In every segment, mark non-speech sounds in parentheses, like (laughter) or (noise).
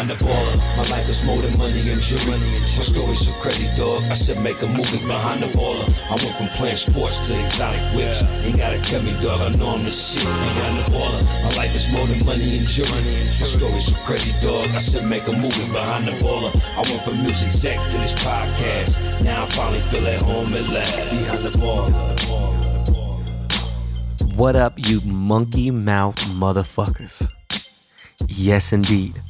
behind the baller. My life is more than money and jewelry. My story's so crazy, dog. I said make a movie behind the baller. I went from playing sports to exotic whips. Ain't gotta tell me, dog. I know I'm the shit behind the baller. My life is more than money and jewelry. My story's so crazy, dog. I said make a movie behind the baller. I went from music exec to this podcast. Now I finally feel at home at last. Behind the baller. What up, you monkey mouth motherfuckers? Yes, indeed.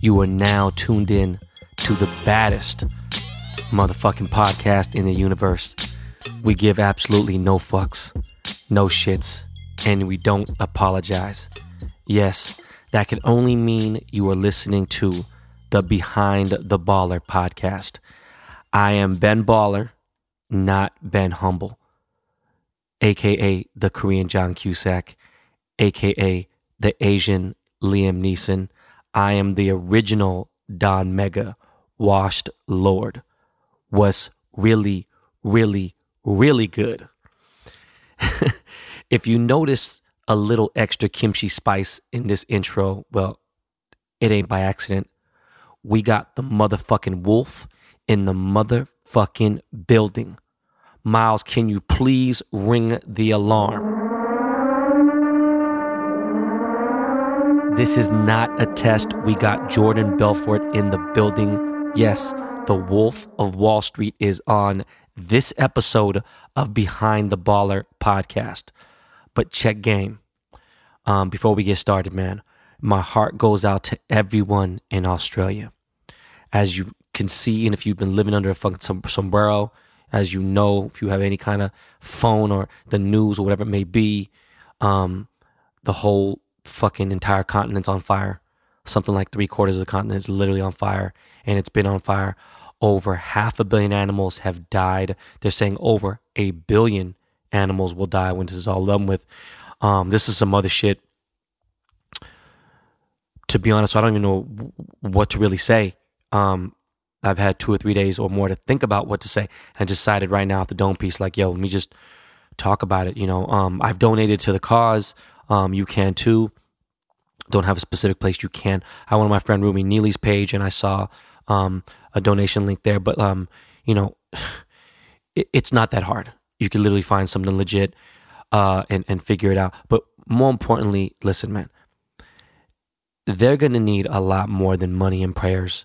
You are now tuned in to the baddest motherfucking podcast in the universe. We give absolutely no fucks, no shits, and we don't apologize. Yes, that can only mean you are listening to the Behind the Baller podcast. I am Ben Baller, not Ben Humble aka the Korean John Cusack, aka the Asian Liam Neeson. I am the original Don Mega, washed Lord. Was really, really, really good. (laughs) if you notice a little extra kimchi spice in this intro, well, it ain't by accident. We got the motherfucking wolf in the motherfucking building. Miles, can you please ring the alarm? This is not a test. We got Jordan Belfort in the building. Yes, the Wolf of Wall Street is on this episode of Behind the Baller podcast. But check game. Um, before we get started, man, my heart goes out to everyone in Australia. As you can see, and if you've been living under a fucking sombrero, as you know, if you have any kind of phone or the news or whatever it may be, um, the whole fucking entire continent's on fire. Something like three quarters of the continent is literally on fire, and it's been on fire. Over half a billion animals have died. They're saying over a billion animals will die when this is all done with. Um, this is some other shit. To be honest, I don't even know what to really say. Um, I've had two or three days or more to think about what to say and decided right now at the dome piece, like, yo, let me just talk about it. You know, um, I've donated to the cause. Um, you can too. Don't have a specific place you can. I went on my friend Rumi Neely's page and I saw um, a donation link there. But, um, you know, (sighs) it, it's not that hard. You can literally find something legit uh, and, and figure it out. But more importantly, listen, man, they're to need a lot more than money and prayers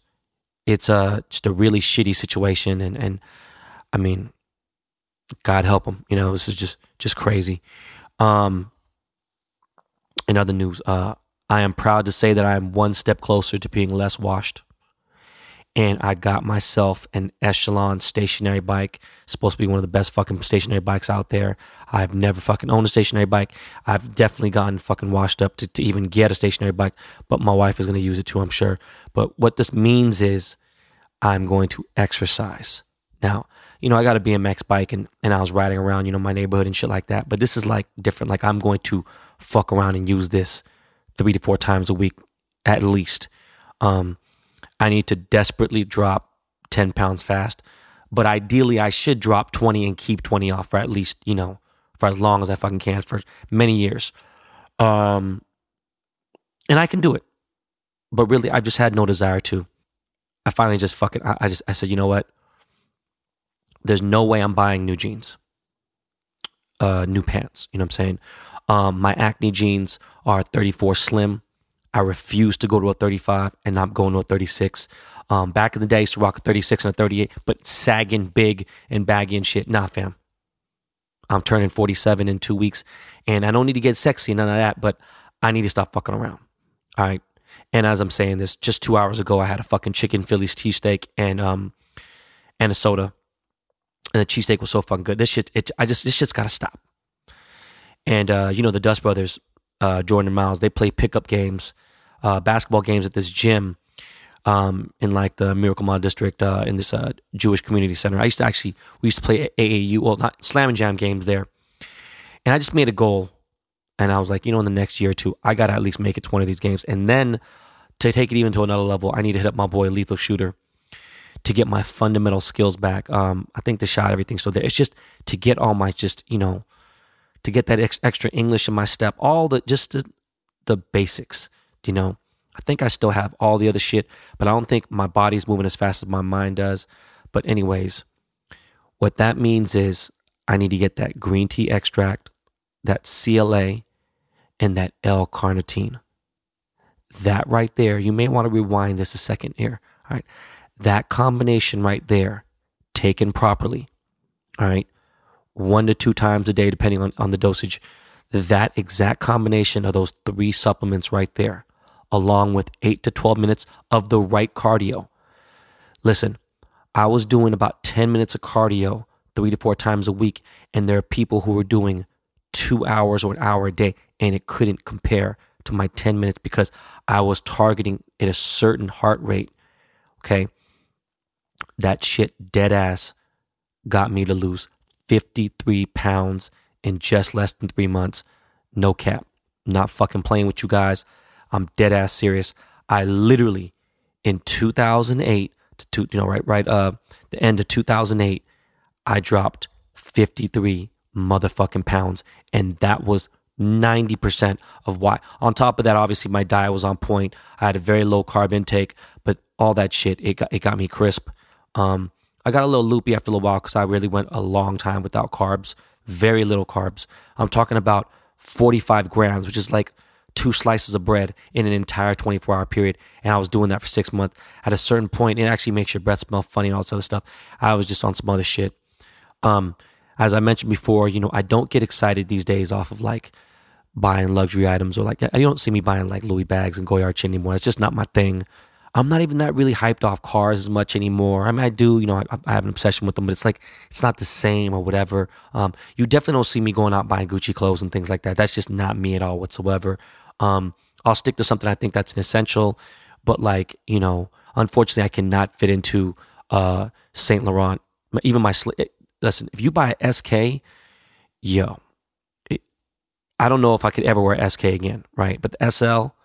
it's a just a really shitty situation, and and I mean, God help them. You know, this is just just crazy. Um, in other news, uh, I am proud to say that I am one step closer to being less washed. And I got myself an Echelon stationary bike. Supposed to be one of the best fucking stationary bikes out there. I've never fucking owned a stationary bike. I've definitely gotten fucking washed up to, to even get a stationary bike, but my wife is going to use it too, I'm sure. But what this means is I'm going to exercise. Now, you know, I got a BMX bike and, and I was riding around, you know, my neighborhood and shit like that. But this is like different. Like I'm going to fuck around and use this three to four times a week at least. Um, I need to desperately drop 10 pounds fast. But ideally, I should drop 20 and keep 20 off for at least, you know, for as long as I fucking can for many years. Um, and I can do it. But really, I've just had no desire to. I finally just fucking, I, I just, I said, you know what? There's no way I'm buying new jeans, uh, new pants. You know what I'm saying? Um, my acne jeans are 34 slim. I refuse to go to a 35 and I'm going to a 36. Um, back in the day, I to rock a 36 and a 38, but sagging big and baggy and shit. Nah, fam. I'm turning 47 in two weeks and I don't need to get sexy, none of that, but I need to stop fucking around. All right. And as I'm saying this, just two hours ago, I had a fucking chicken Philly's cheesesteak and um and a soda, and the cheesesteak was so fucking good. This shit, it, I just this shit's got to stop. And uh, you know the Dust Brothers, uh, Jordan Miles, they play pickup games, uh, basketball games at this gym, um, in like the Miracle Mile District, uh, in this uh, Jewish community center. I used to actually we used to play AAU, well not Slam and Jam games there, and I just made a goal, and I was like, you know, in the next year or two, I got to at least make it to one of these games, and then to take it even to another level, I need to hit up my boy Lethal Shooter to get my fundamental skills back. Um, I think the shot, everything so there. It's just to get all my just you know, to get that ex- extra English in my step, all the just the, the basics. You know, I think I still have all the other shit, but I don't think my body's moving as fast as my mind does. But, anyways, what that means is I need to get that green tea extract, that CLA, and that L carnitine. That right there, you may want to rewind this a second here. All right. That combination right there, taken properly, all right, one to two times a day, depending on, on the dosage, that exact combination of those three supplements right there, along with eight to 12 minutes of the right cardio. Listen, I was doing about 10 minutes of cardio three to four times a week, and there are people who are doing two hours or an hour a day, and it couldn't compare to my 10 minutes because I was targeting at a certain heart rate. Okay. That shit dead ass got me to lose 53 pounds in just less than three months. No cap. Not fucking playing with you guys. I'm dead ass serious. I literally in 2008 to two, you know, right, right, uh, the end of 2008, I dropped 53 motherfucking pounds. And that was 90% of why. On top of that, obviously my diet was on point. I had a very low carb intake, but all that shit, it got, it got me crisp. Um, I got a little loopy after a while because I really went a long time without carbs, very little carbs. I'm talking about 45 grams, which is like two slices of bread in an entire 24 hour period. And I was doing that for six months. At a certain point, it actually makes your breath smell funny and all this other stuff. I was just on some other shit. Um, as I mentioned before, you know, I don't get excited these days off of like buying luxury items or like, you don't see me buying like Louis bags and Goyard anymore. It's just not my thing. I'm not even that really hyped off cars as much anymore. I mean, I do, you know, I, I have an obsession with them, but it's like, it's not the same or whatever. Um, you definitely don't see me going out buying Gucci clothes and things like that. That's just not me at all whatsoever. Um, I'll stick to something I think that's an essential, but like, you know, unfortunately, I cannot fit into uh, Saint Laurent. Even my, eh, listen, if you buy SK, yo, it, I don't know if I could ever wear SK again, right? But the SL,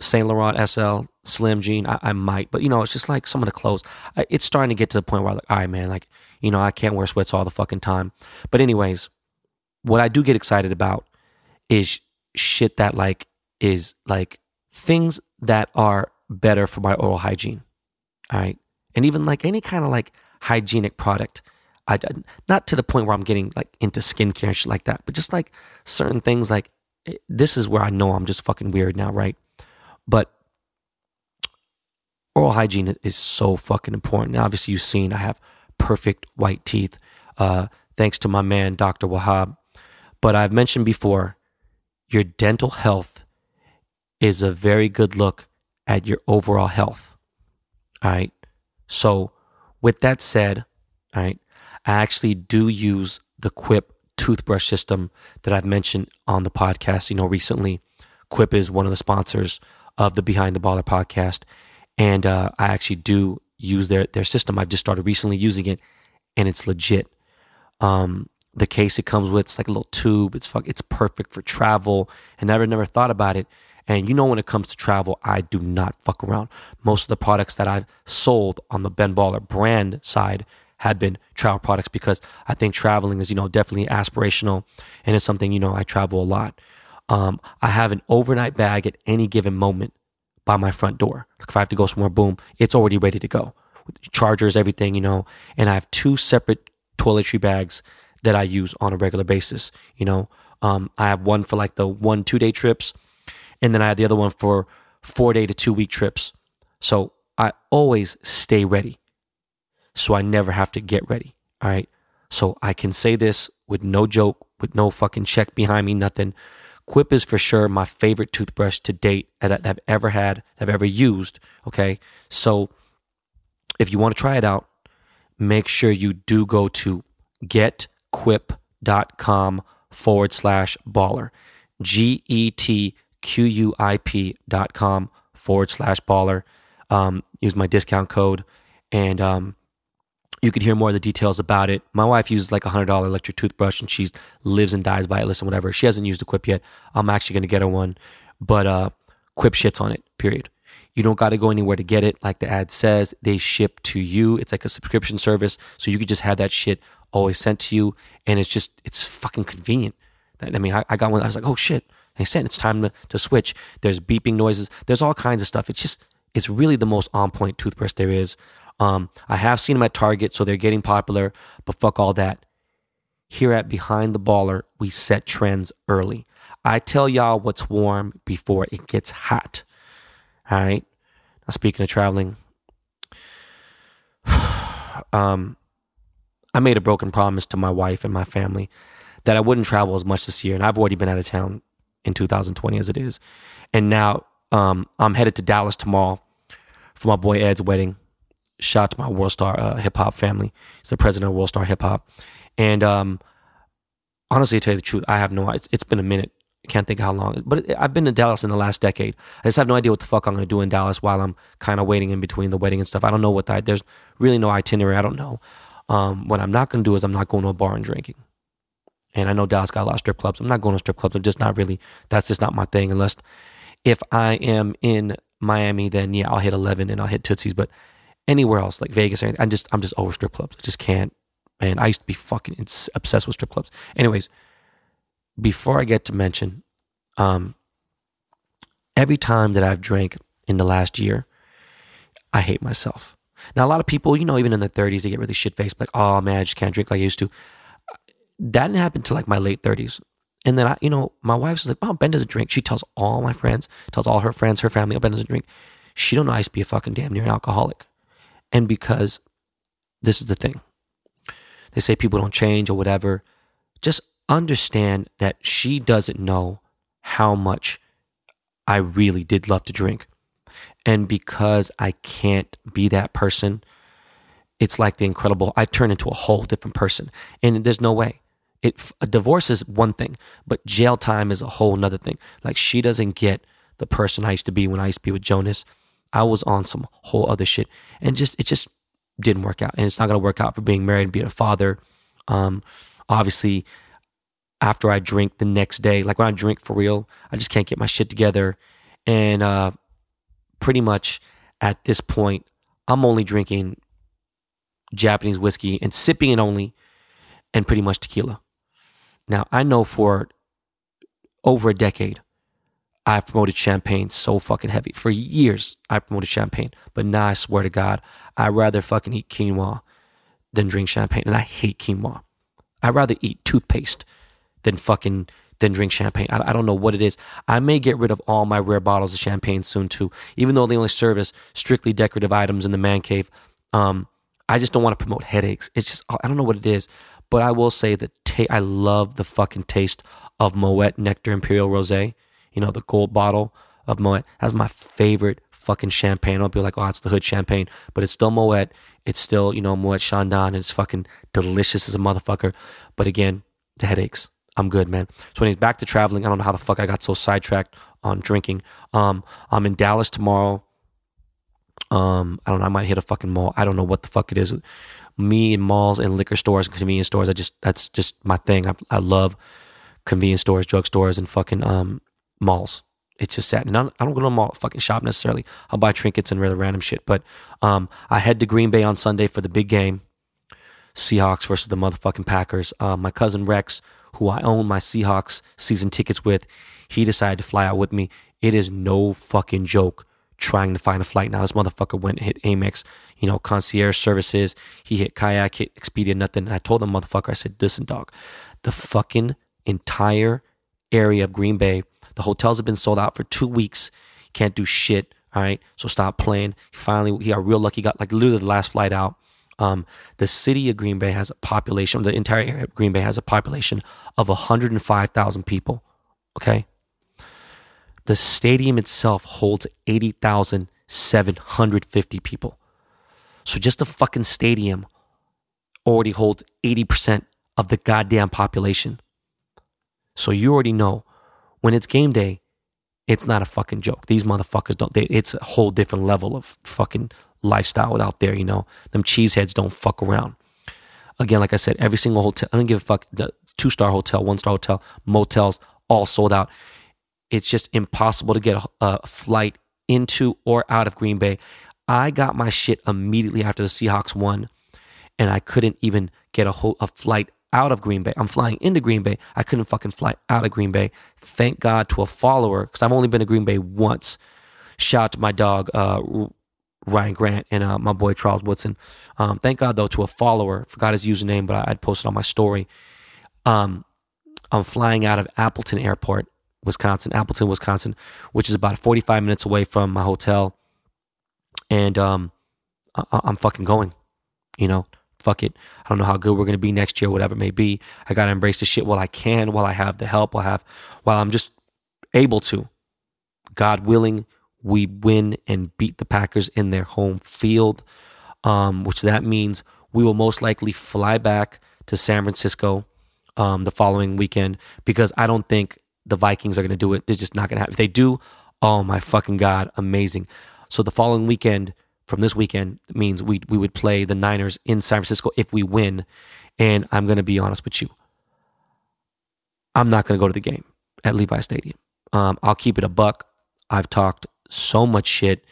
Saint Laurent SL, Slim Jean, I, I, might, but you know, it's just like some of the clothes. I, it's starting to get to the point where I'm like, all right, man, like, you know, I can't wear sweats all the fucking time. But anyways, what I do get excited about is shit that like is like things that are better for my oral hygiene. All right. And even like any kind of like hygienic product. I, not to the point where I'm getting like into skincare and shit like that, but just like certain things like eh, this is where I know I'm just fucking weird now, right? But oral hygiene is so fucking important. Obviously, you've seen I have perfect white teeth, uh, thanks to my man, Dr. Wahab. But I've mentioned before, your dental health is a very good look at your overall health. All right. So, with that said, all right, I actually do use the Quip toothbrush system that I've mentioned on the podcast, you know, recently. Quip is one of the sponsors of the Behind the Baller podcast. And uh, I actually do use their, their system. I've just started recently using it and it's legit. Um, the case it comes with, it's like a little tube. It's fuck, it's perfect for travel. And never, never thought about it. And you know, when it comes to travel, I do not fuck around. Most of the products that I've sold on the Ben Baller brand side had been travel products because I think traveling is, you know, definitely aspirational and it's something, you know, I travel a lot. Um, I have an overnight bag at any given moment by my front door. Like if I have to go somewhere, boom, it's already ready to go. Chargers, everything, you know. And I have two separate toiletry bags that I use on a regular basis. You know, um, I have one for like the one, two day trips, and then I have the other one for four day to two week trips. So I always stay ready. So I never have to get ready. All right. So I can say this with no joke, with no fucking check behind me, nothing. Quip is for sure my favorite toothbrush to date that I've ever had, I've ever used. Okay. So if you want to try it out, make sure you do go to getquip.com forward slash baller. G E T Q U I P dot com forward slash baller. Um, use my discount code and um, you could hear more of the details about it. My wife uses like a hundred dollar electric toothbrush, and she lives and dies by it. Listen, whatever. She hasn't used a Quip yet. I'm actually going to get her one, but uh, Quip shits on it. Period. You don't got to go anywhere to get it. Like the ad says, they ship to you. It's like a subscription service, so you could just have that shit always sent to you, and it's just it's fucking convenient. I mean, I, I got one. I was like, oh shit, And saying it's time to, to switch. There's beeping noises. There's all kinds of stuff. It's just, it's really the most on point toothbrush there is. Um, I have seen them at Target, so they're getting popular, but fuck all that. Here at Behind the Baller, we set trends early. I tell y'all what's warm before it gets hot. All right. Now, speaking of traveling, (sighs) um, I made a broken promise to my wife and my family that I wouldn't travel as much this year. And I've already been out of town in 2020 as it is. And now um, I'm headed to Dallas tomorrow for my boy Ed's wedding. Shout out to my World Star uh, Hip Hop family. He's the president of World Star Hip Hop. And um, honestly, to tell you the truth, I have no. It's, it's been a minute. I can't think how long. But I've been to Dallas in the last decade. I just have no idea what the fuck I'm going to do in Dallas while I'm kind of waiting in between the wedding and stuff. I don't know what that. There's really no itinerary. I don't know. Um, what I'm not going to do is I'm not going to a bar and drinking. And I know Dallas got a lot of strip clubs. I'm not going to strip clubs. I'm just not really. That's just not my thing. Unless if I am in Miami, then yeah, I'll hit 11 and I'll hit Tootsie's. But anywhere else, like Vegas or anything, I'm just I'm just over strip clubs. I just can't. Man, I used to be fucking obsessed with strip clubs. Anyways, before I get to mention, um, every time that I've drank in the last year, I hate myself. Now, a lot of people, you know, even in their 30s, they get really shit faced, like, oh man, I just can't drink like I used to. That didn't happen till like my late 30s. And then I, you know, my wife's like, oh, Ben doesn't drink. She tells all my friends, tells all her friends, her family, oh, Ben doesn't drink. She don't know I used to be a fucking damn near an alcoholic. And because this is the thing. They say people don't change or whatever. Just understand that she doesn't know how much I really did love to drink. And because I can't be that person, it's like the incredible, I turn into a whole different person. And there's no way. It, a divorce is one thing, but jail time is a whole nother thing. Like she doesn't get the person I used to be when I used to be with Jonas. I was on some whole other shit, and just it just didn't work out, and it's not gonna work out for being married and being a father. Um, obviously, after I drink the next day, like when I drink for real, I just can't get my shit together, and uh, pretty much at this point, I'm only drinking Japanese whiskey and sipping it only, and pretty much tequila. Now, I know for over a decade, I've promoted champagne so fucking heavy. For years, I promoted champagne. But now I swear to God, I'd rather fucking eat quinoa than drink champagne. And I hate quinoa. I'd rather eat toothpaste than fucking than drink champagne. I, I, don't know what it is. I may get rid of all my rare bottles of champagne soon too, even though they only serve as strictly decorative items in the man cave. Um, I just don't want to promote headaches. It's just I don't know what it is. But I will say that ta- I love the fucking taste of Moet Nectar Imperial Rosé. You know, the gold bottle of Moet. That's my favorite fucking champagne. I'll be like, oh, it's the hood champagne. But it's still Moet. It's still, you know, Moet Chandon. It's fucking delicious as a motherfucker. But again, the headaches. I'm good, man. So he's back to traveling, I don't know how the fuck I got so sidetracked on drinking. Um, I'm in Dallas tomorrow. Um, I don't know. I might hit a fucking mall. I don't know what the fuck it is me and malls and liquor stores and convenience stores. I just that's just my thing. I, I love convenience stores, drug stores, and fucking um malls. It's just sad. And I don't, I don't go to a mall fucking shop necessarily. I'll buy trinkets and really random shit. But um, I head to Green Bay on Sunday for the big game, Seahawks versus the motherfucking Packers. Um, my cousin Rex, who I own my Seahawks season tickets with, he decided to fly out with me. It is no fucking joke trying to find a flight. Now this motherfucker went hit Amex, you know, concierge services. He hit kayak, hit Expedia, nothing. And I told the motherfucker, I said, listen, dog, the fucking entire area of Green Bay, the hotels have been sold out for two weeks. Can't do shit. All right. So stop playing. Finally, he got real lucky. Got like literally the last flight out. Um, the city of Green Bay has a population, the entire area of Green Bay has a population of 105,000 people. Okay. The stadium itself holds 80,750 people. So just the fucking stadium already holds 80% of the goddamn population. So you already know when it's game day, it's not a fucking joke. These motherfuckers don't, they, it's a whole different level of fucking lifestyle out there, you know. Them cheeseheads don't fuck around. Again, like I said, every single hotel, I don't give a fuck, the two star hotel, one star hotel, motels, all sold out it's just impossible to get a, a flight into or out of Green Bay. I got my shit immediately after the Seahawks won, and I couldn't even get a, whole, a flight out of Green Bay. I'm flying into Green Bay. I couldn't fucking fly out of Green Bay. Thank God to a follower because I've only been to Green Bay once. Shout out to my dog, uh, Ryan Grant, and uh, my boy Charles Woodson. Um, thank God though to a follower. Forgot his username, but I, would posted on my story. Um, I'm flying out of Appleton Airport, Wisconsin, Appleton, Wisconsin, which is about 45 minutes away from my hotel, and um, I- I'm fucking going. You know, fuck it. I don't know how good we're gonna be next year, whatever it may be. I gotta embrace the shit while I can, while I have the help, while I have, while I'm just able to. God willing, we win and beat the Packers in their home field, um, which that means we will most likely fly back to San Francisco um, the following weekend because I don't think the Vikings are to do it. They're just not to have. If they do, oh my fucking god, amazing. So the following weekend, from this weekend means we we would play the Niners in San Francisco if we win. And I'm going to be honest with you, I'm not going to go to the game at Levi Stadium. Um, I'll keep it a buck. I've talked so much shit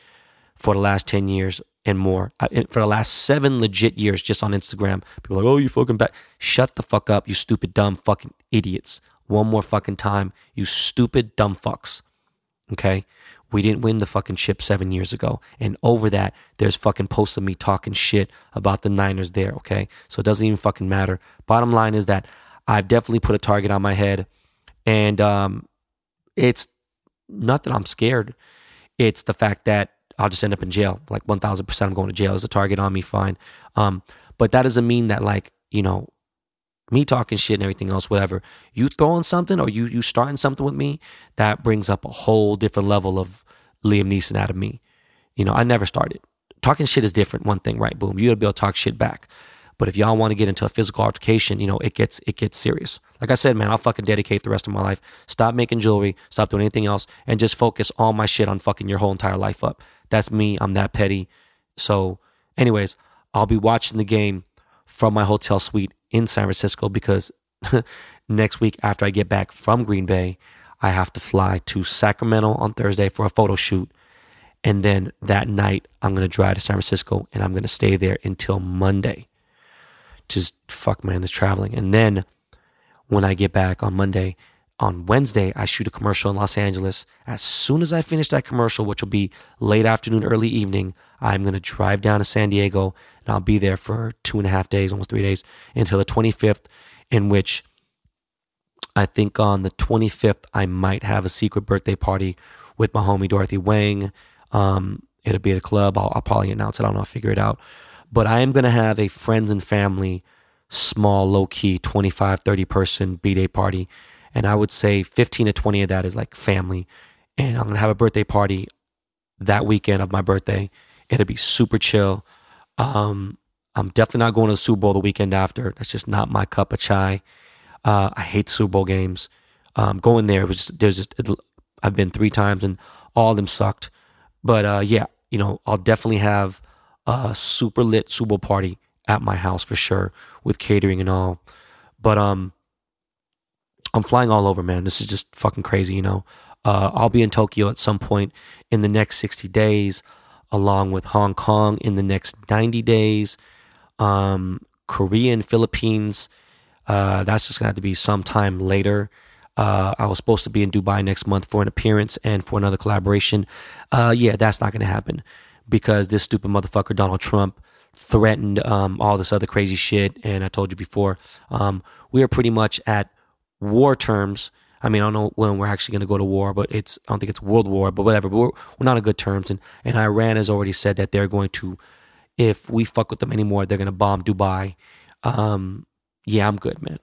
for the last 10 years and more. I, for the last seven legit years, just on Instagram, people are like, oh, you fucking back. Shut the fuck up, you stupid, dumb fucking idiots. One more fucking time, you stupid, dumb fucks. Okay? We didn't win the fucking chip seven years ago. And over that, there's fucking posts of me talking shit about the Niners there, okay? So it doesn't even fucking matter. Bottom line is that I've definitely put a target on my head. And um, it's not that I'm scared, it's the fact that I'll just end up in jail. Like 1000% I'm going to jail. Is a target on me, fine. Um, but that doesn't mean that, like, you know, me talking shit and everything else, whatever, you throwing something or you you starting something with me, that brings up a whole different level of Liam Neeson out of me. You know, I never started. Talking shit is different, one thing, right? Boom. You gotta be able to talk shit back. But if y'all want to get into a physical altercation, you know, it gets it gets serious. Like I said, man, I'll fucking dedicate the rest of my life. Stop making jewelry, stop doing anything else, and just focus all my shit on fucking your whole entire life up. That's me. I'm that petty. So, anyways, I'll be watching the game from my hotel suite in San Francisco because (laughs) next week after I get back from Green Bay, I have to fly to Sacramento on Thursday for a photo shoot. And then that night, I'm going to drive to San Francisco and I'm going to stay there until Monday. Just fuck, man, this traveling. And then when I get back on Monday, on Wednesday, I shoot a commercial in Los Angeles. As soon as I finish that commercial, which will be late afternoon, early evening, I'm going to drive down to San Diego and I'll be there for two and a half days, almost three days, until the 25th, in which I think on the 25th, I might have a secret birthday party with my homie Dorothy Wang. Um, it'll be at a club. I'll, I'll probably announce it. I don't know. I'll figure it out. But I am going to have a friends and family, small, low key, 25, 30 person B day party. And I would say 15 to 20 of that is like family. And I'm going to have a birthday party that weekend of my birthday. It'll be super chill. Um, I'm definitely not going to the Super Bowl the weekend after. That's just not my cup of chai. Uh, I hate Super Bowl games. Um, going there was just, there's just it, I've been three times and all of them sucked. But uh, yeah, you know I'll definitely have a super lit Super Bowl party at my house for sure with catering and all. But um, I'm flying all over, man. This is just fucking crazy, you know. Uh, I'll be in Tokyo at some point in the next 60 days, along with Hong Kong in the next 90 days, um, Korea and Philippines uh, that's just gonna have to be sometime later. Uh, I was supposed to be in Dubai next month for an appearance and for another collaboration. Uh, yeah, that's not gonna happen because this stupid motherfucker Donald Trump threatened um, all this other crazy shit. And I told you before, um, we are pretty much at war terms. I mean, I don't know when we're actually going to go to war, but it's I don't think it's world war, but whatever. But we're, we're not on good terms, and and Iran has already said that they're going to, if we fuck with them anymore, they're going to bomb Dubai. Um, yeah, I'm good, man.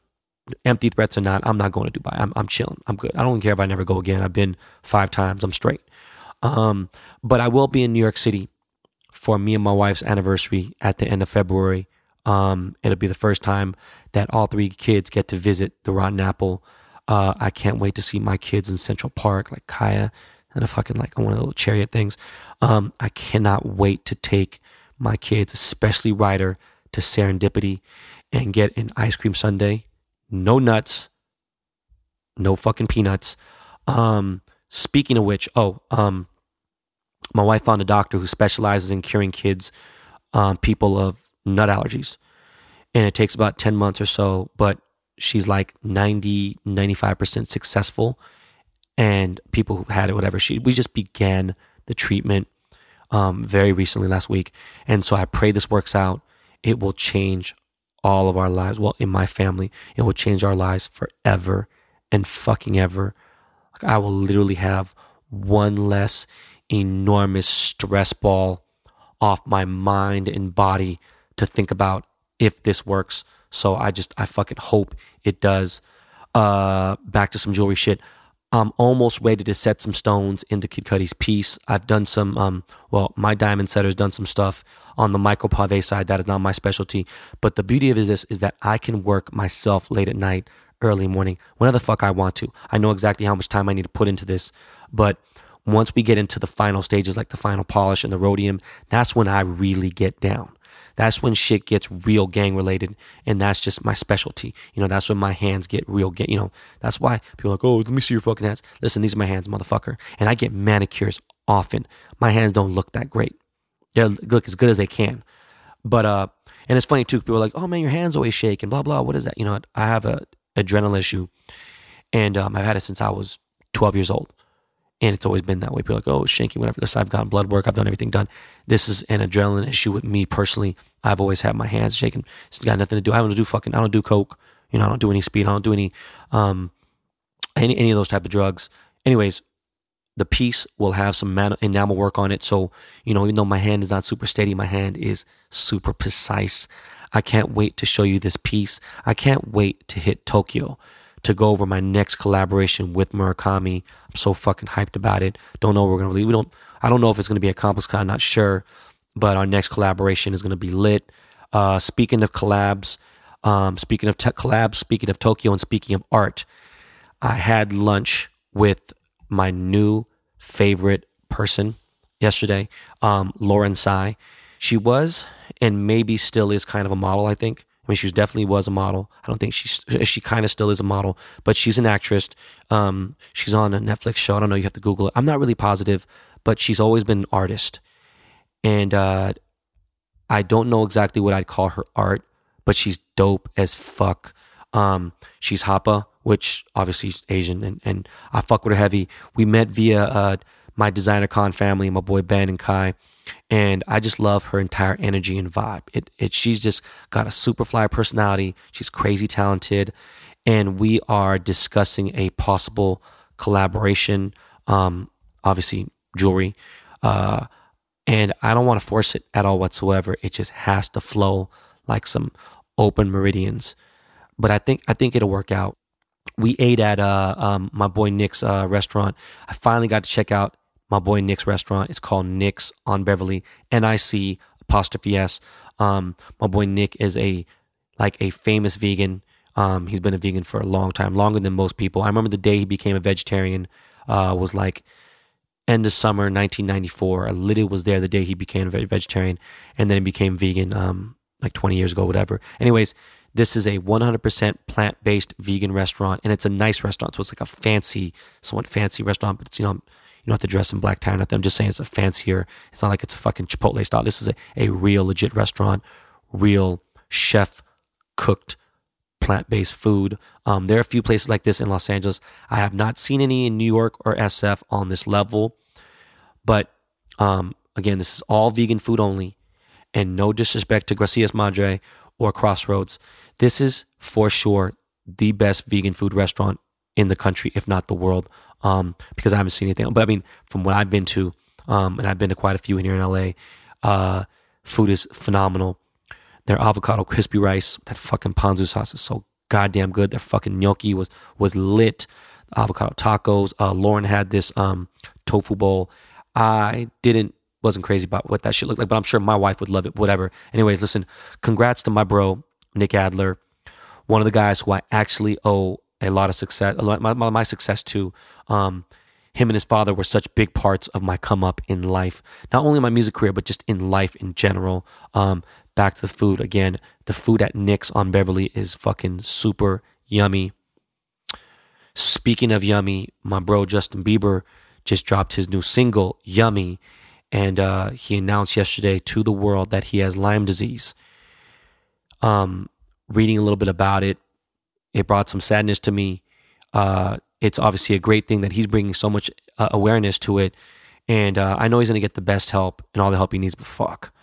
Empty threats or not, I'm not going to Dubai. I'm, I'm chilling. I'm good. I don't care if I never go again. I've been five times. I'm straight. Um, but I will be in New York City for me and my wife's anniversary at the end of February. Um, it'll be the first time that all three kids get to visit the Rotten Apple. Uh, I can't wait to see my kids in Central Park, like Kaya and a fucking like one of the little chariot things. Um, I cannot wait to take my kids, especially Ryder, to Serendipity and get an ice cream sundae, no nuts, no fucking peanuts. Um, speaking of which, oh, um, my wife found a doctor who specializes in curing kids, um, people of nut allergies, and it takes about ten months or so. But she's like 90, 95% successful. And people who had it, whatever, she, we just began the treatment um, very recently last week. And so I pray this works out. It will change all of our lives. Well, in my family, it will change our lives forever and fucking ever. Like I will literally have one less enormous stress ball off my mind and body to think about if this works. So I just I fucking hope it does. Uh back to some jewelry shit. I'm almost ready to set some stones into Kid Cudi's piece. I've done some, um, well, my diamond setter's done some stuff on the micro pave side. That is not my specialty. But the beauty of it is this is that I can work myself late at night, early morning, whenever the fuck I want to. I know exactly how much time I need to put into this. But once we get into the final stages, like the final polish and the rhodium, that's when I really get down. That's when shit gets real gang related, and that's just my specialty. You know, that's when my hands get real. Get you know, that's why people are like, oh, let me see your fucking hands. Listen, these are my hands, motherfucker. And I get manicures often. My hands don't look that great. They look as good as they can, but uh, and it's funny too. People are like, oh man, your hands always shake and blah blah. What is that? You know, I have a adrenaline issue, and um, I've had it since I was 12 years old. And it's always been that way. People are like, oh, shanky, whatever. This, I've gotten blood work. I've done everything done. This is an adrenaline issue with me personally. I've always had my hands shaking. It's got nothing to do. I don't do fucking. I don't do coke. You know, I don't do any speed. I don't do any, um, any any of those type of drugs. Anyways, the piece will have some man- enamel work on it. So you know, even though my hand is not super steady, my hand is super precise. I can't wait to show you this piece. I can't wait to hit Tokyo to go over my next collaboration with Murakami. I'm so fucking hyped about it. Don't know what we're gonna release. We don't. I don't know if it's gonna be a complex. I'm not sure but our next collaboration is going to be lit. Uh, speaking of collabs, um, speaking of collabs, speaking of Tokyo, and speaking of art, I had lunch with my new favorite person yesterday, um, Lauren Tsai. She was and maybe still is kind of a model, I think. I mean, she definitely was a model. I don't think she's she kind of still is a model, but she's an actress. Um, she's on a Netflix show. I don't know. You have to Google it. I'm not really positive, but she's always been an artist and uh, I don't know exactly what I'd call her art, but she's dope as fuck. Um, she's Hapa, which obviously is Asian, and, and I fuck with her heavy. We met via uh, my designer con family, my boy Ben and Kai, and I just love her entire energy and vibe. It, it she's just got a super fly personality. She's crazy talented, and we are discussing a possible collaboration. Um, obviously jewelry. Uh, and I don't want to force it at all whatsoever. It just has to flow like some open meridians. But I think I think it'll work out. We ate at uh, um, my boy Nick's uh, restaurant. I finally got to check out my boy Nick's restaurant. It's called Nic's on Beverly, N I C apostrophe S. Um, my boy Nick is a like a famous vegan. Um, he's been a vegan for a long time, longer than most people. I remember the day he became a vegetarian uh, was like end of summer 1994. Lydia was there the day he became a vegetarian and then he became vegan um, like 20 years ago, whatever. Anyways, this is a 100% plant based vegan restaurant and it's a nice restaurant. So it's like a fancy, somewhat fancy restaurant, but it's, you know, you don't have to dress in black tie or nothing. I'm just saying it's a fancier. It's not like it's a fucking Chipotle style. This is a, a real legit restaurant, real chef cooked plant based food. Um, there are a few places like this in Los Angeles. I have not seen any in New York or SF on this level. But um, again, this is all vegan food only, and no disrespect to Gracias Madre or Crossroads. This is for sure the best vegan food restaurant in the country, if not the world, um, because I haven't seen anything. But I mean, from what I've been to, um, and I've been to quite a few here in LA, uh, food is phenomenal. Their avocado crispy rice, that fucking ponzu sauce is so goddamn good. Their fucking gnocchi was was lit. Avocado tacos. Uh, Lauren had this um, tofu bowl. I didn't wasn't crazy about what that shit looked like, but I'm sure my wife would love it. Whatever. Anyways, listen. Congrats to my bro Nick Adler, one of the guys who I actually owe a lot of success, a lot, my, my success to. Um, him and his father were such big parts of my come up in life, not only my music career, but just in life in general. Um, back to the food again. The food at Nic's on Beverly is fucking super yummy. Speaking of yummy, my bro Justin Bieber just dropped his new single, Yummy, and uh, he announced yesterday to the world that he has Lyme disease. Um, reading a little bit about it, it brought some sadness to me. Uh, it's obviously a great thing that he's bringing so much uh, awareness to it, and uh, I know he's gonna get the best help and all the help he needs. But fuck,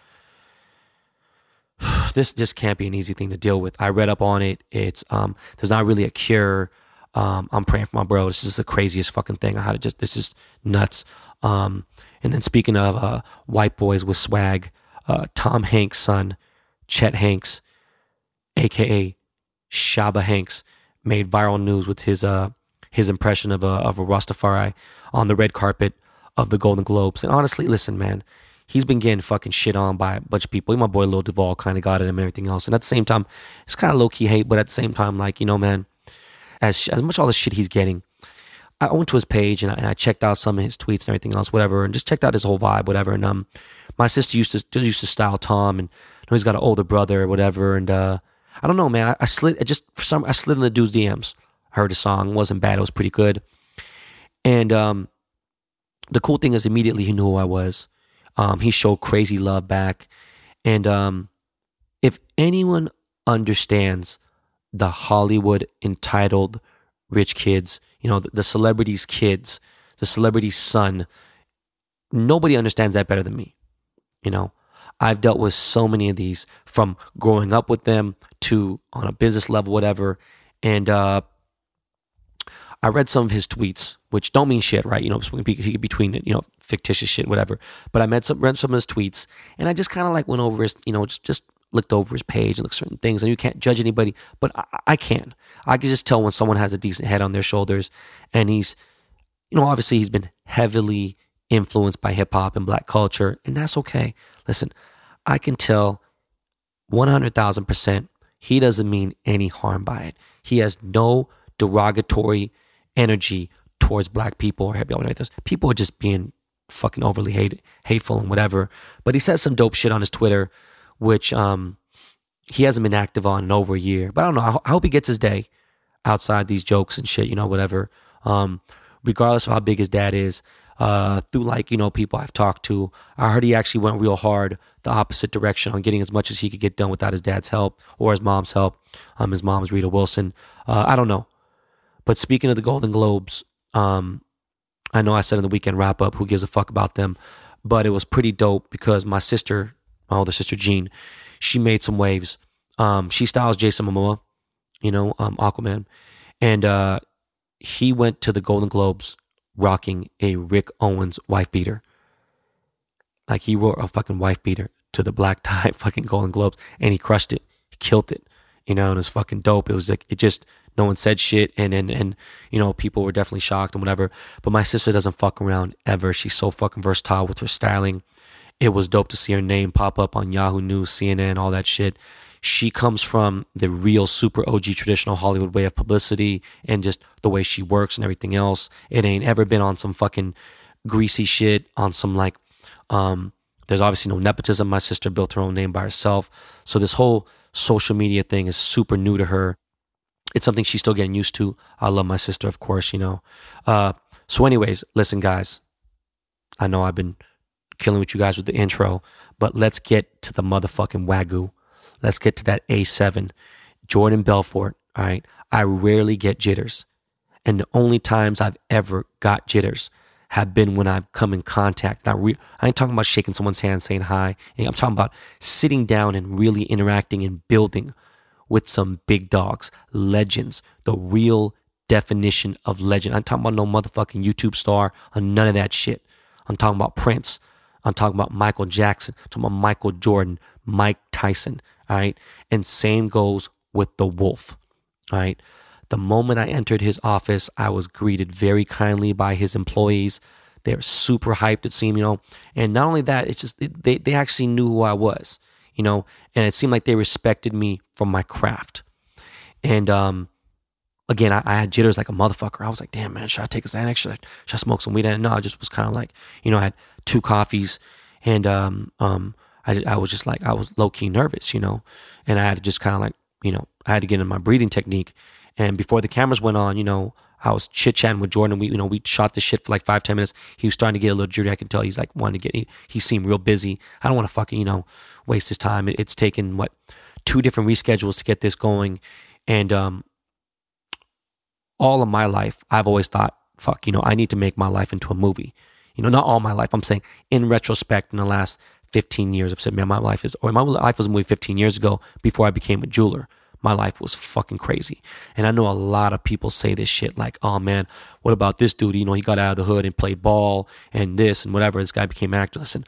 (sighs) this just can't be an easy thing to deal with. I read up on it. It's um, there's not really a cure. Um, I'm praying for my bro. This is the craziest fucking thing. I had to just this is nuts. Um, and then speaking of uh, white boys with swag, uh, Tom Hanks' son, Chet Hanks, aka Shaba Hanks, made viral news with his uh, his impression of a of a Rastafari on the red carpet of the Golden Globes. And honestly, listen, man, he's been getting fucking shit on by a bunch of people. My boy Lil Duval kind of got at him and everything else. And at the same time, it's kind of low key hate, but at the same time, like you know, man, as as much all the shit he's getting, I went to his page and I, and I checked out some of his tweets and everything else, whatever, and just checked out his whole vibe, whatever. And um, my sister used to used to style Tom, and you know, he's got an older brother or whatever. And uh, I don't know, man. I, I slid I just for some I slid in the dude's DMs. I Heard a song, wasn't bad. It was pretty good. And um, the cool thing is, immediately he knew who I was. Um, he showed crazy love back. And um, if anyone understands the Hollywood entitled rich kids, you know, the, the celebrity's kids, the celebrity's son, nobody understands that better than me. You know, I've dealt with so many of these from growing up with them to on a business level, whatever. And uh, I read some of his tweets, which don't mean shit, right? You know, between you know fictitious shit, whatever. But I read some read some of his tweets, and I just kind of like went over his, you know, just just looked over his page and looked certain things. And you can't judge anybody, but I, I can. I can just tell when someone has a decent head on their shoulders, and he's, you know, obviously he's been heavily influenced by hip hop and black culture, and that's okay. Listen, I can tell one hundred thousand percent he doesn't mean any harm by it. He has no derogatory energy towards black people or like this. People are just being fucking overly hate, hateful and whatever. But he says some dope shit on his Twitter, which um, he hasn't been active on in over a year. But I don't know. I, I hope he gets his day outside these jokes and shit, you know, whatever. Um, regardless of how big his dad is, uh, through like, you know, people I've talked to, I heard he actually went real hard the opposite direction on getting as much as he could get done without his dad's help or his mom's help. Um, his mom's Rita Wilson. Uh, I don't know. But speaking of the Golden Globes, um, I know I said in the weekend wrap up, who gives a fuck about them? But it was pretty dope because my sister, my older sister Jean, she made some waves. Um, she styles Jason Momoa, you know, um, Aquaman, and uh, he went to the Golden Globes rocking a Rick Owens wife beater. Like he wore a fucking wife beater to the black tie (laughs) fucking Golden Globes, and he crushed it. He killed it, you know, and it was fucking dope. It was like it just no one said shit and and and you know people were definitely shocked and whatever but my sister doesn't fuck around ever she's so fucking versatile with her styling it was dope to see her name pop up on yahoo news cnn all that shit she comes from the real super og traditional hollywood way of publicity and just the way she works and everything else it ain't ever been on some fucking greasy shit on some like um there's obviously no nepotism my sister built her own name by herself so this whole social media thing is super new to her it's something she's still getting used to. I love my sister, of course, you know. Uh, so, anyways, listen, guys. I know I've been killing with you guys with the intro, but let's get to the motherfucking Wagyu. Let's get to that A7. Jordan Belfort, all right? I rarely get jitters. And the only times I've ever got jitters have been when I've come in contact. Not re- I ain't talking about shaking someone's hand, saying hi. I'm talking about sitting down and really interacting and building with some big dogs, legends, the real definition of legend. I'm talking about no motherfucking YouTube star or none of that shit. I'm talking about Prince. I'm talking about Michael Jackson. I'm talking about Michael Jordan, Mike Tyson. All right. And same goes with the wolf. All right. The moment I entered his office, I was greeted very kindly by his employees. They're super hyped, it seemed, you know. And not only that, it's just they, they actually knew who I was you know, and it seemed like they respected me for my craft. And um, again, I, I, had jitters like a motherfucker. I was like, damn, man, should I take a Xanax? Should I, should I smoke some weed? And no, I just was kind of like, you know, I had two coffees and um, um, I, I was just like, I was low key nervous, you know, and I had to just kind of like, you know, I had to get in my breathing technique. And before the cameras went on, you know, I was chit chatting with Jordan. We, you know, we shot the shit for like five, ten minutes. He was starting to get a little jittery. I can tell he's like wanting to get. He, he seemed real busy. I don't want to fucking, you know, waste his time. It, it's taken what two different reschedules to get this going, and um, all of my life, I've always thought, fuck, you know, I need to make my life into a movie. You know, not all my life. I'm saying in retrospect, in the last 15 years, I've said, man, my life is, or my life was a movie 15 years ago before I became a jeweler. My life was fucking crazy. And I know a lot of people say this shit like, oh man, what about this dude? You know, he got out of the hood and played ball and this and whatever. This guy became an actor. Listen,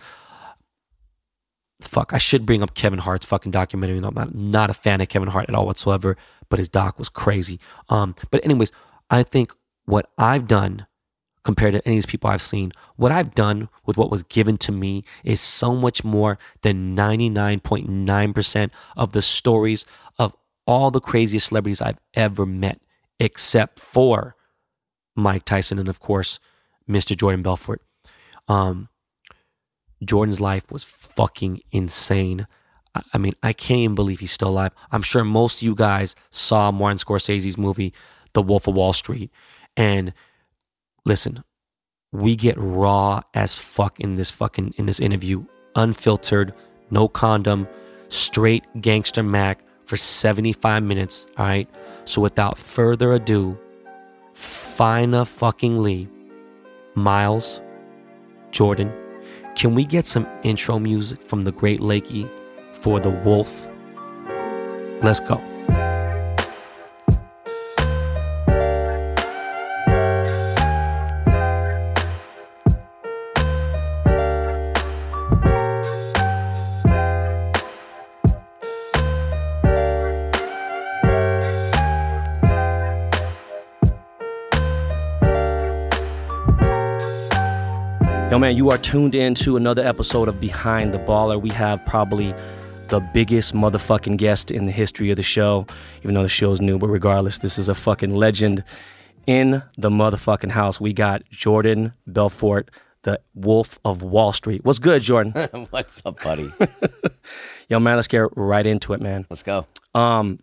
fuck, I should bring up Kevin Hart's fucking documentary. I'm not, not a fan of Kevin Hart at all whatsoever, but his doc was crazy. Um, but anyways, I think what I've done compared to any of these people I've seen, what I've done with what was given to me is so much more than 99.9% of the stories of all the craziest celebrities I've ever met, except for Mike Tyson and, of course, Mr. Jordan Belfort. Um, Jordan's life was fucking insane. I mean, I can't even believe he's still alive. I'm sure most of you guys saw Martin Scorsese's movie, The Wolf of Wall Street. And listen, we get raw as fuck in this fucking in this interview, unfiltered, no condom, straight gangster Mac for 75 minutes. All right. So without further ado, Fina fucking Lee, Miles, Jordan, can we get some intro music from the Great Lakey for the Wolf? Let's go. Man, you are tuned in to another episode of Behind the Baller. We have probably the biggest motherfucking guest in the history of the show, even though the show's new, but regardless, this is a fucking legend in the motherfucking house. We got Jordan Belfort, the Wolf of Wall Street. What's good, Jordan? (laughs) What's up, buddy? (laughs) Yo, man, let's get right into it, man. Let's go. Um,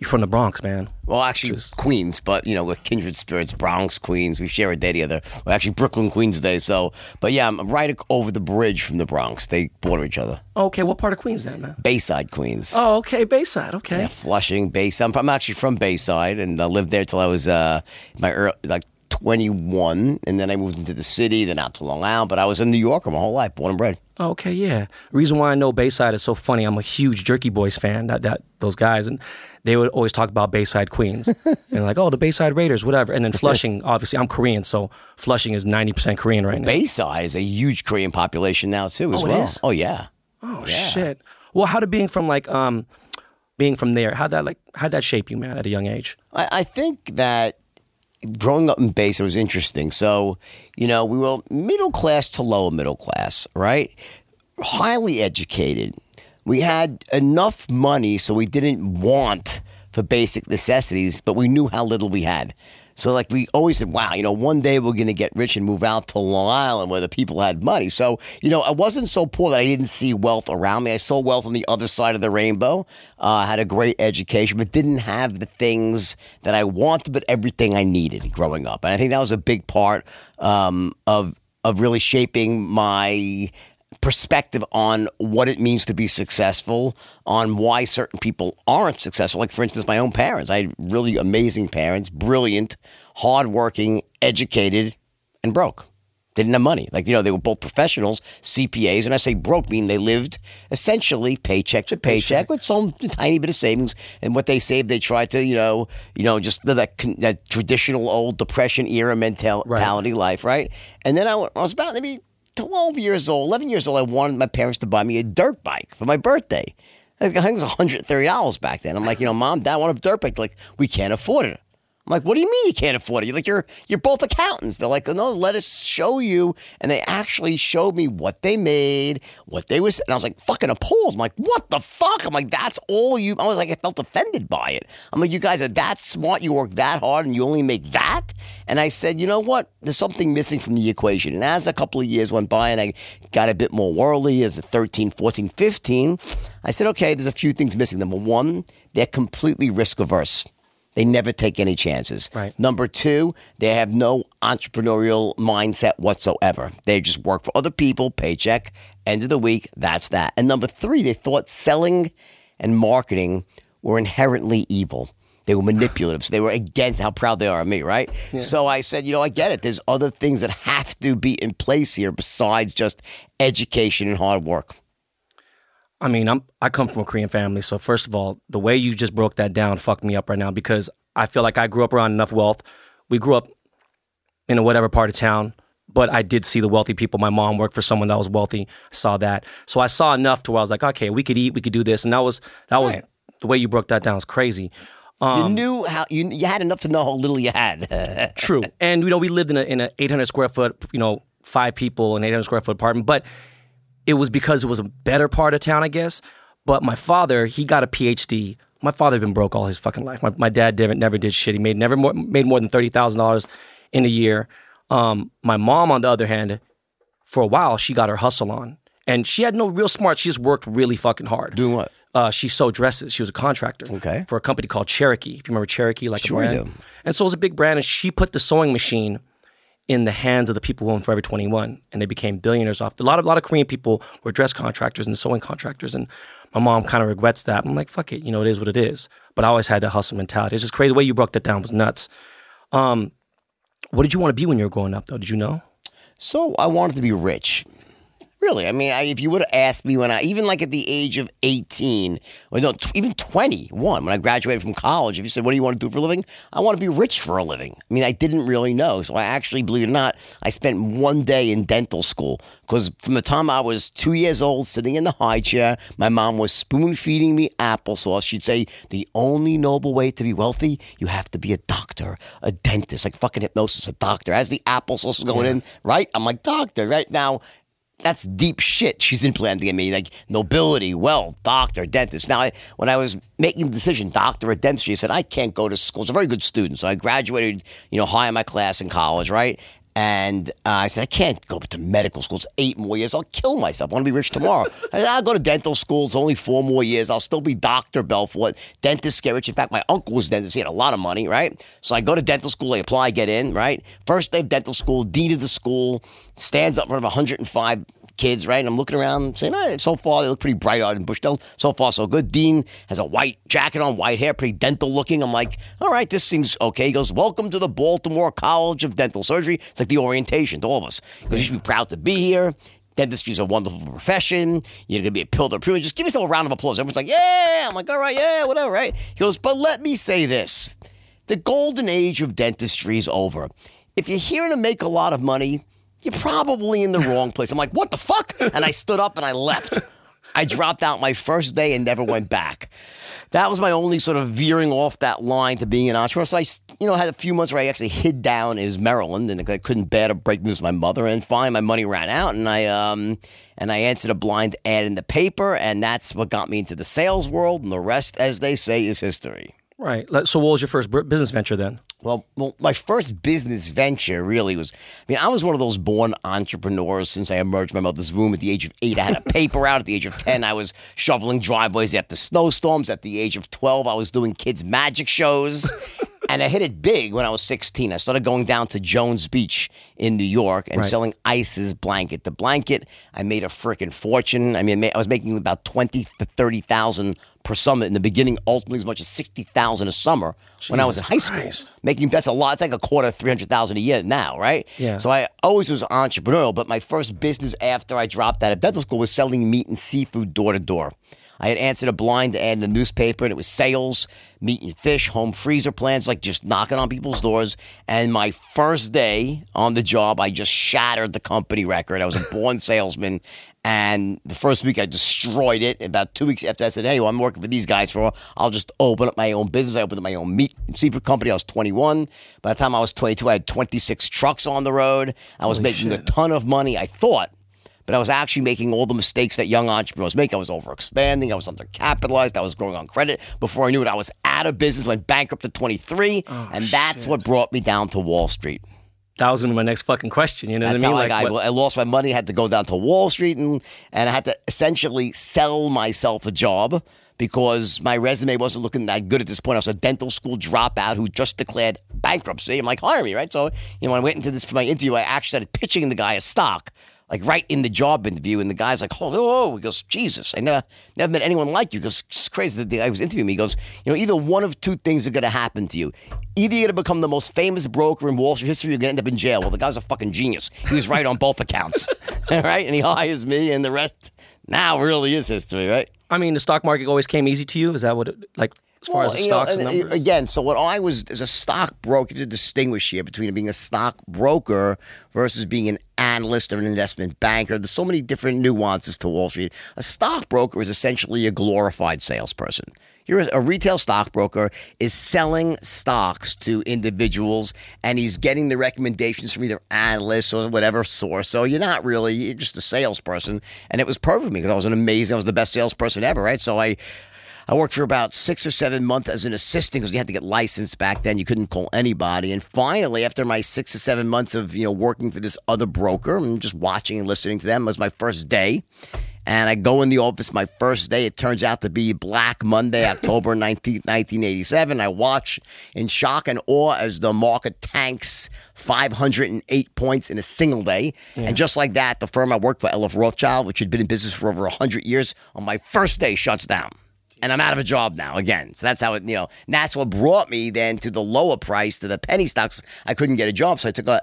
you're from the Bronx, man. Well, actually, Just, Queens, but you know, we're kindred spirits. Bronx, Queens. We share a day together. Well, actually, Brooklyn, Queens Day. So, but yeah, I'm right over the bridge from the Bronx. They border each other. Okay, what part of Queens then, man? Bayside, Queens. Oh, okay, Bayside. Okay. Yeah, Flushing, Bayside. I'm, I'm actually from Bayside, and I lived there till I was uh my early, like 21, and then I moved into the city, then out to Long Island. But I was in New York my whole life, born and bred. Okay, yeah. Reason why I know Bayside is so funny. I'm a huge Jerky Boys fan. That that those guys, and they would always talk about Bayside Queens (laughs) and like, oh, the Bayside Raiders, whatever. And then Flushing, obviously, I'm Korean, so Flushing is 90% Korean right now. Bayside is a huge Korean population now too, as oh, well. Oh yeah. Oh yeah. shit. Well, how did being from like um being from there, how that like how that shape you, man, at a young age? I, I think that growing up in Bayside was interesting. So, you know, we were middle class to lower middle class, right? Highly educated we had enough money so we didn't want for basic necessities, but we knew how little we had. So, like, we always said, wow, you know, one day we're going to get rich and move out to Long Island where the people had money. So, you know, I wasn't so poor that I didn't see wealth around me. I saw wealth on the other side of the rainbow. Uh, had a great education, but didn't have the things that I wanted, but everything I needed growing up. And I think that was a big part um, of of really shaping my perspective on what it means to be successful, on why certain people aren't successful. Like, for instance, my own parents. I had really amazing parents, brilliant, hardworking, educated, and broke. They didn't have money. Like, you know, they were both professionals, CPAs, and I say broke, meaning they lived essentially paycheck to paycheck, with some tiny bit of savings. And what they saved, they tried to, you know, you know, just that, that traditional old depression era mentality right. life, right? And then I, I was about maybe 12 years old, 11 years old, I wanted my parents to buy me a dirt bike for my birthday. I think it was $130 back then. I'm like, you know, mom, dad, I want a dirt bike. Like, we can't afford it. I'm like, what do you mean you can't afford it? You're like, you're you're both accountants. They're like, no, let us show you. And they actually showed me what they made, what they was, and I was like, fucking appalled. I'm like, what the fuck? I'm like, that's all you. I was like, I felt offended by it. I'm like, you guys are that smart, you work that hard, and you only make that. And I said, you know what? There's something missing from the equation. And as a couple of years went by, and I got a bit more worldly, as a 13, 14, 15, I said, okay, there's a few things missing. Number one, they're completely risk averse. They never take any chances. Right. Number two, they have no entrepreneurial mindset whatsoever. They just work for other people, paycheck, end of the week, that's that. And number three, they thought selling and marketing were inherently evil. They were manipulative. So they were against how proud they are of me, right? So I said, you know, I get it. There's other things that have to be in place here besides just education and hard work. I mean, I'm I come from a Korean family, so first of all, the way you just broke that down fucked me up right now because I feel like I grew up around enough wealth. We grew up in a whatever part of town, but I did see the wealthy people. My mom worked for someone that was wealthy. I saw that, so I saw enough to where I was like, okay, we could eat, we could do this, and that was that was Right. the way you broke that down was crazy. you Um, knew how you you had enough to know how little you had. (laughs) True. And you know, we lived in a in a 800 square foot, you know, five people in 800 square foot apartment, but it was because it was a better part of town, I guess. But my father, he got a PhD. My father had been broke all his fucking life. My, my dad never, never did shit. He made never more, made more than thirty thousand dollars in a year. Um, my mom, on the other hand, for a while, she got her hustle on, and she had no real smart. She just worked really fucking hard. Doing what? Uh, she sewed dresses. She was a contractor. Okay. For a company called Cherokee. If you remember Cherokee, like Sure a brand. do. And so it was a big brand, and she put the sewing machine in the hands of the people who own Forever 21, and they became billionaires off. A lot of a lot of Korean people were dress contractors and sewing contractors, and my mom kind of regrets that. I'm like, fuck it, you know, it is what it is. But I always had that hustle mentality. It's just crazy. The way you broke that down was nuts. Um, what did you want to be when you were growing up, though? Did you know? So I wanted to be rich. Really, I mean, I, if you would have asked me when I, even like at the age of 18, or no, t- even 21, when I graduated from college, if you said, What do you want to do for a living? I want to be rich for a living. I mean, I didn't really know. So I actually, believe it or not, I spent one day in dental school because from the time I was two years old, sitting in the high chair, my mom was spoon feeding me applesauce. She'd say, The only noble way to be wealthy, you have to be a doctor, a dentist, like fucking hypnosis, a doctor. As the applesauce was going in, right? I'm like, Doctor, right now that's deep shit she's implanting in me, like nobility, wealth, doctor, dentist. Now, I, when I was making the decision, doctor or dentist, she said, I can't go to school. I was a very good student. So I graduated, you know, high in my class in college, right? And uh, I said, I can't go to medical school. It's eight more years. I'll kill myself. I want to be rich tomorrow. (laughs) I said, I'll go to dental school. It's only four more years. I'll still be Dr. Belfort. dentist get rich. In fact, my uncle was dentist. He had a lot of money, right? So I go to dental school. I apply, get in, right? First day of dental school, dean of the school stands up in front of 105 kids, right? And I'm looking around saying, all right, so far they look pretty bright eyed and bushy-tailed. So far, so good. Dean has a white jacket on, white hair, pretty dental looking. I'm like, all right, this seems okay. He goes, welcome to the Baltimore College of Dental Surgery. It's like the orientation to all of us. Because you should be proud to be here. Dentistry is a wonderful profession. You're going to be a pillar of privilege. Just give yourself a round of applause. Everyone's like, yeah. I'm like, all right, yeah, whatever, right? He goes, but let me say this. The golden age of dentistry is over. If you're here to make a lot of money, you're probably in the wrong place. I'm like, what the fuck? And I stood up and I left. I dropped out my first day and never went back. That was my only sort of veering off that line to being an entrepreneur. So I, you know, had a few months where I actually hid down in Maryland and I couldn't bear to break news to my mother. And finally, my money ran out, and I um and I answered a blind ad in the paper, and that's what got me into the sales world. And the rest, as they say, is history. Right. So, what was your first business venture then? Well, well, my first business venture really was. I mean, I was one of those born entrepreneurs since I emerged from my mother's womb at the age of eight. I had a paper out. At the age of ten, I was shoveling driveways after snowstorms. At the age of twelve, I was doing kids' magic shows. And I hit it big when I was 16. I started going down to Jones Beach in New York and Right. selling ices blanket to blanket. I made a freaking fortune. I mean, I was making about 20 to 30,000 per summit in the beginning, ultimately as much as 60,000 a summer when I was in high school. Christ. Making that's a lot. It's like a quarter of 300,000 a year now, right? Yeah. So I always was entrepreneurial, but my first business after I dropped out of dental school was selling meat and seafood door to door. I had answered a blind ad in the newspaper, and it was sales, meat and fish, home freezer plans, like just knocking on people's doors. And my first day on the job, I just shattered the company record. I was a born salesman. And the first week, I destroyed it. About two weeks after, I said, Hey, well, I'm working for these guys for, I'll just open up my own business. I opened up my own meat and seafood company. I was 21. By the time I was 22, I had 26 trucks on the road. I was making a ton of money, I thought but I was actually making all the mistakes that young entrepreneurs make. I was overexpanding, I was undercapitalized, I was growing on credit. Before I knew it, I was out of business, went bankrupt at 23, and that's what brought me down to Wall Street. That was my next fucking question. You know That's what I mean? Like, I, what- I lost my money, had to go down to Wall Street, and, and I had to essentially sell myself a job because my resume wasn't looking that good at this point. I was a dental school dropout who just declared bankruptcy. I'm like, hire me, right? So, you know, when I went into this for my interview, I actually started pitching the guy a stock like right in the job interview, and the guy's like, "Oh, oh," he goes, "Jesus, I never, never met anyone like you." Because it's crazy. That the guy was interviewing me. He goes, "You know, either one of two things are going to happen to you. Either you're going to become the most famous broker in Wall Street history, or you're going to end up in jail." Well, the guy's a fucking genius. He was right on both accounts, (laughs) all right? And he hires me, and the rest now really is history, right? I mean, the stock market always came easy to you. Is that what, it, like, as far Well, as the you know, and, numbers? Again, so what I was as a stockbroker, you have to distinguish here between being a stockbroker versus being an analyst or an investment banker. There's so many different nuances to Wall Street. A stockbroker is essentially a glorified salesperson. You're a retail stockbroker is selling stocks to individuals and he's getting the recommendations from either analysts or whatever source. So you're not really, you're just a salesperson. And it was perfect for me because I was an amazing, I was the best salesperson ever, right? So I, I worked for about six or seven months as an assistant because you had to get licensed back then. You couldn't call anybody. And finally, after my six or seven months of you know working for this other broker and just watching and listening to them, it was my first day. And I go in the office my first day. It turns out to be Black Monday, (laughs) October 19th, 1987. I watch in shock and awe as the market tanks 508 points in a single day. And just like that, the firm I worked for, LF Rothschild, which had been in business for over 100 years, on my first day shuts down and I'm out of a job now again. So that's how it, you know, that's what brought me then to the lower price, to the penny stocks. I couldn't get a job. So I took a,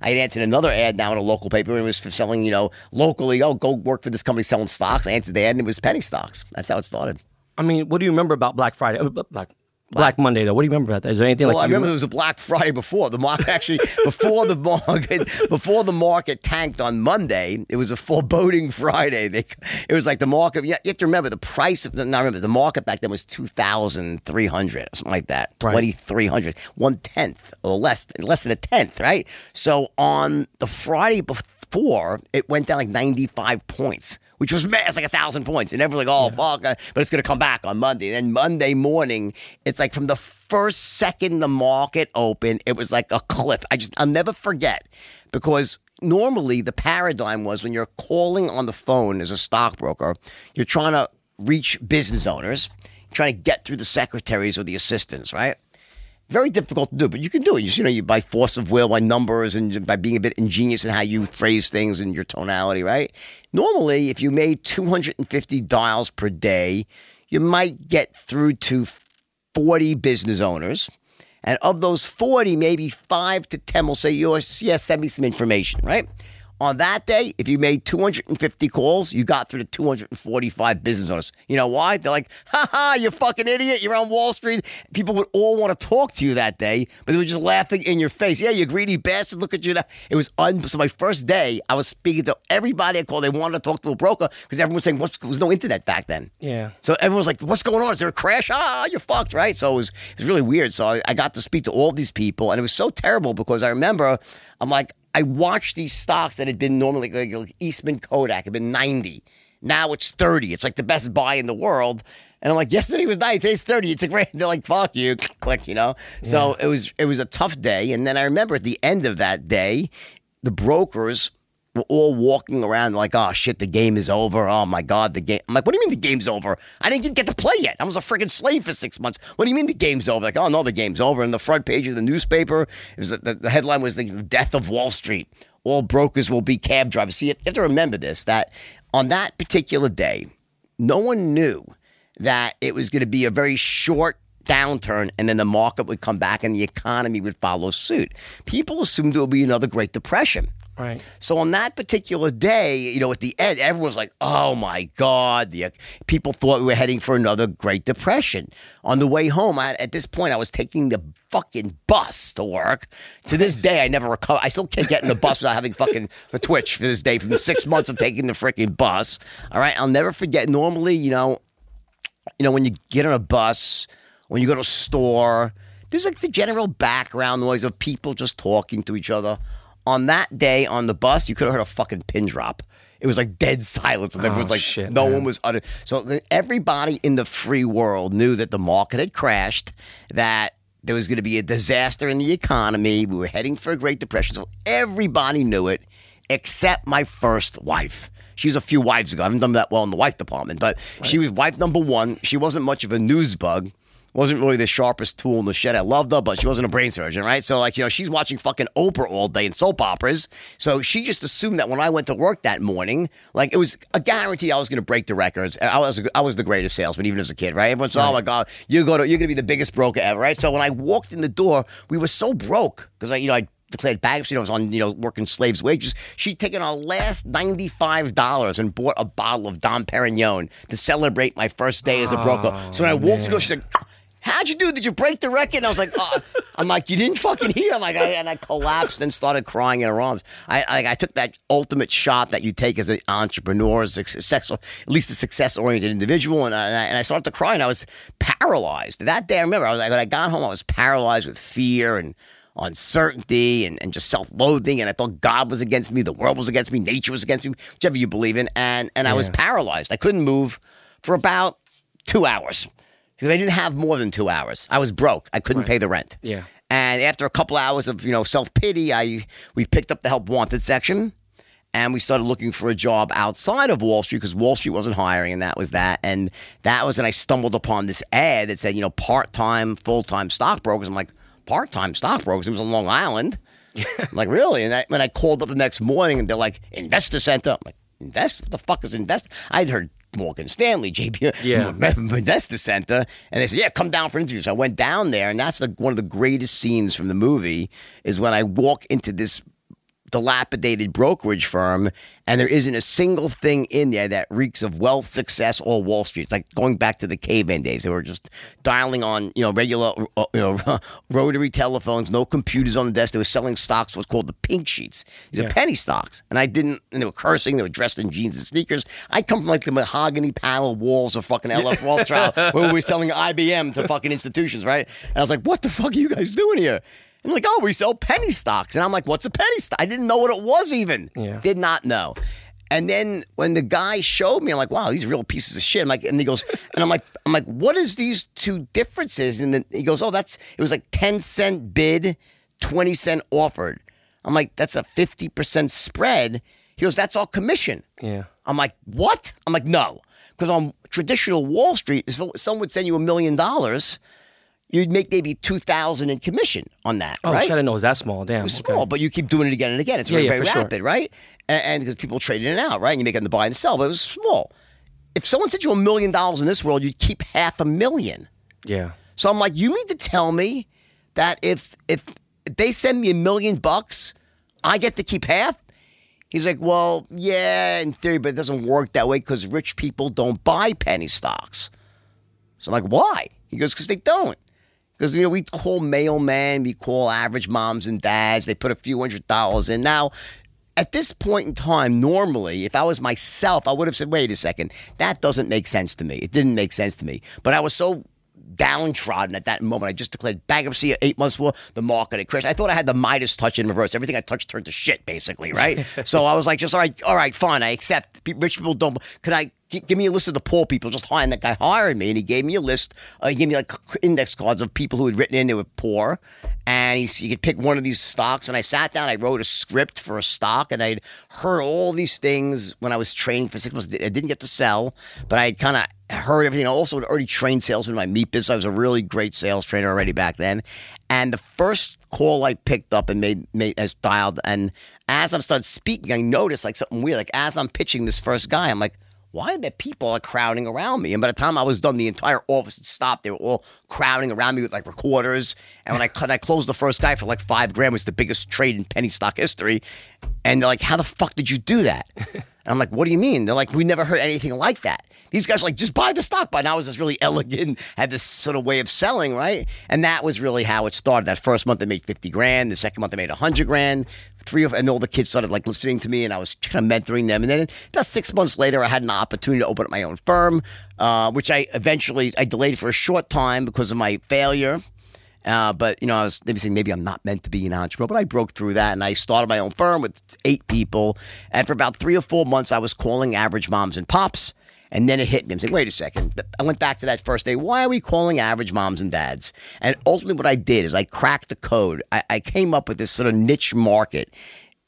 I had answered another ad now in a local paper. and It was for selling, you know, locally. Oh, go work for this company selling stocks. I answered the ad and it was penny stocks. That's how it started. I mean, what do you remember about Black Friday? Uh, Black, Black Monday, though. What do you remember about that? Is there anything Well, like I you remember there was a Black Friday before the market (laughs) actually before the market before the market tanked on Monday. It was a foreboding Friday. They, it was like the market. You have to remember the price of the. Not remember the market back then was two thousand three hundred something like that. Right. Twenty three hundred, one tenth or less, less than a tenth, right? So on the Friday before, it went down like ninety five points which was mad. It's like a thousand points. And everyone's like, oh, fuck. uh, But it's going to come back on Monday. And then Monday morning, it's like from the first second the market opened, it was like a cliff. I just, I'll never forget because normally the paradigm was when you're calling on the phone as a stockbroker, you're trying to reach business owners, trying to get through the secretaries or the assistants, right? Very difficult to do, but you can do it. You, you know, you by force of will, by numbers, and by being a bit ingenious in how you phrase things and your tonality, right? Normally, if you made 250 dials per day, you might get through to 40 business owners. And of those 40, maybe five to 10 will say, yes, send me some information, right? On that day, if you made 250 calls, you got through to 245 business owners. You know why? They're like, ha ha, you fucking idiot. You're on Wall Street. People would all want to talk to you that day, but they were just laughing in your face. Yeah, you greedy bastard. Look at you now. It was un- so my first day, I was speaking to everybody I called. They wanted to talk to a broker because everyone was saying, What's, there was no internet back then. Yeah. So everyone was like, "What's going on? Is there a crash? Ah, you're fucked, right?" So it was it was really weird. So I, I got to speak to all these people, and it was so terrible because I remember I'm like, I watched these stocks that had been normally like, like Eastman Kodak had been 90. Now it's 30. It's like the best buy in the world. And I'm like, yesterday was 90, today's 30. It's a (laughs) great. They're like, fuck you, (laughs) click, you know. So it was it was a tough day. And then I remember at the end of that day, the brokers were all walking around like, oh shit, the game is over. Oh my god, the game. I'm like, what do you mean the game's over? I didn't even get to play yet. I was a freaking slave for six months. What do you mean the game's over? Like, oh no, the game's over. And the front page of the newspaper, it was the, the headline was the death of Wall Street. All brokers will be cab drivers. See, you have to remember this: that on that particular day, no one knew that it was going to be a very short downturn and then the market would come back and the economy would follow suit. People assumed it would be another Great Depression. Right. So on that particular day, you know, at the end, everyone was like, "Oh my God!" The people thought we were heading for another Great Depression. On the way home, I, at this point, I was taking the fucking bus to work. To this day, I never recover. I still can't get in the bus without having fucking a twitch for this day from the six months of taking the freaking bus. All right, I'll never forget. Normally, you know, you know, when you get on a bus, when you go to a store, there's like the general background noise of people just talking to each other. On that day on the bus, you could have heard a fucking pin drop. It was like dead silence. And everyone's oh, like, shit, no man. one was utter. So everybody in the free world knew that the market had crashed, that there was going to be a disaster in the economy. We were heading for a Great Depression. So everybody knew it except my first wife. She was a few wives ago. I haven't done that well in the wife department, but she was wife number one. She wasn't much of a news bug. Wasn't really the sharpest tool in the shed. I loved her, but she wasn't a brain surgeon, right? So, like, you know, she's watching fucking Oprah all day and soap operas. So she just assumed that when I went to work that morning, like, it was a guarantee I was going to break the records. I was I was the greatest salesman, even as a kid, right? Everyone said, "Oh my god, you go to you're going to be the biggest broker ever," right? So when I walked in the door, we were so broke because I, you know, I declared bankruptcy. I was on, you know, working slaves' wages. She'd taken our last $95 and bought a bottle of Dom Perignon to celebrate my first day as a broker. Oh, so when I walked in the door, she's like, How'd you do? Did you break the record? And I was like, oh. (laughs) I'm like, you didn't fucking hear. I'm like, I, and I collapsed and started crying in her arms. I, I, I took that ultimate shot that you take as an entrepreneur, as a successful, at least a success oriented individual, and I, and I started to cry, and I was paralyzed. That day, I remember, I was like, when I got home, I was paralyzed with fear and uncertainty and, and just self-loathing and I thought God was against me, the world was against me, nature was against me, whichever you believe in, and and I was paralyzed. I couldn't move for about two hours because I didn't have more than two hours. I was broke. I couldn't pay the rent. Yeah. And after a couple hours of you know self pity, I we picked up the help wanted section, and we started looking for a job outside of Wall Street because Wall Street wasn't hiring, and that was that. And that was, and I stumbled upon this ad that said you know part time, full time stockbrokers. I'm like part time stockbrokers. It was on Long Island. I'm (laughs) like really? And I, when I called up the next morning, and they're like Investor Center. I'm like invest? What the fuck is invest? I'd heard Morgan Stanley, (laughs) JP, Yeah. (laughs) Investor Center, and they said, "Yeah, come down for interviews." So I went down there, and that's the, one of the greatest scenes from the movie is when I walk into this dilapidated brokerage firm, and there isn't a single thing in there that reeks of wealth, success, or Wall Street. It's like going back to the caveman days. They were just dialing on, you know, regular, uh, you know, (laughs) rotary telephones, no computers on the desk. They were selling stocks, what's called the pink sheets. These are penny stocks, and I didn't. And they were cursing. They were dressed in jeans and sneakers. I come from like the mahogany panel walls of fucking LF (laughs) Rothschild, where we were selling IBM to fucking institutions, right? And I was like, "What the fuck are you guys doing here?" And like, "Oh, we sell penny stocks." And I'm like, "What's a penny stock?" I didn't know what it was even. Yeah. Did not know. And then when the guy showed me, I'm like, "Wow, these are real pieces of shit." I'm like, and he goes, (laughs) and I'm like, I'm like, "What is these two differences?" And then he goes, "Oh, that's it was like ten cent bid, twenty cent offered." I'm like, "That's a fifty percent spread." He goes, "That's all commission." Yeah. I'm like, what? I'm like, no. Because on traditional Wall Street, if someone would send you a million dollars, you'd make maybe 2000 in commission on that, Oh, right? shit, I didn't know it was that small. Damn. It's okay. small, but you keep doing it again and again. It's Yeah, very, yeah, very for sure. rapid, right? And because people trade in and out, right? And you make it in the buy and sell, but it was small. If someone sent you a million dollars in this world, you'd keep half a million. Yeah. So I'm like, you mean to tell me that if if they send me a million bucks, I get to keep half? He's like, well, yeah, in theory, but it doesn't work that way because rich people don't buy penny stocks. So I'm like, why? He goes, because they don't. Because you know we call mailman, we call average moms and dads. They put a few hundred dollars in. Now, at this point in time, normally, if I was myself, I would have said, "Wait a second, that doesn't make sense to me." It didn't make sense to me. But I was so downtrodden at that moment. I just declared bankruptcy eight months before the market had crashed. I thought I had the Midas touch in reverse. Everything I touched turned to shit, basically, right? (laughs) so I was like, just all right, all right, fine. I accept. Rich people don't. Could I? Give me a list of the poor people. Just hiring that guy hired me, and he gave me a list. Uh, he gave me like index cards of people who had written in they were poor, and he, he could pick one of these stocks. And I sat down. I wrote a script for a stock, and I'd heard all these things when I was training for six months. I didn't get to sell, but I kind of heard everything. I also had already trained salesmen in my meat business. I was a really great sales trainer already back then. And the first call I picked up and made, made as dialed, and as I started speaking, I noticed like something weird. Like as I'm pitching this first guy, I'm like, why are there people like crowding around me? And by the time I was done, the entire office had stopped. They were all crowding around me with like recorders. And when I when I closed the first guy for like five grand, was the biggest trade in penny stock history. And they're like, "How the fuck did you do that?" And I'm like, "What do you mean?" They're like, "We never heard anything like that." These guys were like, "Just buy the stock." But now I was just really (laughs) elegant, had this sort of way of selling, right? And that was really how it started. That first month, I made fifty grand. The second month, I made hundred grand. Three of and all the kids started like listening to me, and I was kind of mentoring them. And then about six months later, I had an opportunity to open up my own firm, uh, which I eventually I delayed for a short time because of my failure. Uh, but you know, I was maybe saying maybe I'm not meant to be an entrepreneur, but I broke through that and I started my own firm with eight people. And for about three or four months, I was calling average moms and pops. And then it hit me. I'm saying, wait a second. I went back to that first day. Why are we calling average moms and dads? And ultimately, what I did is I cracked the code. I, I came up with this sort of niche market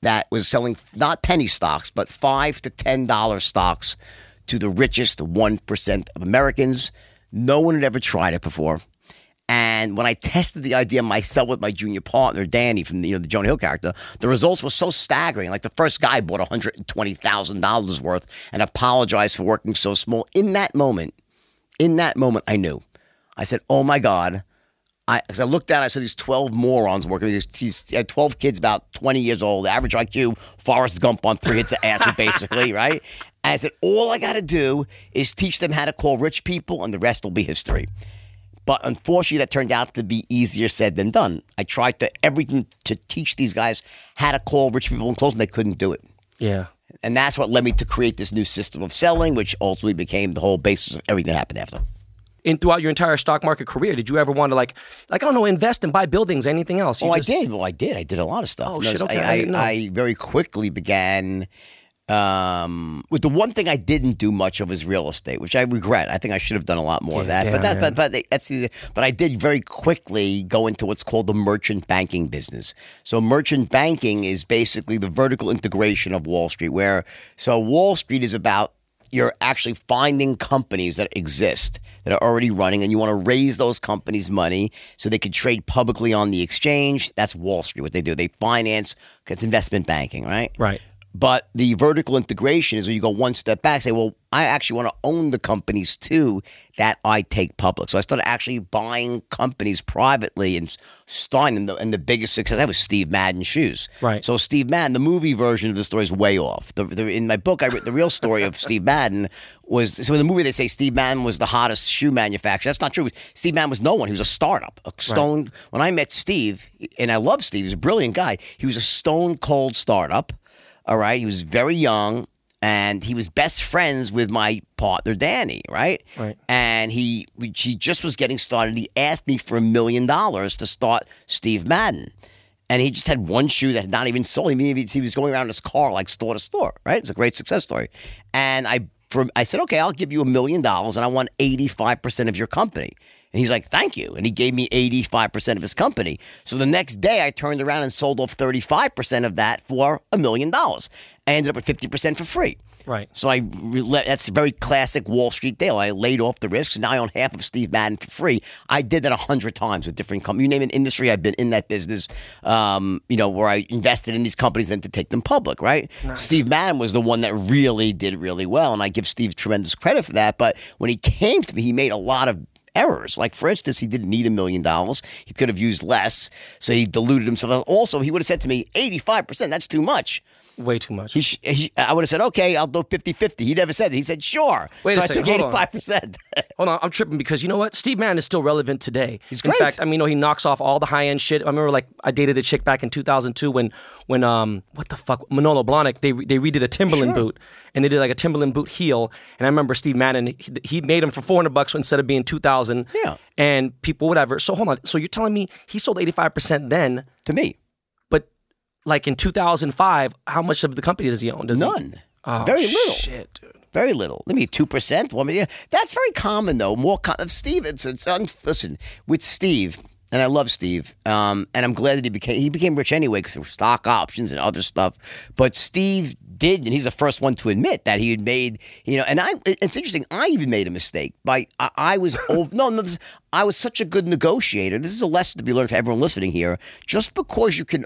that was selling not penny stocks, but five to ten dollar stocks to the richest one percent of Americans. No one had ever tried it before. And when I tested the idea myself with my junior partner Danny from the, you know the Jonah Hill character, the results were so staggering. Like the first guy bought one hundred and twenty thousand dollars worth and apologized for working so small. In that moment, in that moment, I knew. I said, "Oh my God." I, cause I looked down, I saw these 12 morons working. These, these, he had 12 kids about 20 years old, average IQ, Forrest Gump on three hits of acid, (laughs) basically, right? And I said, all I got to do is teach them how to call rich people, and the rest will be history. But unfortunately, that turned out to be easier said than done. I tried to everything to teach these guys how to call rich people and close, and they couldn't do it. Yeah. And that's what led me to create this new system of selling, which ultimately became the whole basis of everything that happened after. And throughout your entire stock market career, did you ever want to like, like I don't know, invest and buy buildings, anything else? You oh, just- I did. Well, I did. I did a lot of stuff. Oh, Notice shit, okay, I I, didn't. I, very quickly began um, with the one thing I didn't do much of is real estate, which I regret. I think I should have done a lot more of Yeah, that. but that, yeah, but but that's the. But I did very quickly go into what's called the merchant banking business. So merchant banking is basically the vertical integration of Wall Street, where so Wall Street is about you're actually finding companies that exist that are already running and you want to raise those companies money so they can trade publicly on the exchange that's wall street what they do they finance it's investment banking right Right. But the vertical integration is where you go one step back, say, well, I actually want to own the companies too that I take public. So I started actually buying companies privately and starting them. And the biggest success that was Steve Madden shoes. Right. So Steve Madden, the movie version of the story is way off. The, the, in my book, I wrote the real story of Steve Madden was so in the movie they say Steve Madden was the hottest shoe manufacturer. That's not true. Steve Madden was no one. He was a startup, a stone. When I met Steve, and I love Steve, he's a brilliant guy. He was a stone cold startup. All right. He was very young and he was best friends with my partner Danny, right? Right. And he he just was getting started. He asked me for a million dollars to start Steve Madden. And he just had one shoe that had not even sold. He, he he was going around in his car like store to store, right? It's a great success story. And I from I said, okay, I'll give you a million dollars and I want 85% of your company. And he's like, thank you. And he gave me 85% of his company. So the next day, I turned around and sold off 35% of that for a million dollars. I ended up with 50% for free. Right. So I that's a very classic Wall Street deal. I laid off the risks. Now I own half of Steve Madden for free. I did that a hundred times with different companies. You name an industry, I've been in that business. Um, you know, where I invested in these companies then to take them public. Right. Steve Madden was the one that really did really well, and I give Steve tremendous credit for that. But when he came to me, he made a lot of errors. Like, for instance, he didn't need a million dollars. He could have used less. So he diluted himself. Also, he would have said to me, 85%, that's too much. Way too much. He, sh- he, I would have said, okay, I'll do 50 50. He never said that. He said, sure. Wait so a I second, took hold on. 85%. (laughs) Hold on, I'm tripping because you know what? Steve Madden is still relevant today. He's In great. fact, I mean, you know, he knocks off all the high end shit. I remember, like, I dated a chick back in 2002 when, when um, what the fuck, Manolo Blahnik, they they redid a Timberland boot, and they did like a Timberland boot heel. And I remember Steve Madden, he, he made them for 400 bucks instead of being 2,000. Yeah. And people, whatever. So hold on. So you're telling me he sold 85 percent then, to me, like in 2005, how much of the company does he own? Does he- none. Oh, Very little. Shit, dude. Very little. Let me two percent. One yeah. That's very common though. More com- Steve. It's, it's un- listen with Steve, and I love Steve. Um, and I'm glad that he became he became rich anyway because of stock options and other stuff. But Steve did, and he's the first one to admit that he had made you know. And I, it's interesting. I even made a mistake by I, I was (laughs) over. No, no. This, I was such a good negotiator. This is a lesson to be learned for everyone listening here. Just because you can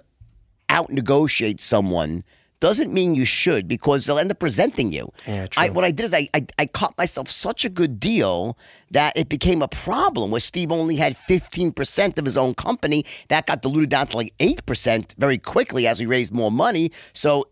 out negotiate someone doesn't mean you should because they'll end up presenting you. Yeah, I, what I did is I, I I caught myself such a good deal that it became a problem where Steve only had 15% of his own company. That got diluted down to like 8% very quickly as we raised more money. So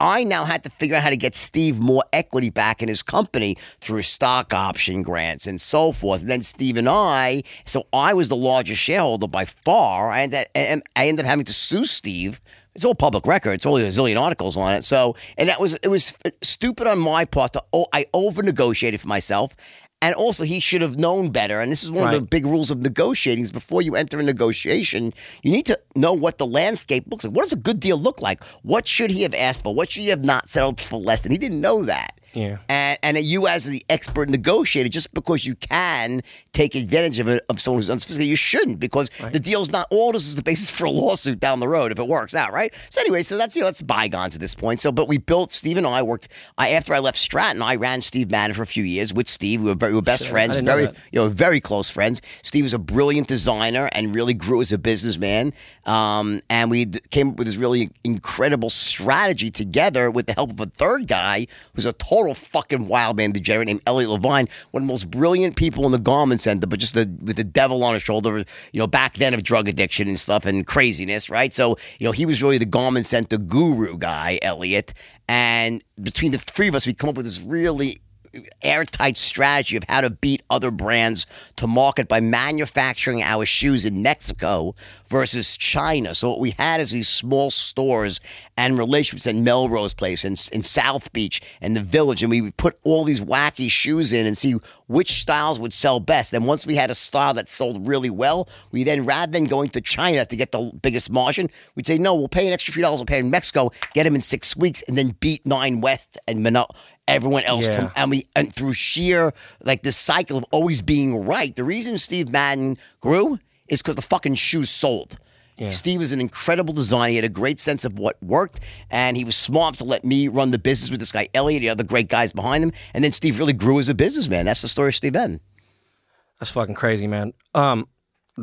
I now had to figure out how to get Steve more equity back in his company through stock option grants and so forth. And then Steve and I, so I was the largest shareholder by far. I ended, and I ended up having to sue Steve. It's all public record. It's only a zillion articles on it. So, and that was it was stupid on my part to oh, I over negotiated for myself. And also, he should have known better. And this is one of the big rules of negotiating: is before you enter a negotiation, you need to know what the landscape looks like. What does a good deal look like? What should he have asked for? What should he have not settled for less than? He didn't know that. Yeah. And, and you, as the expert negotiator, just because you can take advantage of it of someone who's unsophisticated, you shouldn't because the deal's not all this is the basis for a lawsuit down the road if it works out, right? So anyway, so that's you know, that's bygones at this point. So, but we built. Steve and I worked. I after I left Stratton, I ran Steve Madden for a few years with Steve. We were very very, we were best friends, very, you know, very close friends. Steve was a brilliant designer and really grew as a businessman. Um, and we d- came up with this really incredible strategy together with the help of a third guy who's a total fucking wild man degenerate named Elliot Lavigne, one of the most brilliant people in the Garment Center, but just the, with the devil on his shoulder, you know, back then of drug addiction and stuff and craziness, right? So, you know, he was really the Garment Center guru guy, Elliot. And between the three of us, we come up with this really airtight strategy of how to beat other brands to market by manufacturing our shoes in Mexico versus China. So what we had is these small stores and relationships at Melrose Place and in South Beach and the Village, and we would put all these wacky shoes in and see which styles would sell best. And once we had a style that sold really well, we then rather than going to China to get the biggest margin, we'd say no, we'll pay an extra few dollars. We'll pay in Mexico, get them in six weeks, and then beat Nine West and Manila everyone else Yeah. to, and we and through sheer like this cycle of always being right. The reason Steve Madden grew is because the fucking shoes sold. Yeah. Steve was an incredible designer. He had a great sense of what worked, and he was smart to let me run the business with this guy Elliot, the other great guys behind him. And then Steve really grew as a businessman. That's the story of Steve Madden. That's fucking crazy, man. Um,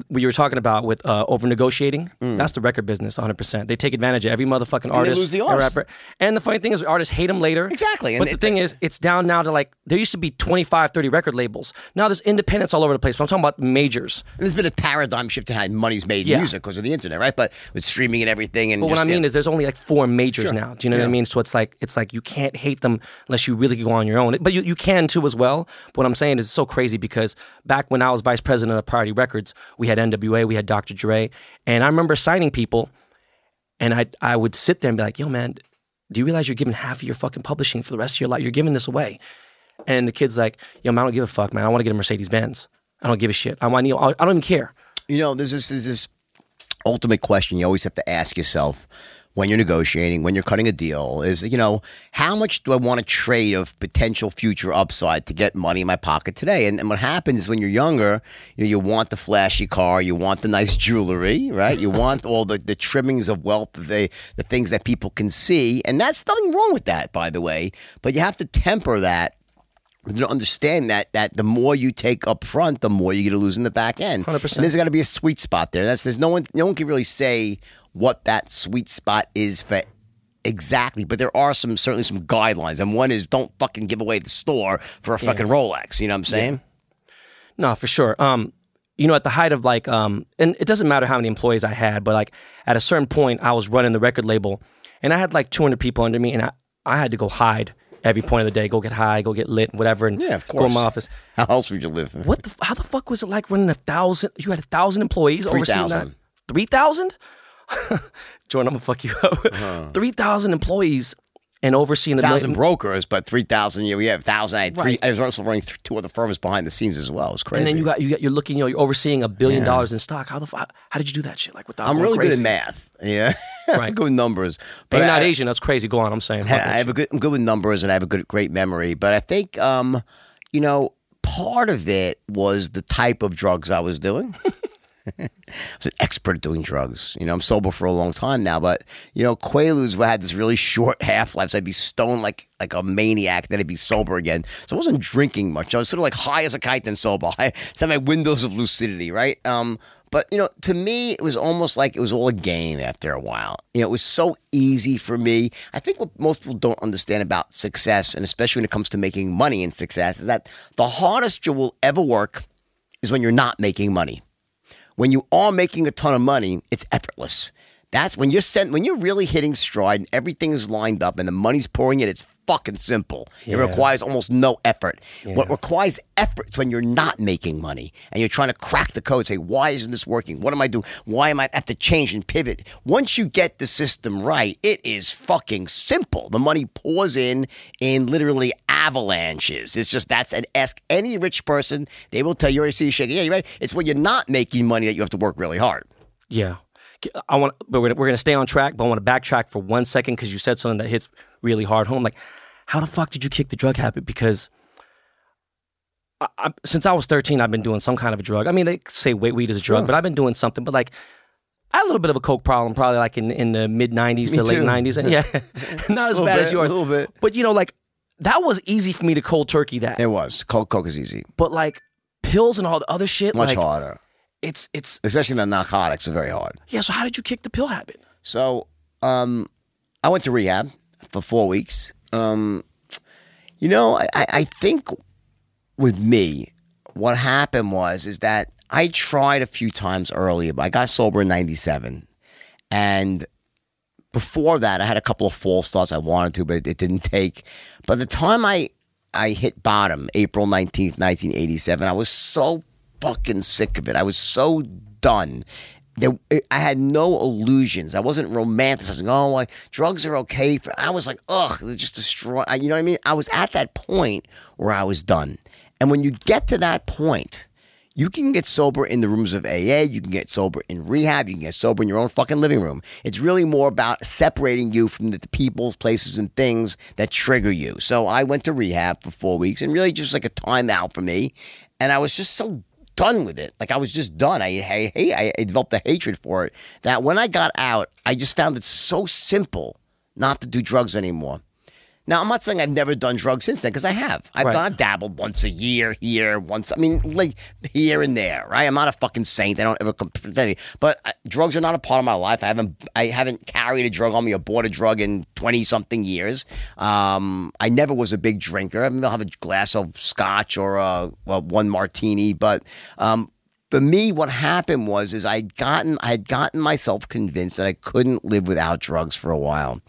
what you were talking about with uh, over negotiating, that's the record business 100%. They take advantage of every motherfucking artist. lose the and rapper. And the funny thing is, artists hate them later. Exactly, and But the it- thing is, it's down now to like, there used to be 25, 30 record labels. Now there's independents all over the place. But I'm talking about majors. And there's been a paradigm shift in how money's made in Yeah. music because of the internet, right? But with streaming and everything, and But what I mean yeah. is, there's only like four majors Sure. now. Do you know what I mean? So it's like it's like you can't hate them unless you really go on your own. But you, you can too as well. But what I'm saying is it's so crazy because back when I was vice president of Priority Records, we had NWA, we had Dr. Dre, and I remember signing people, and I I would sit there and be like, "Yo, man, do you realize you're giving half of your fucking publishing for the rest of your life? You're giving this away." And the kid's like, "Yo, man, I don't give a fuck, man. I want to get a Mercedes Benz. I don't give a shit. I want. I don't even care." You know, there's this, there's this ultimate question you always have to ask yourself when you're negotiating, when you're cutting a deal is, you know, how much do I want to trade of potential future upside to get money in my pocket today? And, and what happens is when you're younger, you, know, you want the flashy car, you want the nice jewelry, right? You want all the, the trimmings of wealth, the, the things that people can see. And that's nothing wrong with that, by the way. But you have to temper that you know, understand that that the more you take up front, the more you're going to lose in the back end. 100%. And there's got to be a sweet spot there. That's there's no one no one can really say what that sweet spot is for exactly, but there are some certainly some guidelines. And one is don't fucking give away the store for a fucking Rolex. You know what I'm saying? No, for sure. Um, you know, at the height of like, um, and it doesn't matter how many employees I had, but like at a certain point, I was running the record label, and I had like 200 people under me, and I, I had to go hide every point of the day, go get high, go get lit, whatever, and Yeah, of course. go in my office. (laughs) How else would you live? What the? How the fuck was it like running a thousand? You had a thousand employees, that. 3,000. Three thousand? (laughs) Jordan, I'm gonna fuck you up. Three thousand employees and overseeing the Uh-huh. Thousand million- brokers, but three thousand. You know, we have thousand. I had three. Right. I was also running th- two other firms behind the scenes as well. It was crazy. And then you got you got you're looking, you know, you're overseeing a billion dollars in stock. How the fuck? How did you do that shit? Like without I'm really crazy? good at math. Yeah, (laughs) Right. I'm good with numbers. But you're not I- Asian. That's crazy. Go on. I'm saying. I have a good, I'm good with numbers and I have a good, great memory. But I think, um, you know, part of it was the type of drugs I was doing. (laughs) (laughs) I was an expert at doing drugs. You know, I'm sober for a long time now, but you know, Quaaludes had this really short (laughs) half life. So I'd be stoned like like a maniac, then I'd be sober again. So I wasn't drinking much. I was sort of like high as a kite, then sober. (laughs) I had my windows of lucidity, right? Um, but you know, to me, it was almost like it was all a game after a while. You know, it was so easy for me. I think what most people don't understand about success, and especially when it comes to making money in success, is that the hardest you will ever work is when you're not making money. When you are making a ton of money, it's effortless. That's when you're sent, when you're really hitting stride and everything is lined up and the money's pouring in, it's fucking simple. It requires almost no effort. What requires effort is when you're not making money and you're trying to crack the code, say, why isn't this working? What am I doing? Why am I have to change and pivot? Once you get the system right, it is fucking simple. The money pours in in literally avalanches. It's just that's an ask any rich person, they will tell you already see you shaking. Yeah, you right. It's when you're not making money that you have to work really hard. Yeah. I want, but we're, we're going to stay on track. But I want to backtrack for one second because you said something that hits really hard home. Like, how the fuck did you kick the drug habit? Because I, I, since I was 13, I've been doing some kind of a drug. I mean, they say weight weed is a drug, but I've been doing something. But like, I had a little bit of a coke problem, probably like in, in the mid 90s to late 90s. And yeah, (laughs) not as bad bit, as yours. a little bit. But you know, like, that was easy for me to cold turkey that. It was cold coke is easy, But like pills and all the other shit, much like harder, it's it's especially the narcotics are very hard. yeah. So how did you kick the pill habit? So, um, I went to rehab for four weeks. Um, you know, I, I think with me, what happened was is that I tried a few times earlier, but I got sober in '97, and before that, I had a couple of false starts I wanted to, but it didn't take. By the time I I hit bottom, April nineteenth, nineteen eighty seven, I was so fucking sick of it. I was so done. There, I had no illusions. I wasn't romanticizing. Oh, like, drugs are okay. For, I was like, ugh, they just destroy. You know what I mean? I was at that point where I was done. And when you get to that point, you can get sober in the rooms of AA. You can get sober in rehab. You can get sober in your own fucking living room. It's really more about separating you from the, the people's, places, and things that trigger you. So I went to rehab for four weeks and really just like a timeout for me. And I was just so done with it. Like I was just done. I, I, I, I developed a hatred for it that when I got out, I just found it so simple not to do drugs anymore. Now, I'm not saying I've never done drugs since then because I have. I've Right. done, I've dabbled once a year here, once. I mean, like here and there, right? I'm not a fucking saint. I don't ever complain. But uh, drugs are not a part of my life. I haven't, I haven't carried a drug on me or bought a drug in 20 something years. Um, I never was a big drinker. I mean, I'll have a glass of scotch or uh, well, one martini, but um, for me, what happened was is I'd gotten I had gotten myself convinced that I couldn't live without drugs for a while.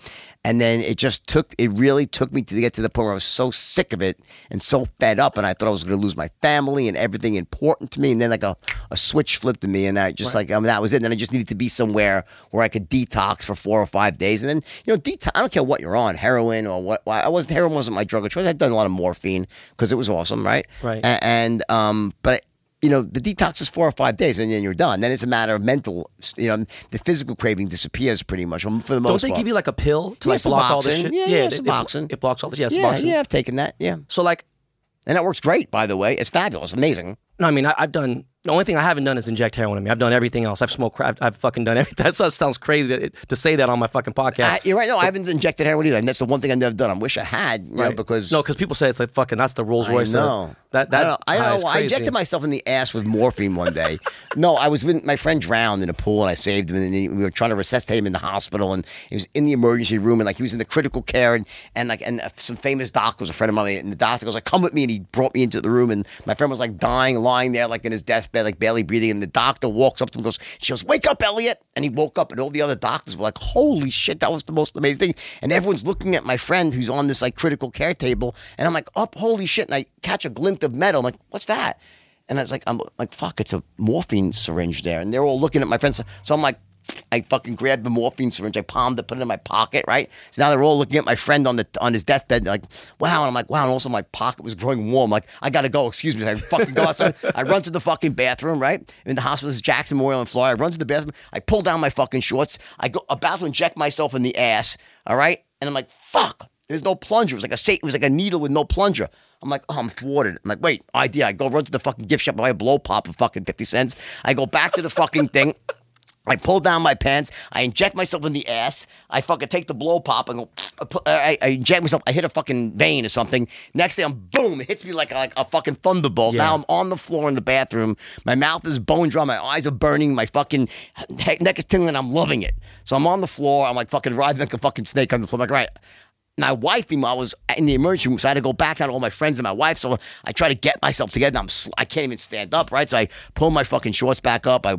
And then it just took it really took me to get to the point where I was so sick of it and so fed up and I thought I was gonna lose my family and everything important to me. And then like a, a switch flipped to me and I just like I mean, that was it. And then I just needed to be somewhere where I could detox for four or five days. And then, you know, detox I don't care what you're on, heroin or what I wasn't heroin wasn't my drug of choice. I'd done a lot of morphine because it was awesome, right? Right. And um, but you know, the detox is four or five days, and then you're done. Then it's a matter of mental. You know, the physical craving disappears pretty much for the most Don't they part. give you like a pill to like block all this shit? Yeah, yeah, it- it, Suboxone. it blocks all this. Yeah, yeah, yeah, I've taken that. Yeah, So like, and that works great. By the way, it's fabulous, amazing. no, I mean, I, I've done. The only thing I haven't done is inject heroin in me. I've done everything else. I've smoked crack. I've fucking done everything. (laughs) That sounds crazy to, to say that on my fucking podcast. I, you're right. No, I haven't injected heroin either, and that's the one thing I've never done. I wish I had, you know, Right. because no, because people say it's like fucking. That's the Rolls Royce. know. That that I don't know. I, don't know. I injected myself in the ass with morphine one day. (laughs) no, I was with my friend drowned in a pool and I saved him and he- we were trying to resuscitate him in the hospital and he was in the emergency room and like he was in the critical care and, and like and uh, some famous doctor was a friend of mine and the doctor goes like come with me and he brought me into the room and my friend was like dying lying there like in his deathbed like barely breathing and the doctor walks up to him and goes she goes wake up Elliot. And he woke up and all the other doctors were like holy shit that was the most amazing thing. And everyone's looking at my friend who's on this like critical care table and I'm like up holy shit. And I catch a glint of metal I'm like what's that? And I was like, I'm like, fuck, it's a morphine syringe there. And they're all looking at my friends. So I'm like, I fucking grabbed the morphine syringe, I palmed it, put it in my pocket, right? So now they're all looking at my friend on the on his deathbed, like, wow. And I'm like, wow. And also my pocket was growing warm. Like, I gotta go. Excuse me. I fucking go outside. I run to the fucking bathroom, right? In the hospital, is Jackson Memorial in Florida. I run to the bathroom. I pull down my fucking shorts. I go about to inject myself in the ass. All right, and I'm like, fuck. There's no plunger. It was like a it was like a needle with no plunger. I'm like, oh, I'm thwarted. I'm like, wait, idea. I go run to the fucking gift shop, and buy a blow pop for fucking 50 cents. I go back to the fucking thing. I pull down my pants. I inject myself in the ass. I fucking take the blow pop and go. I, I, I inject myself. I hit a fucking vein or something. Next thing, I'm boom. It hits me like a, like a fucking thunderbolt. Yeah. Now I'm on the floor in the bathroom. My mouth is bone dry. My eyes are burning. My fucking neck is tingling. I'm loving it. So I'm on the floor. I'm like fucking riding like a fucking snake on the floor. I'm like, right. My wife, meanwhile, was in the emergency room, so I had to go back out to all my friends and my wife. So I try to get myself together. I'm sl- I can't even stand up, right? So I pull my fucking shorts back up. I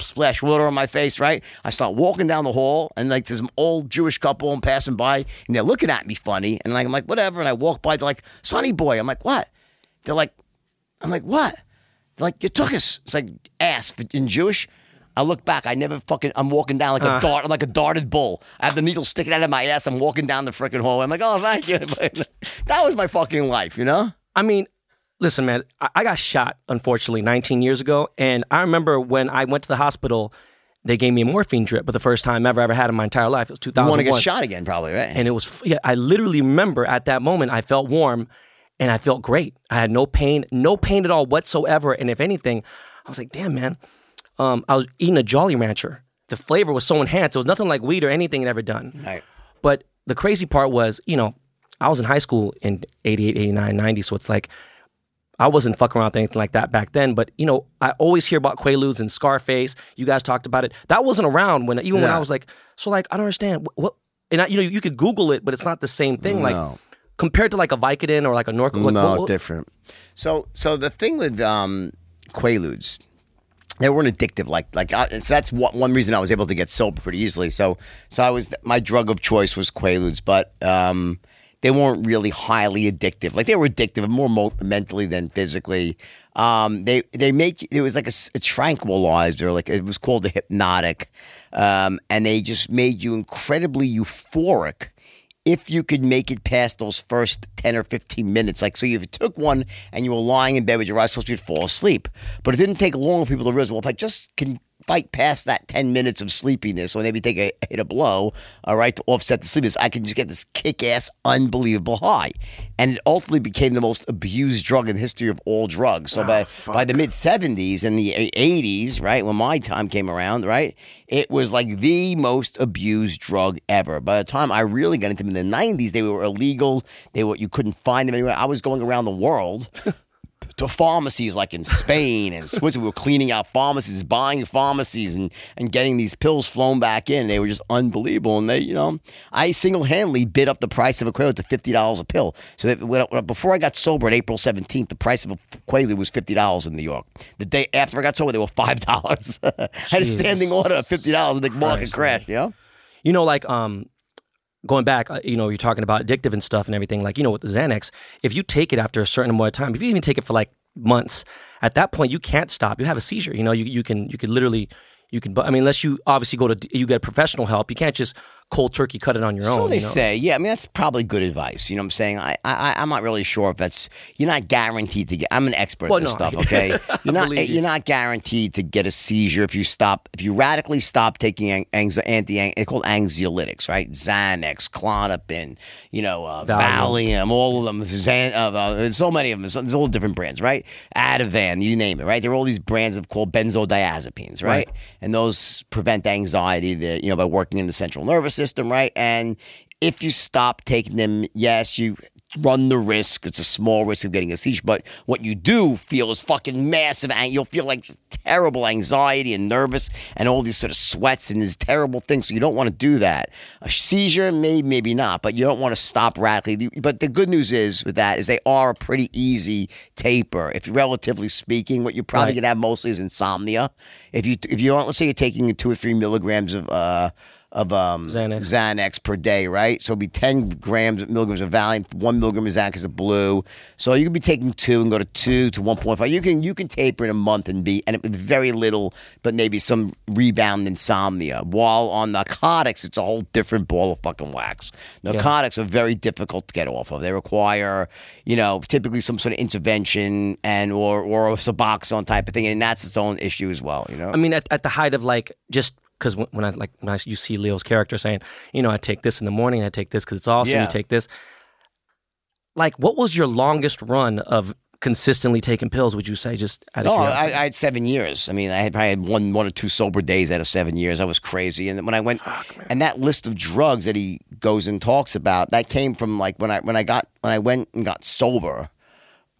splash water on my face, right? I start walking down the hall, and like there's an old Jewish couple and passing by, and they're looking at me funny, and like I'm like whatever, and I walk by, they're like Sonny boy, I'm like what? They're like, I'm like what? They're like you took us. It's like ass in Jewish. I look back. I never fucking. I'm walking down like a ah. dart, I'm like a darted bull. I have the needle sticking out of my ass. I'm walking down the freaking hallway. I'm like, oh, thank you. (laughs) that was my fucking life, you know. I mean, listen, man, I, I got shot, unfortunately, 19 years ago. And I remember when I went to the hospital, they gave me a morphine drip for the first time I ever ever had in my entire life. It was You want to get shot again, probably, right? And it was, yeah, I literally remember at that moment, I felt warm and I felt great. I had no pain, no pain at all whatsoever. And if anything, I was like, damn, man, um, I was eating a Jolly Rancher. The flavor was so enhanced. It was nothing like weed or anything I'd ever done. Right. But the crazy part was, you know, I was in high school in 88, 89, 90. So it's like, I wasn't fucking around with anything like that back then. But, you know, I always hear about Quaaludes and Scarface. You guys talked about it. That wasn't around when, even when I was like, so like, I don't understand. What, what and I, you know, you could Google it, but it's not the same thing. Like, No. compared to like a Vicodin or like a Norco. like, no, what- what- different. So, so the thing with um, Quaaludes, they weren't addictive. Like, like I, so that's what, one reason I was able to get sober pretty easily. So, so I was my drug of choice was Quaaludes, but um, they weren't really highly addictive. Like they were addictive, more mo- mentally than physically. Um, they they make it was like a tranquilizer, like it was called a hypnotic, um, and they just made you incredibly euphoric if you could make it past those first 10 or 15 minutes. Like, so if you took one and you were lying in bed with your eyes closed, you'd fall asleep. But it didn't take long for people to realize, well, if I just can fight past that 10 minutes of sleepiness or maybe take a hit a blow, all right, to offset the sleepiness, I can just get this kick ass, unbelievable high. And it ultimately became the most abused drug in the history of all drugs. So ah, by, by the mid 70s and the 80s, right, when my time came around, right, it was like the most abused drug ever. By the time I really got into them in the 90s, they were illegal. They were you couldn't find them anywhere. I was going around the world (laughs) to pharmacies like in Spain and Switzerland. We were cleaning out pharmacies, buying pharmacies, and, and getting these pills flown back in. They were just unbelievable. And they, you know, I single handedly bid up the price of a Quaalude to fifty dollars a pill. So that when, when- before I got sober on April seventeenth, the price of a Quaalude was fifty dollars in New York. The day after I got sober, they were five dollars. (laughs) I had a standing order of fifty dollars, and the market crashed. You know. you know, like um, going back, uh, you know, you're talking about addictive and stuff and everything. Like, you know, with the Xanax, if you take it after a certain amount of time, if you even take it for like months, at that point you can't stop. You have a seizure. You know, you you can you can literally you can. I mean, unless you obviously go to you get professional help, you can't just cold turkey cut it on your So own. they you know? say, yeah. I mean, that's probably good advice. You know what I'm saying? I, I, I'm not really sure if that's. You're not guaranteed to get. I'm an expert Well, at this no, stuff. (laughs) Okay, you're not. you. You're not guaranteed to get a seizure if you stop. If you radically stop taking anxi- anti, they're called anxiolytics, right? Xanax, Klonopin, you know, uh, Valium. Valium, all of them. Xan, uh, uh, so many of them. There's all different brands, right? Ativan, you name it, right? There are all these brands of called benzodiazepines, right? Right. And those prevent anxiety, the, you know, by working in the central nervous system, right? And if you stop taking them, yes, you run the risk. It's a small risk of getting a seizure, but what you do feel is fucking massive. And you'll feel like just terrible anxiety and nervous and all these sort of sweats and these terrible things. So you don't want to do that. A seizure, maybe, maybe not, but you don't want to stop radically. But the good news is with that is they are a pretty easy taper. If relatively speaking, what you're probably Right. gonna have mostly is insomnia. If you if you aren't, let's say you're taking two or three milligrams of uh of um Xanax. Xanax per day, right? So it'd be 10 grams, milligrams of Valium, one milligram of Xanax is a blue. So you could be taking two and go to two to 1.5. You can you can taper in a month and be, and it, with very little, but maybe some rebound insomnia. While on narcotics, it's a whole different ball of fucking wax. Narcotics are very difficult to get off of. They require, you know, typically some sort of intervention and or or a Suboxone type of thing, and that's its own issue as well, you know? I mean, at, at the height of like just because when, when I like when I you see Leo's character saying, you know, I take this in the morning, I take this because it's awesome. Yeah. You take this. Like, what was your longest run of consistently taking pills? Would you say just out of No? I, I had seven years. I mean, I had probably had one, one or two sober days out of seven years. I was crazy, and when I went, and that list of drugs that he goes and talks about, that came from like when I when I got when I went and got sober.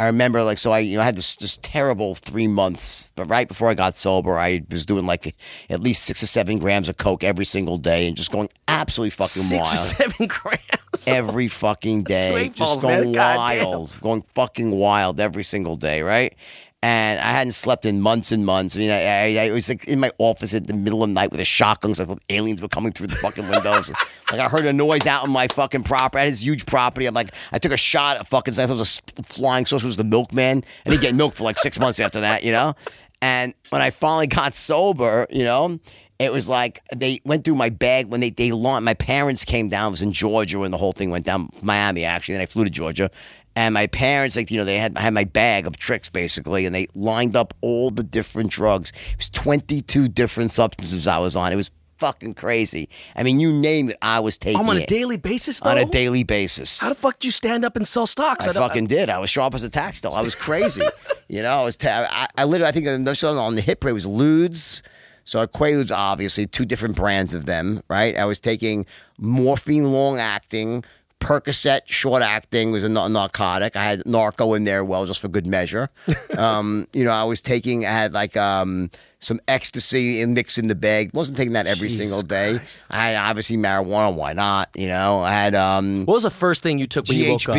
I remember like so I you know I had this this terrible three months, but right before I got sober, I was doing like at least six or seven grams of coke every single day and just going absolutely fucking Six wild or seven (laughs) grams. every fucking day, just balls, man. going Goddamn. wild, going fucking wild every single day, right? And I hadn't slept in months and months. I mean, I, I, I was like in my office at the middle of the night with a shotgun because I thought aliens were coming through the fucking windows. (laughs) like I heard a noise out in my fucking property. I had this huge property. I'm like, I took a shot at fucking. I thought it was a flying saucer. It was the milkman. And he get milk for like six months after that, you know. And when I finally got sober, you know, it was like they went through my bag when they they launched. My parents came down. It was in Georgia when the whole thing went down. Miami actually. Then I flew to Georgia, and my parents like you know they had had my bag of tricks basically, and they lined up all the different drugs. It was twenty two different substances I was on. It was fucking crazy. I mean, you name it, I was taking I'm on a it daily basis, though. on a daily basis. How the fuck do you stand up and sell stocks? I don't- fucking did. I was sharp as a tack still. I was crazy. (laughs) you know, I was. ta- I, I literally. I think on the hit parade was Ludes. So Quaaludes, obviously, two different brands of them, right? I was taking morphine long acting, Percocet, short acting was a nar- narcotic. I had narco in there, well, just for good measure. (laughs) um, you know, I was taking, I had like um, some ecstasy and mix in the bag. Wasn't taking that every single day. I had obviously marijuana. Why not? You know, I had um, What was the first thing you took when you woke up?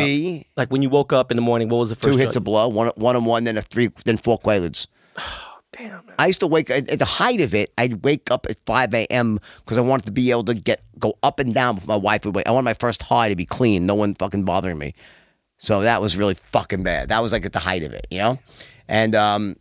Like when you woke up in the morning, what was the first two hits drug? of blow, one one and one, then a three, then four Quaaludes. (sighs) (sighs) Damn. Man. I used to wake at the height of it. I'd wake up at five a.m. because I wanted to be able to get go up and down with my wife would wake. I wanted my first high to be clean, no one fucking bothering me. So that was really fucking bad. That was like at the height of it, you know. And um,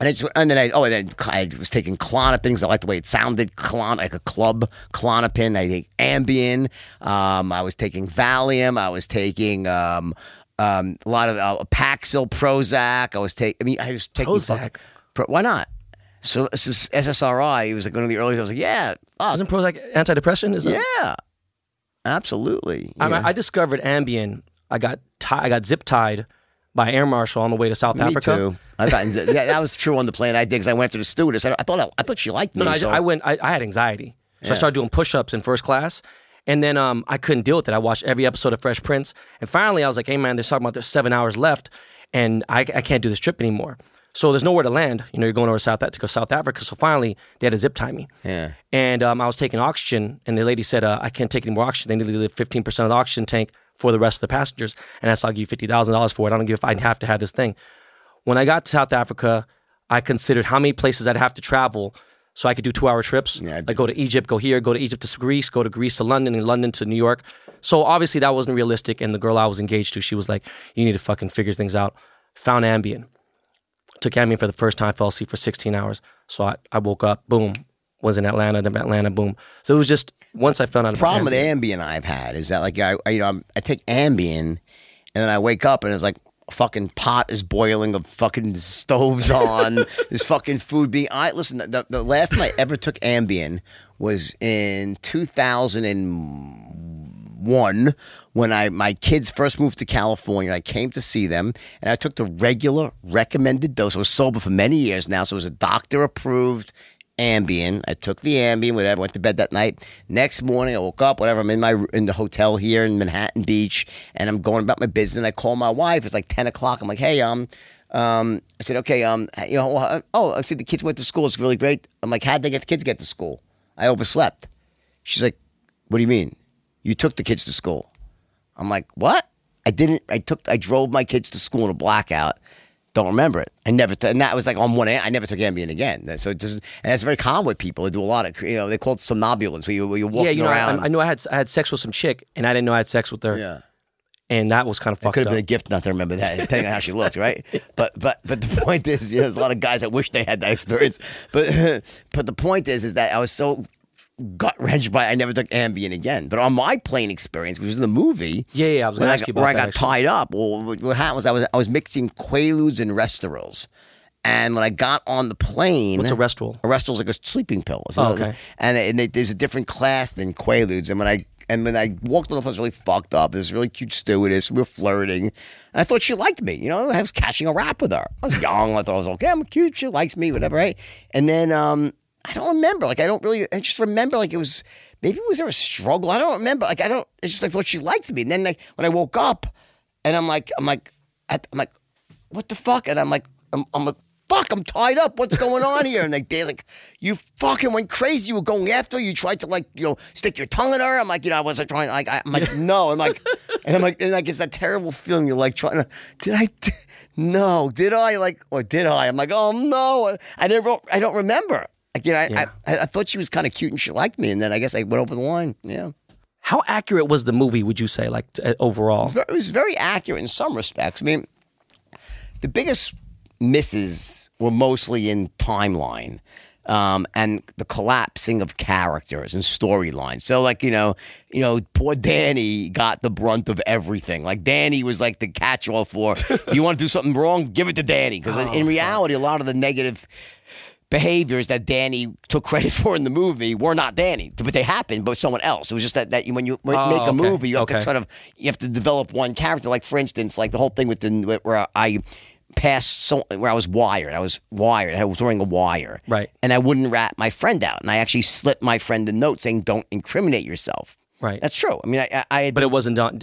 and, I just, and then I oh and then I was taking Klonopin I liked the way it sounded, Clon like a club Klonopin. I take Ambien. Um, I was taking Valium. I was taking um, um, a lot of uh, Paxil, Prozac. I was taking. I mean, I was taking Prozac? fucking- why not? So this is SSRI. It was like one of the earliest. I was like, yeah, fuck, Isn't Prozac antidepressant? Is that? yeah, absolutely. I, know. I discovered Ambien. I got ti- I got zip tied by air marshal on the way to South Me Africa. too. I got yeah, that was true on the plane I did because I went to the stewardess. I, I thought I, thought she liked me. No, no, I, so- I went. I, I had anxiety, so I started doing push-ups in first class, and then um, I couldn't deal with it. I watched every episode of Fresh Prince, and finally, I was like, "Hey, man, they're talking about there's seven hours left, and I, I can't do this trip anymore." So there's nowhere to land. You know, you're going over South to go South Africa. So finally, they had to zip tie me. Yeah. And um, I was taking oxygen, and the lady said, uh, "I can't take any more oxygen. They need to leave 15 percent of the oxygen tank for the rest of the passengers, and that's I'll give you fifty thousand dollars for it. I don't give if I have to have this thing." When I got to South Africa, I considered how many places I'd have to travel so I could do two hour trips. Yeah, I like go to Egypt, go here, go to Egypt to Greece, go to Greece to London, and London to New York. So obviously that wasn't realistic. And the girl I was engaged to, she was like, "You need to fucking figure things out." Found Ambien. Took Ambien for the first time. Fell asleep for 16 hours. So I, I woke up. Boom. Was in Atlanta. Then Atlanta. Boom. So it was just once I found out. about problem with Ambien- I've had is that like I, I you know I'm, I take Ambien and then I wake up and it's like fucking pot is boiling, a fucking stoves on, (laughs) this fucking food being. I listen. The, the last time I ever took Ambien was in 2001 when I my kids first moved to California. I came to see them and I took the regular recommended dose. I was sober for many years now, so it was a doctor approved Ambien. I took the Ambien, whatever. Went to bed that night. Next morning, I woke up. Whatever. I'm in my in the hotel here in Manhattan Beach, and I'm going about my business. And I call my wife. It's like ten o'clock. I'm like, hey, um, um, I said, okay, um, you know, oh, I said the kids went to school. It's really great. I'm like, how'd they get the kids get to school? I overslept. She's like, what do you mean? You took the kids to school? I'm like, what? I didn't. I took. I drove my kids to school in a blackout. Don't remember it. I never. T- and that was like on one. I never took Ambien again. So it doesn't. And that's very common with people. They do a lot of. You know, they call it somnambulance, where you where you're walking yeah, you know, I, around. I know I had I had sex with some chick, and I didn't know I had sex with her, yeah. and that was kind of It fucked could have been a gift not to remember that, depending on how she looked, right? (laughs) But but but the point is, you know, there's a lot of guys that wish they had that experience. But (laughs) but the point is, is that I was so gut wrenched by I never took Ambien again. But on my plane experience, which was in the movie, Yeah, yeah, I was gonna I, ask you where about I got actually. tied up. Well, what happened was I was I was mixing Quaaludes and Restorils. And when I got on the plane, What's a Restral? A Restoril is like a sleeping pill. Oh, okay. And, and they, there's a different class than Quaaludes. And when I and when I walked on the plane, was really fucked up. There was a really cute stewardess. We were flirting. And I thought she liked me. You know, I was catching a rap with her. I was young. I thought I was okay. I'm cute. She likes me, whatever, right? And then um, I don't remember. Like, I don't really, I just remember like it was, maybe was there a struggle? I don't remember. Like, I don't, it's just I thought she liked me. And then like when I woke up and I'm like, I'm like, I'm like, what the fuck? And I'm like, I'm, I'm like, fuck, I'm tied up. What's going on here? And like, they're like, you fucking went crazy. You were going after her. You tried to like, you know, stick your tongue in her. I'm like, you know, I wasn't trying. Like, I- I'm like, no. I'm like, (laughs) and I'm like, and like, it's that terrible feeling. You're like trying to, did I, no, did I like, or did I? I'm like, oh no, I never, I don't remember. Know, I, Yeah. I, I thought she was kind of cute and she liked me, and then I guess I went over the line. Yeah. How accurate was the movie? Would you say, like t- uh, overall? It was very accurate in some respects. I mean, the biggest misses were mostly in timeline um, and the collapsing of characters and storylines. So, like you know, you know, poor Danny got the brunt of everything. Like Danny was like the catch-all for (laughs) you want to do something wrong, give it to Danny. Because in reality, a lot of the negative behaviors that Danny took credit (laughs) for in the movie were not Danny, but they happened, but someone else. It was just that, that when you when Oh, make a oh, okay. movie, you have Okay. to sort of you have to develop one character. Like for instance, like the whole thing with the where I passed so where I was wired. I was wired. I was wearing a wire, Right. And I wouldn't rat my friend out, and I actually slipped my friend a note saying, "Don't incriminate yourself." Right. That's true. I mean, I, I, I but it wasn't Don.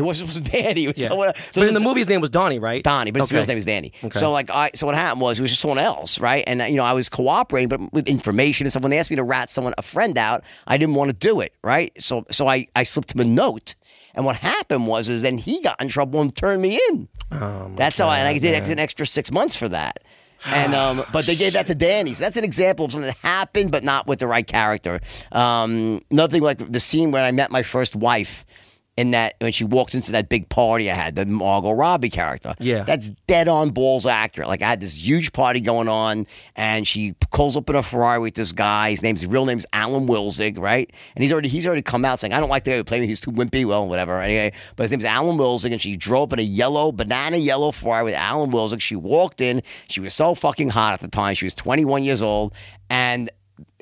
It was, it was Danny. It was Yeah. someone, so but in the movie, his name was Donnie, right? Donnie, but his Okay. real name was Danny. Okay. So like I so what happened was it was just someone else, right? And you know, I was cooperating but with information and stuff. When they asked me to rat someone a friend out, I didn't want to do it, right? So so I, I slipped him a note. And what happened was is then he got in trouble and turned me in. Oh, my That's how I and I did man. an extra six months for that. And um, (sighs) but they gave that to Danny. So that's an example of something that happened, but not with the right character. Um, nothing like the scene when I met my first wife. In that when she walks into that big party I had, the Margot Robbie character. Yeah. That's dead on balls accurate. Like I had this huge party going on, and she pulls up in a Ferrari with this guy. His name's his real name's Alan Wilzig, right? And he's already he's already come out saying, I don't like the guy who played me. He's too wimpy. Well, whatever. Anyway, but his name's Alan Wilzig, and she drove up in a yellow banana yellow Ferrari with Alan Wilzig. She walked in. She was so fucking hot at the time. She was 21 years old, and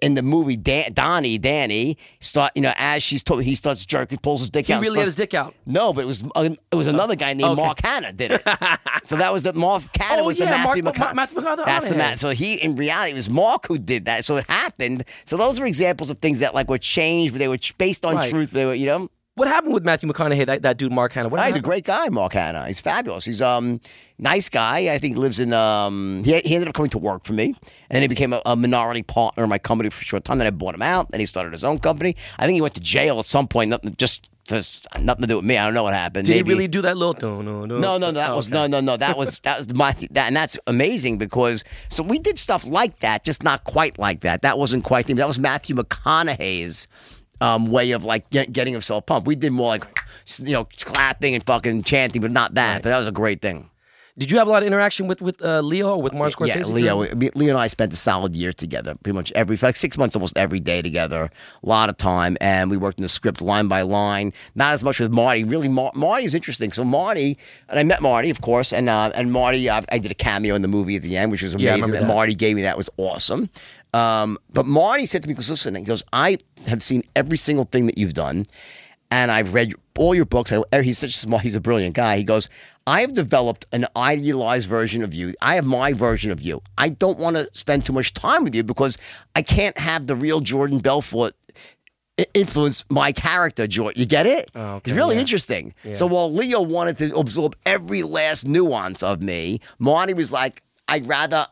in the movie, Dan- Donnie, Danny, start you know as she's told, he starts jerking, pulls his dick He out. really had his dick out. no, but it was uh, it was another guy named Okay. Mark Hanna did it. (laughs) so that was the Mark Hanna Oh, was yeah, the Matthew Mark- McConaughey. Matthew McConaughey That's the. Matt. So he in reality it was Mark who did that. So it happened. So those are examples of things that like were changed, but they were based on Right. truth. They were you know. What happened with Matthew McConaughey? That, that dude, Mark Hanna. What he's a great guy, Mark Hanna. He's fabulous. He's um nice guy. I think he lives in um he, he ended up coming to work for me, and then he became a, a minority partner in my company for a short time. Then I bought him out. Then he started his own company. I think he went to jail at some point. Nothing just for nothing to do with me. I don't know what happened. Did Maybe- he really do that little? No, no, no. no, no, that Oh, was okay. no, no, no. That was (laughs) that was my that, and that's amazing because so we did stuff like that, just not quite like that. That wasn't quite the that was Matthew McConaughey's um, way of like get, getting himself pumped. We did more like you know clapping and fucking chanting, but not that. But that was a great thing. Did you have a lot of interaction with with uh, Leo or with Martin Scorsese? Yeah, Leo, Leo and I spent a solid year together, pretty much every like six months, almost every day together. A lot of time, and we worked in the script line by line. Not as much with Marty. Really, Mar- Marty is interesting. So Marty, and I met Marty, of course, and uh, and Marty, uh, I did a cameo in the movie at the end, which was Yeah, I amazing. that that. Marty gave me that was awesome. Um, but Marty said to me, "Because listen," he goes, "I have seen every single thing that you've done." and I've read all your books. He's such a small, he's a brilliant guy. He goes, I have developed an idealized version of you. I have my version of you. I don't want to spend too much time with you because I can't have the real Jordan Belfort influence my character, Jordan. You get it? Oh, okay, it's really yeah. interesting. So while Leo wanted to absorb every last nuance of me, Marty was like, I'd rather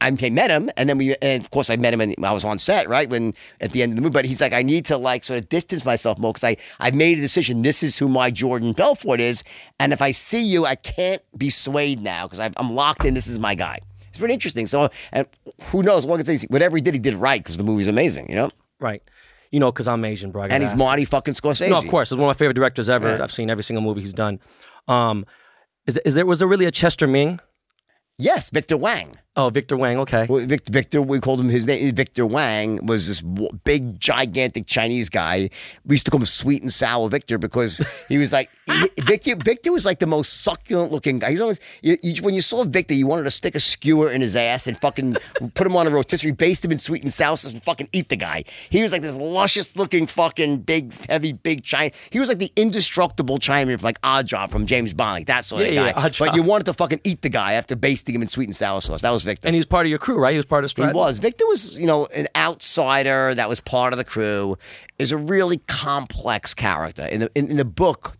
I met him, and then we, and of course, I met him, and I was on set, right when at the end of the movie. But he's like, I need to like sort of distance myself more because I I made a decision. This is who my Jordan Belfort is, and if I see you, I can't be swayed now because I'm locked in. This is my guy. It's pretty interesting. So, and who knows? One can say whatever he did, he did right because the movie's amazing, you know. Right. You know, because I'm Asian, bro. And he's. Marty fucking Scorsese. No, of course. He's one of my favorite directors ever. Yeah. I've seen every single movie he's done. Um, is, is there was there really a Chester Ming? Yes, Victor Wang. Oh, Victor Wang. Okay. Well, Victor, Victor, we called him his name. Victor Wang was this big, gigantic Chinese guy. We used to call him Sweet and Sour Victor because he was like (laughs) he- Victor. Victor was like the most succulent looking guy. He's always you, you, when you saw Victor, you wanted to stick a skewer in his ass and fucking put him on a rotisserie, baste him in sweet and sour sauce, and fucking eat the guy. He was like this luscious looking fucking big, heavy, big China. He was like the indestructible Chinaman, like Oddjob from James Bond, like that sort of guy. yeah, but you wanted to fucking eat the guy after basting him in sweet and sour sauce. That was Victor. And he's part of your crew, right? He was part of He was. Victor was, you know, an outsider that was part of the crew. Is a really complex character. In the in, in the book,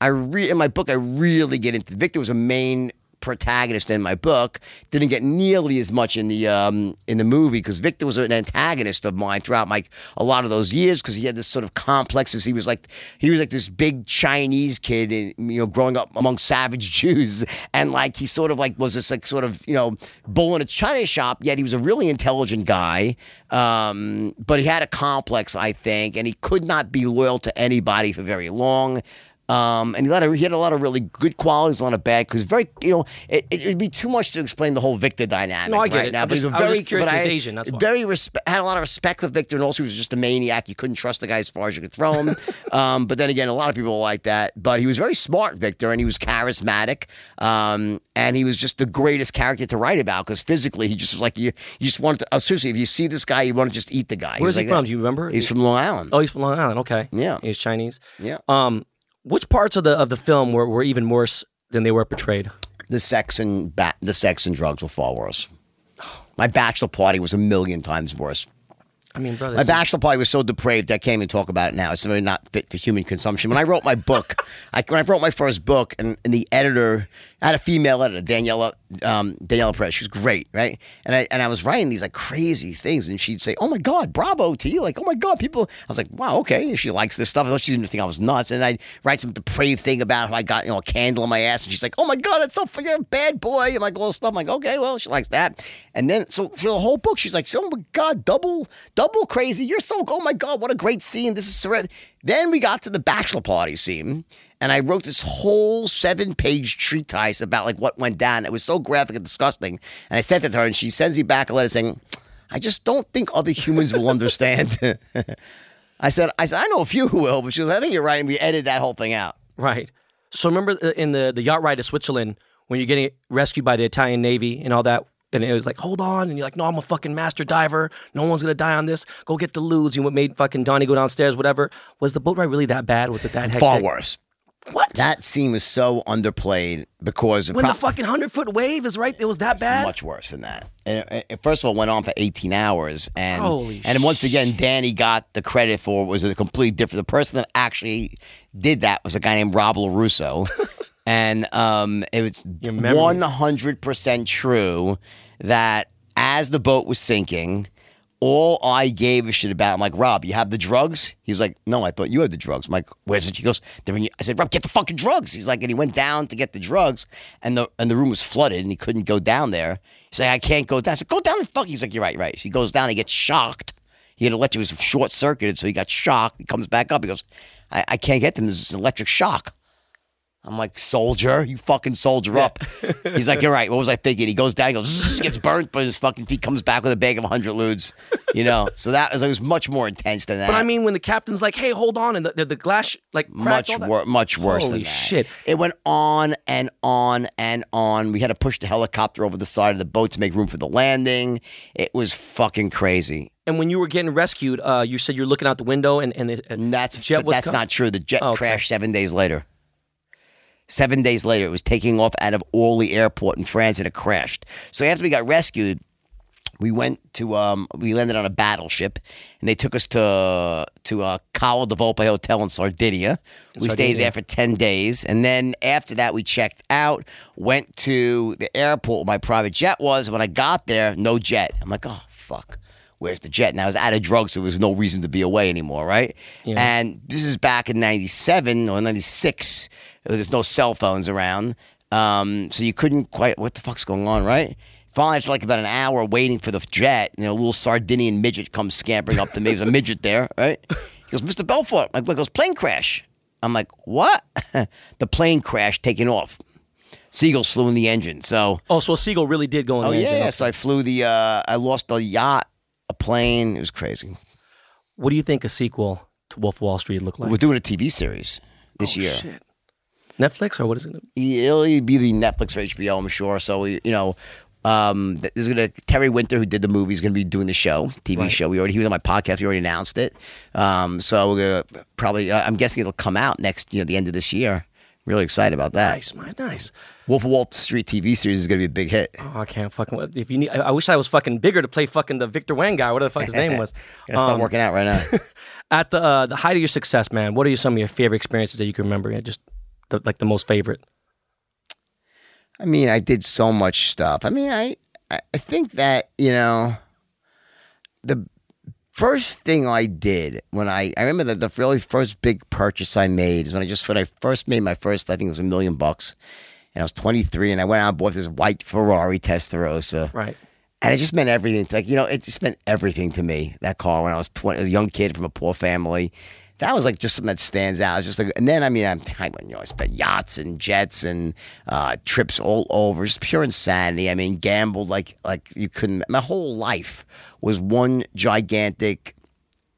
I re- in my book I really get into. Victor was a main protagonist in my book. Didn't get nearly as much in the um, in the movie because Victor was an antagonist of mine throughout my a lot of those years because he had this sort of complexes. He was like he was like this big Chinese kid, and you know, growing up among savage (laughs) Jews, and like he sort of like was this like sort of you know bull in a china shop. Yet he was a really intelligent guy, um, but he had a complex, I think, and he could not be loyal to anybody for very long. Um, and he had, a, he had a lot of really good qualities, a lot of bad. Because very, you know, it, it'd be too much to explain the whole Victor dynamic No, I get right it. now. I'm but just- he's a very, curious but I Asian, that's why. very respe- had a lot of respect for Victor, and also he was just a maniac. You couldn't trust the guy as far as you could throw him. (laughs) um, but then again, a lot of people were like that. But he was very smart, Victor, and he was charismatic. Um, and he was just the greatest character to write about because physically he just was like you. You just wanted to. Uh, seriously, if you see this guy, you want to just eat the guy. Where's was he like from? that. Do you remember? He's from Long Island. Oh, he's from Long Island. Okay. Yeah. He's Chinese. Yeah. Um, which parts of the of the film were, were even worse than they were portrayed? the sex and ba- the sex and drugs were far worse. My bachelor party was a million times worse. I mean, brother, My bachelor party was so depraved I can't even talk about it now. It's really not fit for human consumption. When I wrote my book, (laughs) I, when I wrote my first book, and, and the editor, I had a female editor, Daniela, um, Daniela Perez. She was great, right? And I and I was writing these like crazy things, and she'd say, "Oh my god, bravo to you!" Like, "Oh my god, people." I was like, "Wow, okay." She likes this stuff. I thought she didn't think I was nuts, and I'd write some depraved thing about how I got you know a candle in my ass, and she's like, "Oh my god, that's so f- you're bad boy," and like all this stuff. I'm like, "Okay, well, she likes that." And then so for the whole book, she's like, "Oh my god, double double crazy! You're so oh my god, what a great scene! This is surreal." Then we got to the bachelor party scene. And I wrote this whole seven page treatise about like what went down. It was so graphic and disgusting. And I sent it to her and she sends me back a letter saying, I just don't think other humans will understand. (laughs) I said, I said, I know a few who will, but she goes, I think you're right. And we edited that whole thing out. Right. So remember uh, in the the yacht ride to Switzerland when you're getting rescued by the Italian Navy and all that, and it was like, hold on, and you're like, no, I'm a fucking master diver. No one's gonna die on this. Go get the ludes. You made fucking Donnie go downstairs, whatever. Was the boat ride really that bad? Was it that hectic? Far worse. What? That scene was so underplayed because when the fucking hundred foot wave is right, it was that bad. much worse than that. And, and- and first of all, it went on for 18 hours, and Holy and once again, Danny got the credit for it was a completely different. The person that actually did that was a guy named Rob Larusso, (laughs) and um, it was 100 percent true that as the boat was sinking. All I gave a shit about, I'm like, Rob, you have the drugs? He's like, No, I thought you had the drugs. I'm like, Where's it? He goes, They're in your-" I said, Rob, get the fucking drugs. He's like, and he went down to get the drugs, and the and the room was flooded, and he couldn't go down there. He's like, I can't go down. I said, Go down and fuck. He's like, You're right, you're right. He goes down, he gets shocked. He had electric, it was short circuited, so he got shocked. He comes back up. He goes, I, I can't get them. There's an electric shock. I'm like, soldier, you fucking soldier up. He's like, you're right. What was I thinking? He goes down, he goes, "Zzz," gets burnt, but his fucking feet comes back with a bag of 100 ludes. You know, (laughs) so that was, it was much more intense than that. But I mean, when the captain's like, "Hey, hold on," and the the, the glass like cracked, much wor- much worse Holy than that. shit. It went on and on and on. We had to push the helicopter over the side of the boat to make room for the landing. It was fucking crazy. And when you were getting rescued, uh, you said you're looking out the window, and and, the, And that's jet was that's not true. The jet Oh, okay. crashed seven days later. Seven days later, it was taking off out of Orly Airport in France, and it crashed. So after we got rescued, we went to um, we landed on a battleship, and they took us to to uh, Cala di Volpe Hotel in Sardinia. we stayed Sardinia. there for ten days, and then after that, we checked out, went to the airport where my private jet was. When I got there, no jet. I'm like, oh fuck. Where's the jet? And I was out of drugs, so there was no reason to be away anymore, right? And this is back in '97 or '96. There's no cell phones around, um, so you couldn't quite. What the fuck's going on, right? Finally, after like about an hour waiting for the jet, you know, a little Sardinian midget comes scampering up to me. There's a midget there, right? He goes, Mr. Belfort. My goes, plane crash. I'm like, what? (laughs) the plane crash taking off. Seagull flew in the engine. So, Oh, so a seagull really did go in oh the yeah, engine. yeah. So I flew the, uh, I lost the yacht, a plane. It was crazy. What do you think a sequel to Wolf of Wall Street look like? We're doing a TV series this year. Oh, year. Shit. Netflix or what is it? It'll be the Netflix or HBO, I'm sure. So we, you know, um, th- there's gonna Terry Winter, who did the movie, is gonna be doing the show, TV Right. show. We already he was on my podcast. We already announced it. Um, so we're gonna probably, uh, I'm guessing it'll come out next, you know, the end of this year. Really excited about that. Nice, man, nice. Wolf of Wall Street TV series is gonna be a big hit. Oh, I can't fucking. If you need, I, I wish I was fucking bigger to play fucking the Victor Wang guy. Whatever the fuck his name was. (laughs) Start Um, working out right now. (laughs) At the uh, the height of your success, man. What are some of your favorite experiences that you can remember? Yeah, Just the, like the most favorite. I mean, I did so much stuff. I mean, I I think that you know the first thing I did when I I remember that the really first big purchase I made is when I just when I first made my first I think it was a million bucks, and I was 23, and I went out and bought this white Ferrari Testarossa, Right. and it just meant everything. It's like you know, it just meant everything to me. That car when I was 20, a young kid from a poor family. That was like just something that stands out. It's just like, and then I mean, I'm, I, you know, I spent yachts and jets and uh, trips all over, just pure insanity. I mean, gambled like like you couldn't. My whole life was one gigantic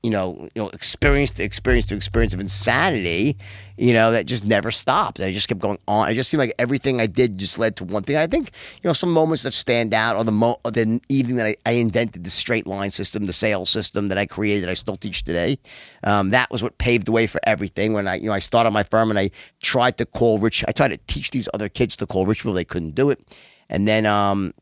you know, you know, experience to experience to experience of insanity, you know, that just never stopped. I just kept going on. It just seemed like everything I did just led to one thing. I think, you know, some moments that stand out are the mo- are the evening that I, I invented the straight line system, the sales system that I created, that I still teach today. Um, that was what paved the way for everything. When I, you know, I started my firm and I tried to call rich, I tried to teach these other kids to call rich people, they couldn't do it. And then, um,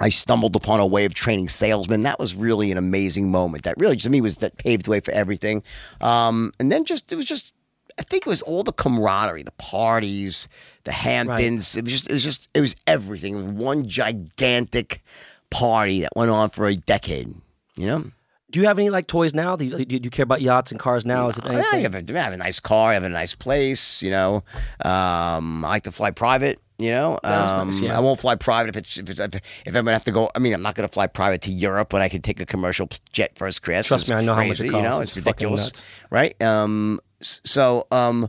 I stumbled upon a way of training salesmen. That was really an amazing moment. That really, to me, was that paved the way for everything. Um, and then just it was just, I think it was all the camaraderie, the parties, the Hamptons. It was just, it was just, it was everything. It was one gigantic party that went on for a decade. You know. Do you have any like toys now? Do you, do you care about yachts and cars now? Is it I have, a, I have a nice car. I have a nice place. You know, um, I like to fly private. You know, um, nice, yeah. I won't fly private if it's if it's if, I'm gonna have to go. I mean, I'm not gonna fly private to Europe, but I could take a commercial jet first class. Trust me, I know how much it crazy, You know, costs. it's It's ridiculous, right? Um, so um,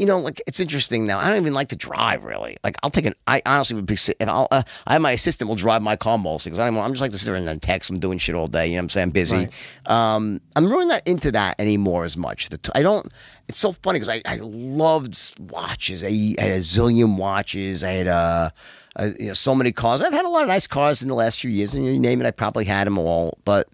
you know, like it's interesting now. I don't even like to drive really. Like I'll take an. I honestly would be. If I'll, uh, I have my assistant will drive my car mostly because I don't. I'm just like to sit there and text. I'm doing shit all day. You know what I'm saying? I'm busy. Right. Um, I'm really not into that anymore as much. The t- I don't. It's so funny because I, I loved watches. I, I had a zillion watches. I had uh, uh, you know, so many cars. I've had a lot of nice cars in the last few years, and you name it, I probably had them all. But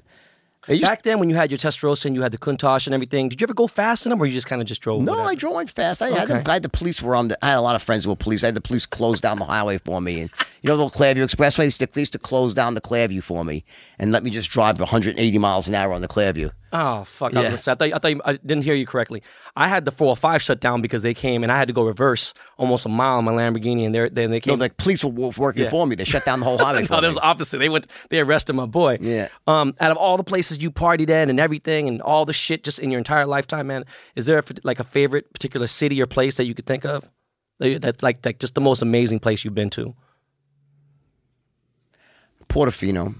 used Back then, when you had your Testarossa and you had the Countach and everything, did you ever go fast in them, or you just kind of just drove? No, whatever? I drove fast. I had, the, I had the police were on the. I had a lot of friends who were police. I had the police close down the highway for me, and you know the Clearview Expressway. They used to- they used to close down the Clearview for me and let me just drive 180 miles an hour on the Clearview. Oh fuck! I, was Yeah. gonna say, I thought I thought you, I didn't hear you correctly. I had the 405 shut down because they came and I had to go reverse almost a mile in my Lamborghini, and they they, they No, came. the police were working Yeah. for me. They shut down the whole highway (laughs) for no, that me. was opposite. They went. They arrested my boy. Yeah. Um. Out of all the places you partied in and everything and all the shit just in your entire lifetime, man, is there a, like a favorite particular city or place that you could think of? That That's like like just the most amazing place you've been to. Portofino.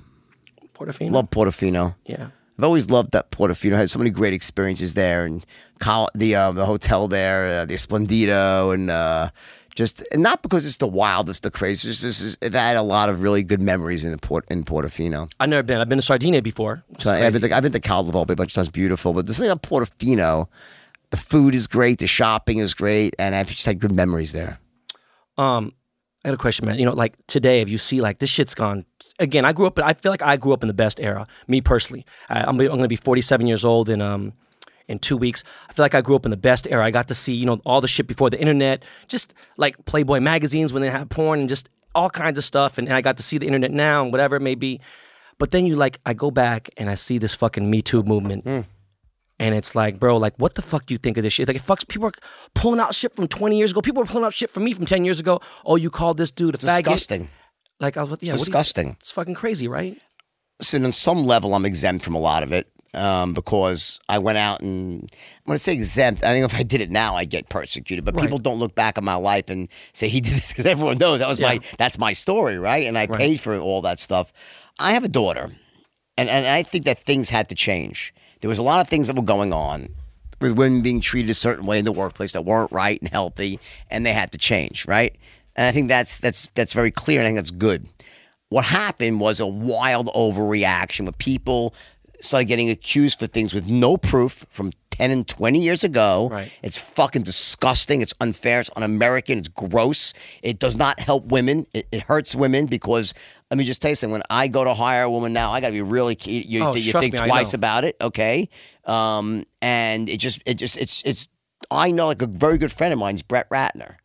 Portofino. Love Portofino. Yeah. I've always loved that Portofino. I had so many great experiences there, and the uh, the hotel there, uh, the Esplendido, and uh, just and not because it's the wildest, the craziest. This is I've had a lot of really good memories in the port in Portofino. I've never been. I've been to Sardinia before. So I've been, to, I've been to a bunch of times, beautiful. But this thing about Portofino, the food is great, the shopping is great, and I've just had good memories there. Um, I got a question, man. You know, like today, if you see like this shit's gone. Again, I grew up. I feel like I grew up in the best era. Me personally, I, I'm, I'm going to be 47 years old in um in two weeks. I feel like I grew up in the best era. I got to see you know all the shit before the internet, just like Playboy magazines when they had porn and just all kinds of stuff. And, and I got to see the internet now and whatever it may be. But then you like, I go back and I see this fucking Me Too movement. And it's like, bro, like, what the fuck do you think of this shit? Like, it fucks. People are pulling out shit from 20 years ago. People are pulling out shit from me from 10 years ago. Oh, you called this dude a faggot. Disgusting. Like, I was, yeah, It's do you- disgusting. it's fucking crazy, right? listen, on some level, I'm exempt from a lot of it um, because I went out and I'm going to say exempt. I think if I did it now, I'd get persecuted. But Right. people don't look back on my life and say he did this because everyone knows that was my that's my story, right? And I Right. paid for all that stuff. I have a daughter, and and I think that things had to change. There was a lot of things that were going on with women being treated a certain way in the workplace that weren't right and healthy, and they had to change, right? And I think that's that's that's very clear, and I think that's good. What happened was a wild overreaction where people started getting accused for things with no proof from 10 and 20 years ago. Right. It's fucking disgusting. It's unfair. It's un American. It's gross. It does not help women. It, it hurts women because, let me just tell you something. When I go to hire a woman now, I got to be really, key- you, Oh, you think me, twice about it, okay? Um, and it just, it just, it's, it's, I know like a very good friend of mine is Brett Ratner.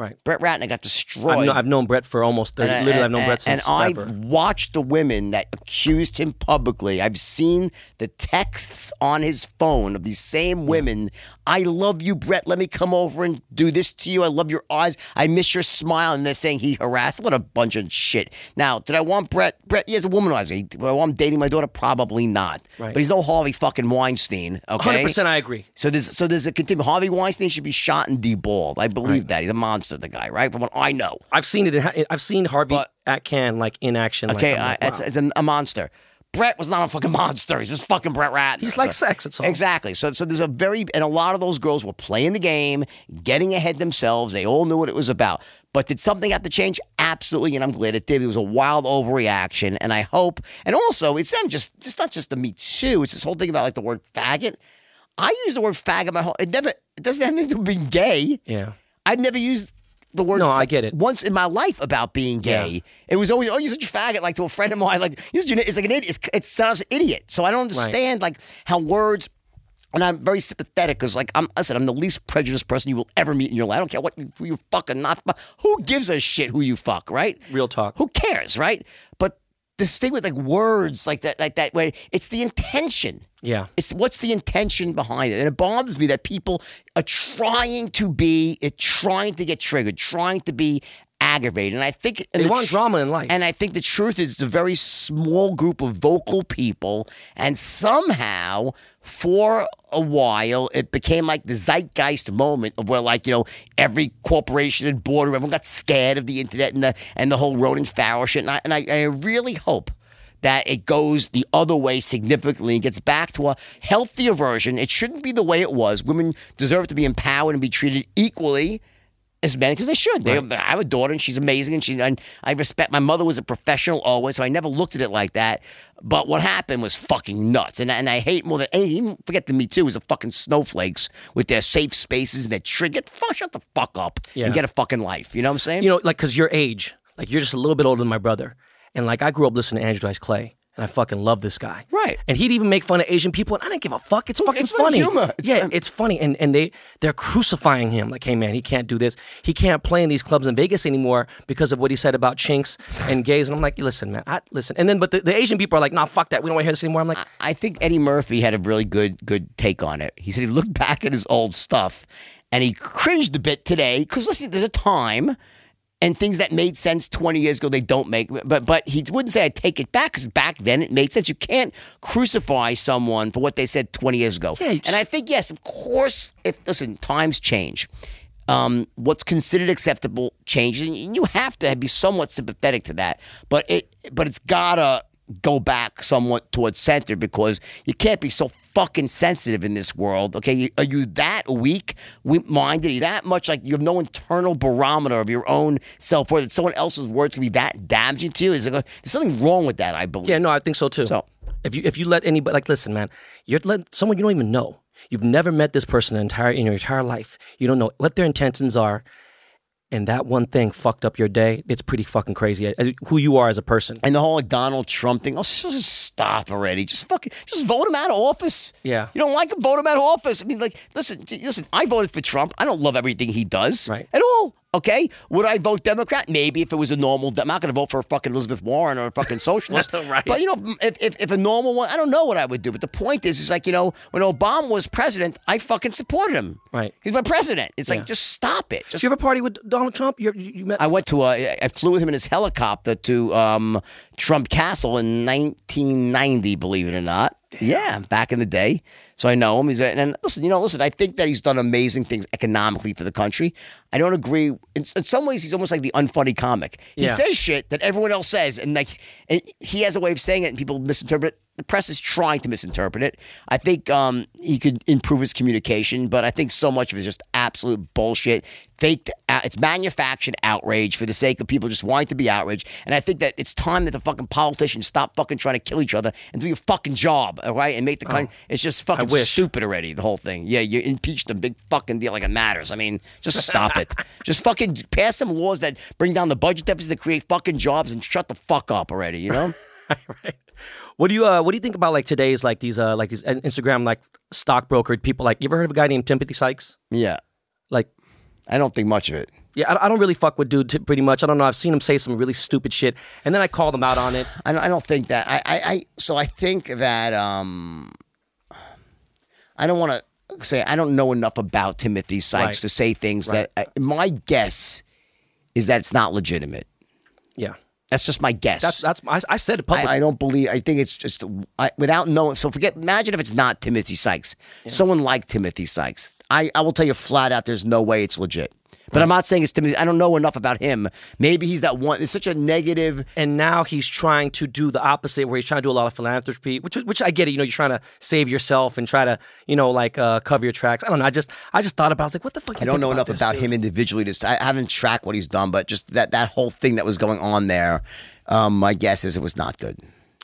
Right. Brett Ratner got destroyed. I've, kno- I've known Brett for almost 30, And literally, I've known and- Brett since and I've forever. watched the women that accused him publicly. I've seen the texts on his phone of these same women. I love you, Brett. Let me come over and do this to you. I love your eyes. I miss your smile. And they're saying he harassed. What a bunch of shit. Now, did I want Brett? Brett, he is a womanizer. Do I want him dating my daughter? Probably not. Right. But he's no Harvey fucking Weinstein. Okay. 100% I agree. So there's so there's a continue. Harvey Weinstein should be shot and deballed. I believe that he's a monster. The guy, right? From what I know. I've seen it. In, I've seen Harvey But- at Can like in action. Okay, like, like, it's, wow. it's an, a monster. Brett was not a fucking (laughs) monster. He's just fucking Brett Ratner. He's like So- sex. It's all. Exactly. So, so there's a very, and a lot of those girls were playing the game, getting ahead themselves. They all knew what it was about. But did something have to change? Absolutely, and I'm glad it did. It was a wild overreaction, and I hope. And also, it's not just, it's not just the Me Too. It's this whole thing about like the word faggot. I use the word faggot my whole. It never. It doesn't have anything to do with being gay. Yeah. I've never used the word. No, I get it. Once in my life about being gay, Yeah. it was always, oh, you're such a faggot. Like to a friend of mine, like you're such an- it's like an idiot. It's, it sounds idiot. So I don't understand like how words And I'm very sympathetic because, like, I'm listen, I'm the least prejudiced person you will ever meet in your life. I don't care what you, who you fucking not. Who gives a shit who you fuck, right? Real talk. Who cares, right? But this thing with like words like that, like that, way, it's the intention. Yeah. It's what's the intention behind it, and it bothers me that people are trying to be, it trying to get triggered, trying to be aggravated, and I think and They the want tr- drama in life. and I think the truth is it's a very small group of vocal people, and somehow for a while it became like the zeitgeist moment of where like you know every corporation and border everyone got scared of the internet and the and the whole Ronan Farrow shit, and I and I, I really hope that it goes the other way significantly and gets back to a healthier version. It shouldn't be the way it was. Women deserve to be empowered and be treated equally as men because they should. They, I have a daughter and she's amazing and she and I respect. My mother was a professional always, so I never looked at it like that. But what happened was fucking nuts, and and I hate more than anything. Even forget the Me Too was the fucking snowflakes with their safe spaces and their trigger. Fuck, shut the fuck up Yeah. and get a fucking life. You know what I'm saying? you know, like, cause your age, like, you're just a little bit older than my brother. And, like, I grew up listening to Andrew Dice Clay, and I fucking love this guy. Right. And he'd even make fun of Asian people, and I didn't give a fuck. It's fucking it's funny funny. humor. It's yeah, fun. it's funny. And, and they, they're crucifying him. Like, hey, man, he can't do this. He can't play in these clubs in Vegas anymore because of what he said about chinks and gays. And I'm like, listen, man, I, listen. And then, but the, the Asian people are like, nah, fuck that. We don't want to hear this anymore. I'm like, I think Eddie Murphy had a really good good take on it. He said he looked back at his old stuff and he cringed a bit today because listen, there's a time and things that made sense 20 years ago they don't make but but he wouldn't say I take it back because back then it made sense. You can't crucify someone for what they said 20 years ago. Yeah, and I think yes, of course. If listen, times change. Um, what's considered acceptable changes, and you have to be somewhat sympathetic to that. But it, but it's gotta go back somewhat towards center because you can't be so fucking sensitive in this world. Okay, are you that weak minded? Are you that much like you have no internal barometer of your own self worth? That someone else's words can be that damaging to you? Is there, there's something wrong with that? I believe. Yeah, no, I think so too. So- if you if you let anybody like listen, man, you're let someone you don't even know. You've never met this person in entire in your entire life. You don't know what their intentions are, and that one thing fucked up your day. It's pretty fucking crazy. Who you are as a person. And the whole like, Donald Trump thing. Oh, just stop already. Just fucking, just vote him out of office. Yeah. You don't like him, vote him out of office. I mean, like, listen, listen. I voted for Trump. I don't love everything he does. Right. At all. Okay. Would I vote Democrat? Maybe if it was a normal. I'm not going to vote for a fucking Elizabeth Warren or a fucking socialist. (laughs) Right. But you know, if, if if a normal one, I don't know what I would do. But the point is, is like you know, when Obama was president, I fucking supported him. Right. He's my president. It's Yeah. like just stop it. Just Did you ever party with Donald Trump? You're, you you met. I went to a, I flew with him in his helicopter to um, Trump Castle in 1990, believe it or not. Yeah, back in the day. So I know him. He's a, and listen, you know, listen. I think that he's done amazing things economically for the country. I don't agree. In, in some ways, he's almost like the unfunny comic. He Yeah. says shit that everyone else says, and like and he has a way of saying it, and people misinterpret it. The press is trying to misinterpret it. I think um, he could improve his communication, but I think so much of it is just absolute bullshit. Faked. out- It's manufactured outrage for the sake of people just wanting to be outraged. And I think that it's time that the fucking politicians stop fucking trying to kill each other and do your fucking job, all right? And make the country. It's just fucking stupid already. The whole thing. Yeah, you impeached a big fucking deal like it matters. I mean, just stop it. (laughs) Just fucking pass some laws that bring down the budget deficit that create fucking jobs and shut the fuck up already. You know. (laughs) right. What do you uh, What do you think about like today's like these uh like these uh, Instagram like stockbroker people? Like, you ever heard of a guy named Timothy Sykes? yeah. Like, I don't think much of it. yeah, I, I don't really fuck with dude t- pretty much. I don't know. I've seen him say some really stupid shit, and then I call them out on it. I don't, I don't think that. I, I, I so I think that um, I don't want to say I don't know enough about Timothy Sykes Right. to say things that. I, my guess is that it's not legitimate. Yeah, That's just my guess. that's that's I, I said it publicly. I, I don't believe. I think it's just I, without knowing. So forget. Imagine if it's not Timothy Sykes. Someone like Timothy Sykes. I, I will tell you flat out. There's no way it's legit. But I'm not saying it's Timothy. I don't know enough about him. Maybe he's that one. It's such a negative. and now he's trying to do the opposite, where he's trying to do a lot of philanthropy, which which I get it. You know, you're trying to save yourself and try to you know like uh, cover your tracks. I don't know. I just I just thought about. it. I was like, what the fuck? I don't know enough about him individually. To, I haven't tracked what he's done, but just that that whole thing that was going on there. Um, my guess is it was not good.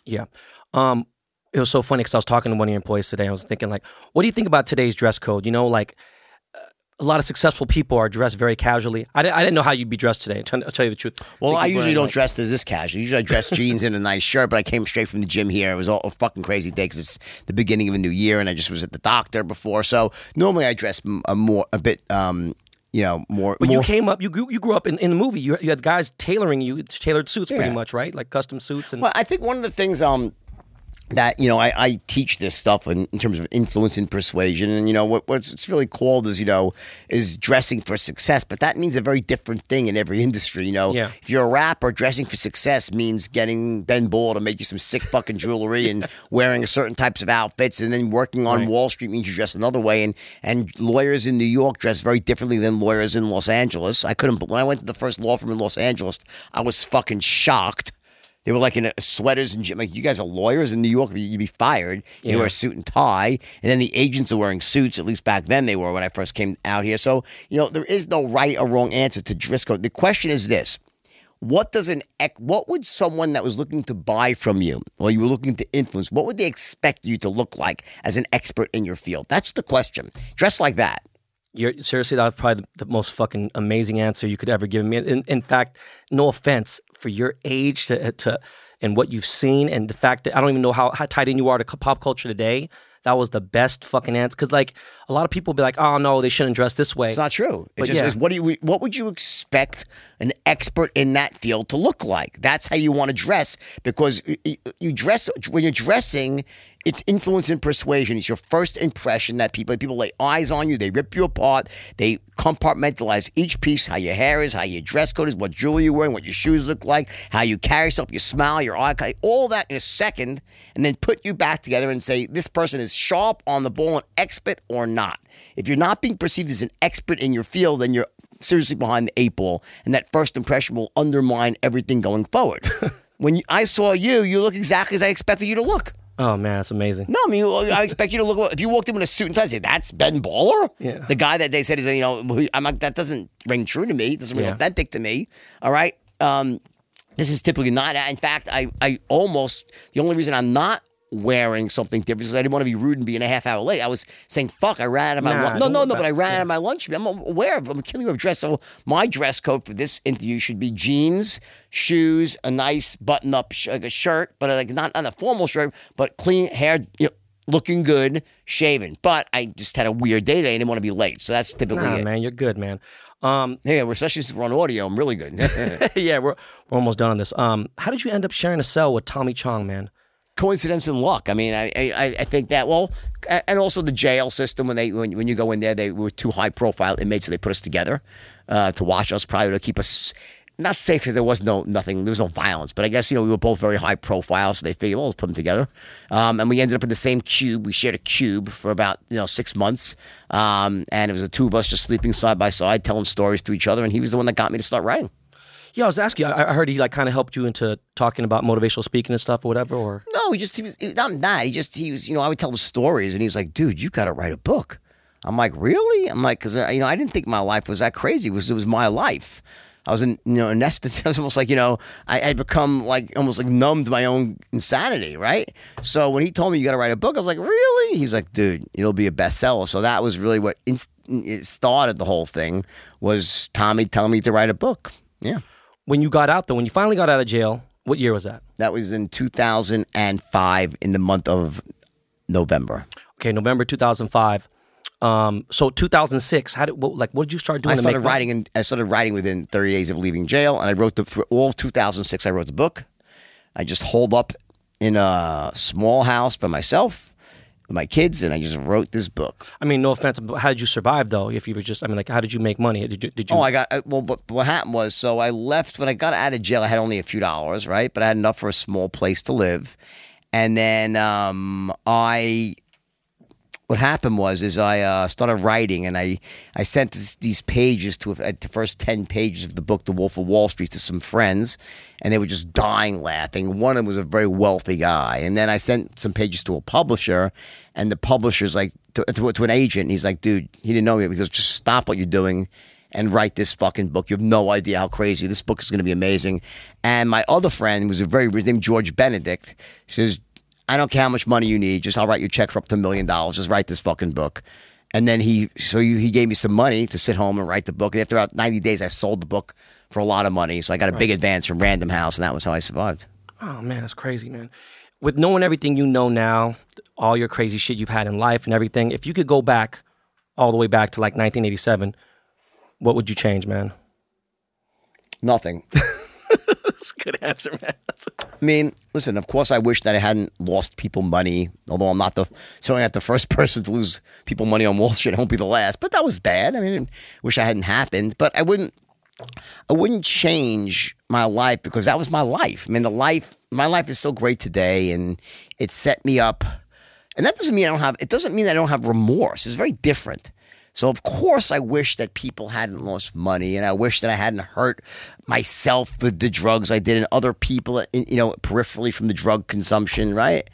Yeah. Um, it was so funny because I was talking to one of your employees today. I was thinking like, what do you think about today's dress code? You know, like, a lot of successful people are dressed very casually. I, I didn't know how you'd be dressed today. I'll tell you the truth. Well, I usually don't like- dress as this casual. Usually I dress jeans and a nice shirt, but I came straight from the gym here. It was all a fucking crazy day because it's the beginning of a new year, and I just was at the doctor before. So normally I dress m- a more a bit, um, you know, more. But more you came up, you grew, you grew up in, in the movie. You, you had guys tailoring you, tailored suits pretty much, right? Like custom suits. And Well, I think one of the things um that you know I, I teach this stuff in, in terms of influence and persuasion, and you know what what's it's really called is you know is dressing for success, but that means a very different thing in every (laughs) industry. You know, Yeah. if you're a rapper, dressing for success means getting Ben Ball to make you some sick fucking jewelry and (laughs) wearing certain types of outfits, and then working on Right. Wall Street means you dress another way, and and lawyers in New York dress very differently than lawyers in Los Angeles. I couldn't but when I went to the first law firm in Los Angeles, I was fucking shocked. They were like in sweaters and like you guys are lawyers in New York. You'd be fired. You Yeah. wear a suit and tie, and then the agents are wearing suits. At least back then they were when I first came out here. So you know there is no right or wrong answer to dress code. The question is this: What does an what would someone that was looking to buy from you, or you were looking to influence, what would they expect you to look like as an expert in your field? That's the question. Dress like that. You're, seriously, that was probably the, the most fucking amazing answer you could ever give me. In, in fact, no offense for your age to, to and what you've seen, and the fact that I don't even know how, how tied in you are to pop culture today. That was the best fucking answer. Because like a lot of people be like, "Oh no, they shouldn't dress this way." It's not true. It But just yeah. is what do you what would you expect an expert in that field to look like? That's how you want to dress because you dress when you're dressing. It's influence and persuasion. It's your first impression that people people lay eyes on you. They rip you apart. They compartmentalize each piece: how your hair is, how your dress code is, what jewelry you're wearing, what your shoes look like, how you carry yourself, your smile, your eye, all that in a second, and then put you back together and say this person is sharp on the ball, an expert or not. If you're not being perceived as an expert in your field, then you're seriously behind the eight ball, and that first impression will undermine everything going forward. (laughs) when I saw you, you look exactly as I expected you to look. Oh man, that's amazing. No, I mean, I expect you to look. If you walked in with a suit and tie, say that's Ben Baller. Yeah. the guy that they said is, you know, I'm like that doesn't ring true to me. It doesn't ring Yeah. authentic to me. All right. Um, this is typically not. In fact, I, I almost the only reason I'm not wearing something different is I didn't want to be rude and being a half hour late. I was saying, "Fuck, I ran out of my Nah, lunch." No, no, no, but I ran yeah. out of my lunch. I'm aware of. I'm killing of dress. So my dress code for this interview should be jeans, shoes, a nice button-up sh- like a shirt, but like not not a formal shirt, but clean hair. You know, Looking good, shaven, but I just had a weird day today. I didn't want to be late, so that's typically Nah, it. man, you're good, man. Um, Yeah, we're especially since we're on audio. I'm really good. (laughs) yeah, we're we're almost done on this. Um, how did you end up sharing a cell with Tommy Chong, man? Coincidence and luck. I mean, I, I I think that well, and also the jail system when they when, when you go in there, they were two high profile inmates, so they put us together uh, to watch us, probably to keep us not safe because there was no nothing, there was no violence. But I guess you know we were both very high profile, so they figured, well, let's put them together. Um, and we ended up in the same cube. We shared a cube for about you know six months, um, and it was the two of us just sleeping side by side, telling stories to each other. And he was the one that got me to start writing. Yeah, I was asking. I, I heard he like kind of helped you into talking about motivational speaking and stuff or whatever. Or No, he just he was not that. He just he was you know I would tell him stories and he was like, dude, you got to write a book. I'm like, really? I'm like, because uh, you know I didn't think my life was that crazy. It was it was my life. I was in you know nested. (laughs) I was almost like you know I had become like almost like numb to my own insanity, right? So when he told me you got to write a book, I was like, really? He's like, dude, it'll be a bestseller. So that was really what started the whole thing was Tommy telling me to write a book. Yeah. When you got out though, when you finally got out of jail, what year was that? That was in 2005 in the month of November. Okay, November 2005. Um, so 2006. How did what, like what did you start doing? I started writing. In, I started writing within 30 days of leaving jail, and I wrote the for all of 2006. I wrote the book. I just holed up in a small house by myself my kids, and I just wrote this book. I mean, no offense, but how did you survive though? If you were just, I mean, like, how did you make money? Did you? Did you? Oh, I got uh, well. But what happened was, so I left when I got out of jail. I had only a few dollars, right? But I had enough for a small place to live, and then um, I. What happened was, is I uh, started writing, and I I sent this, these pages to uh, the first ten pages of the book, The Wolf of Wall Street, to some friends, and they were just dying laughing. One of them was a very wealthy guy, and then I sent some pages to a publisher, and the publisher's like to, to, to an agent. And he's like, dude, he didn't know me because just stop what you're doing and write this fucking book. You have no idea how crazy this book is going to be amazing. And my other friend was a very his name George Benedict. Says, I don't care how much money you need, just I'll write you a check for up to a million dollars. Just write this fucking book. And then he, so you, he gave me some money to sit home and write the book. And after about 90 days, I sold the book for a lot of money. So I got a big advance from Random House, and that was how I survived. Oh man, that's crazy, man. With knowing everything you know now, all your crazy shit you've had in life and everything, if you could go back all the way back to like 1987, what would you change, man? Nothing. (laughs) Good answer, man. I mean, listen, of course, I wish that I hadn't lost people money, although I'm not the, certainly not the first (laughs) person to lose people money on Wall Street. I won't be the last, but that was bad. I mean, I wish I hadn't happened, but I wouldn't, I wouldn't change my life because that was my life. I mean, the life, my life is so great today and it set me up. And that doesn't mean I don't have, it doesn't mean that I don't have remorse. It's very different. So of course I wish that people hadn't lost money and I wish that I hadn't hurt myself with the drugs I did and other people, you know, peripherally from the drug consumption, right?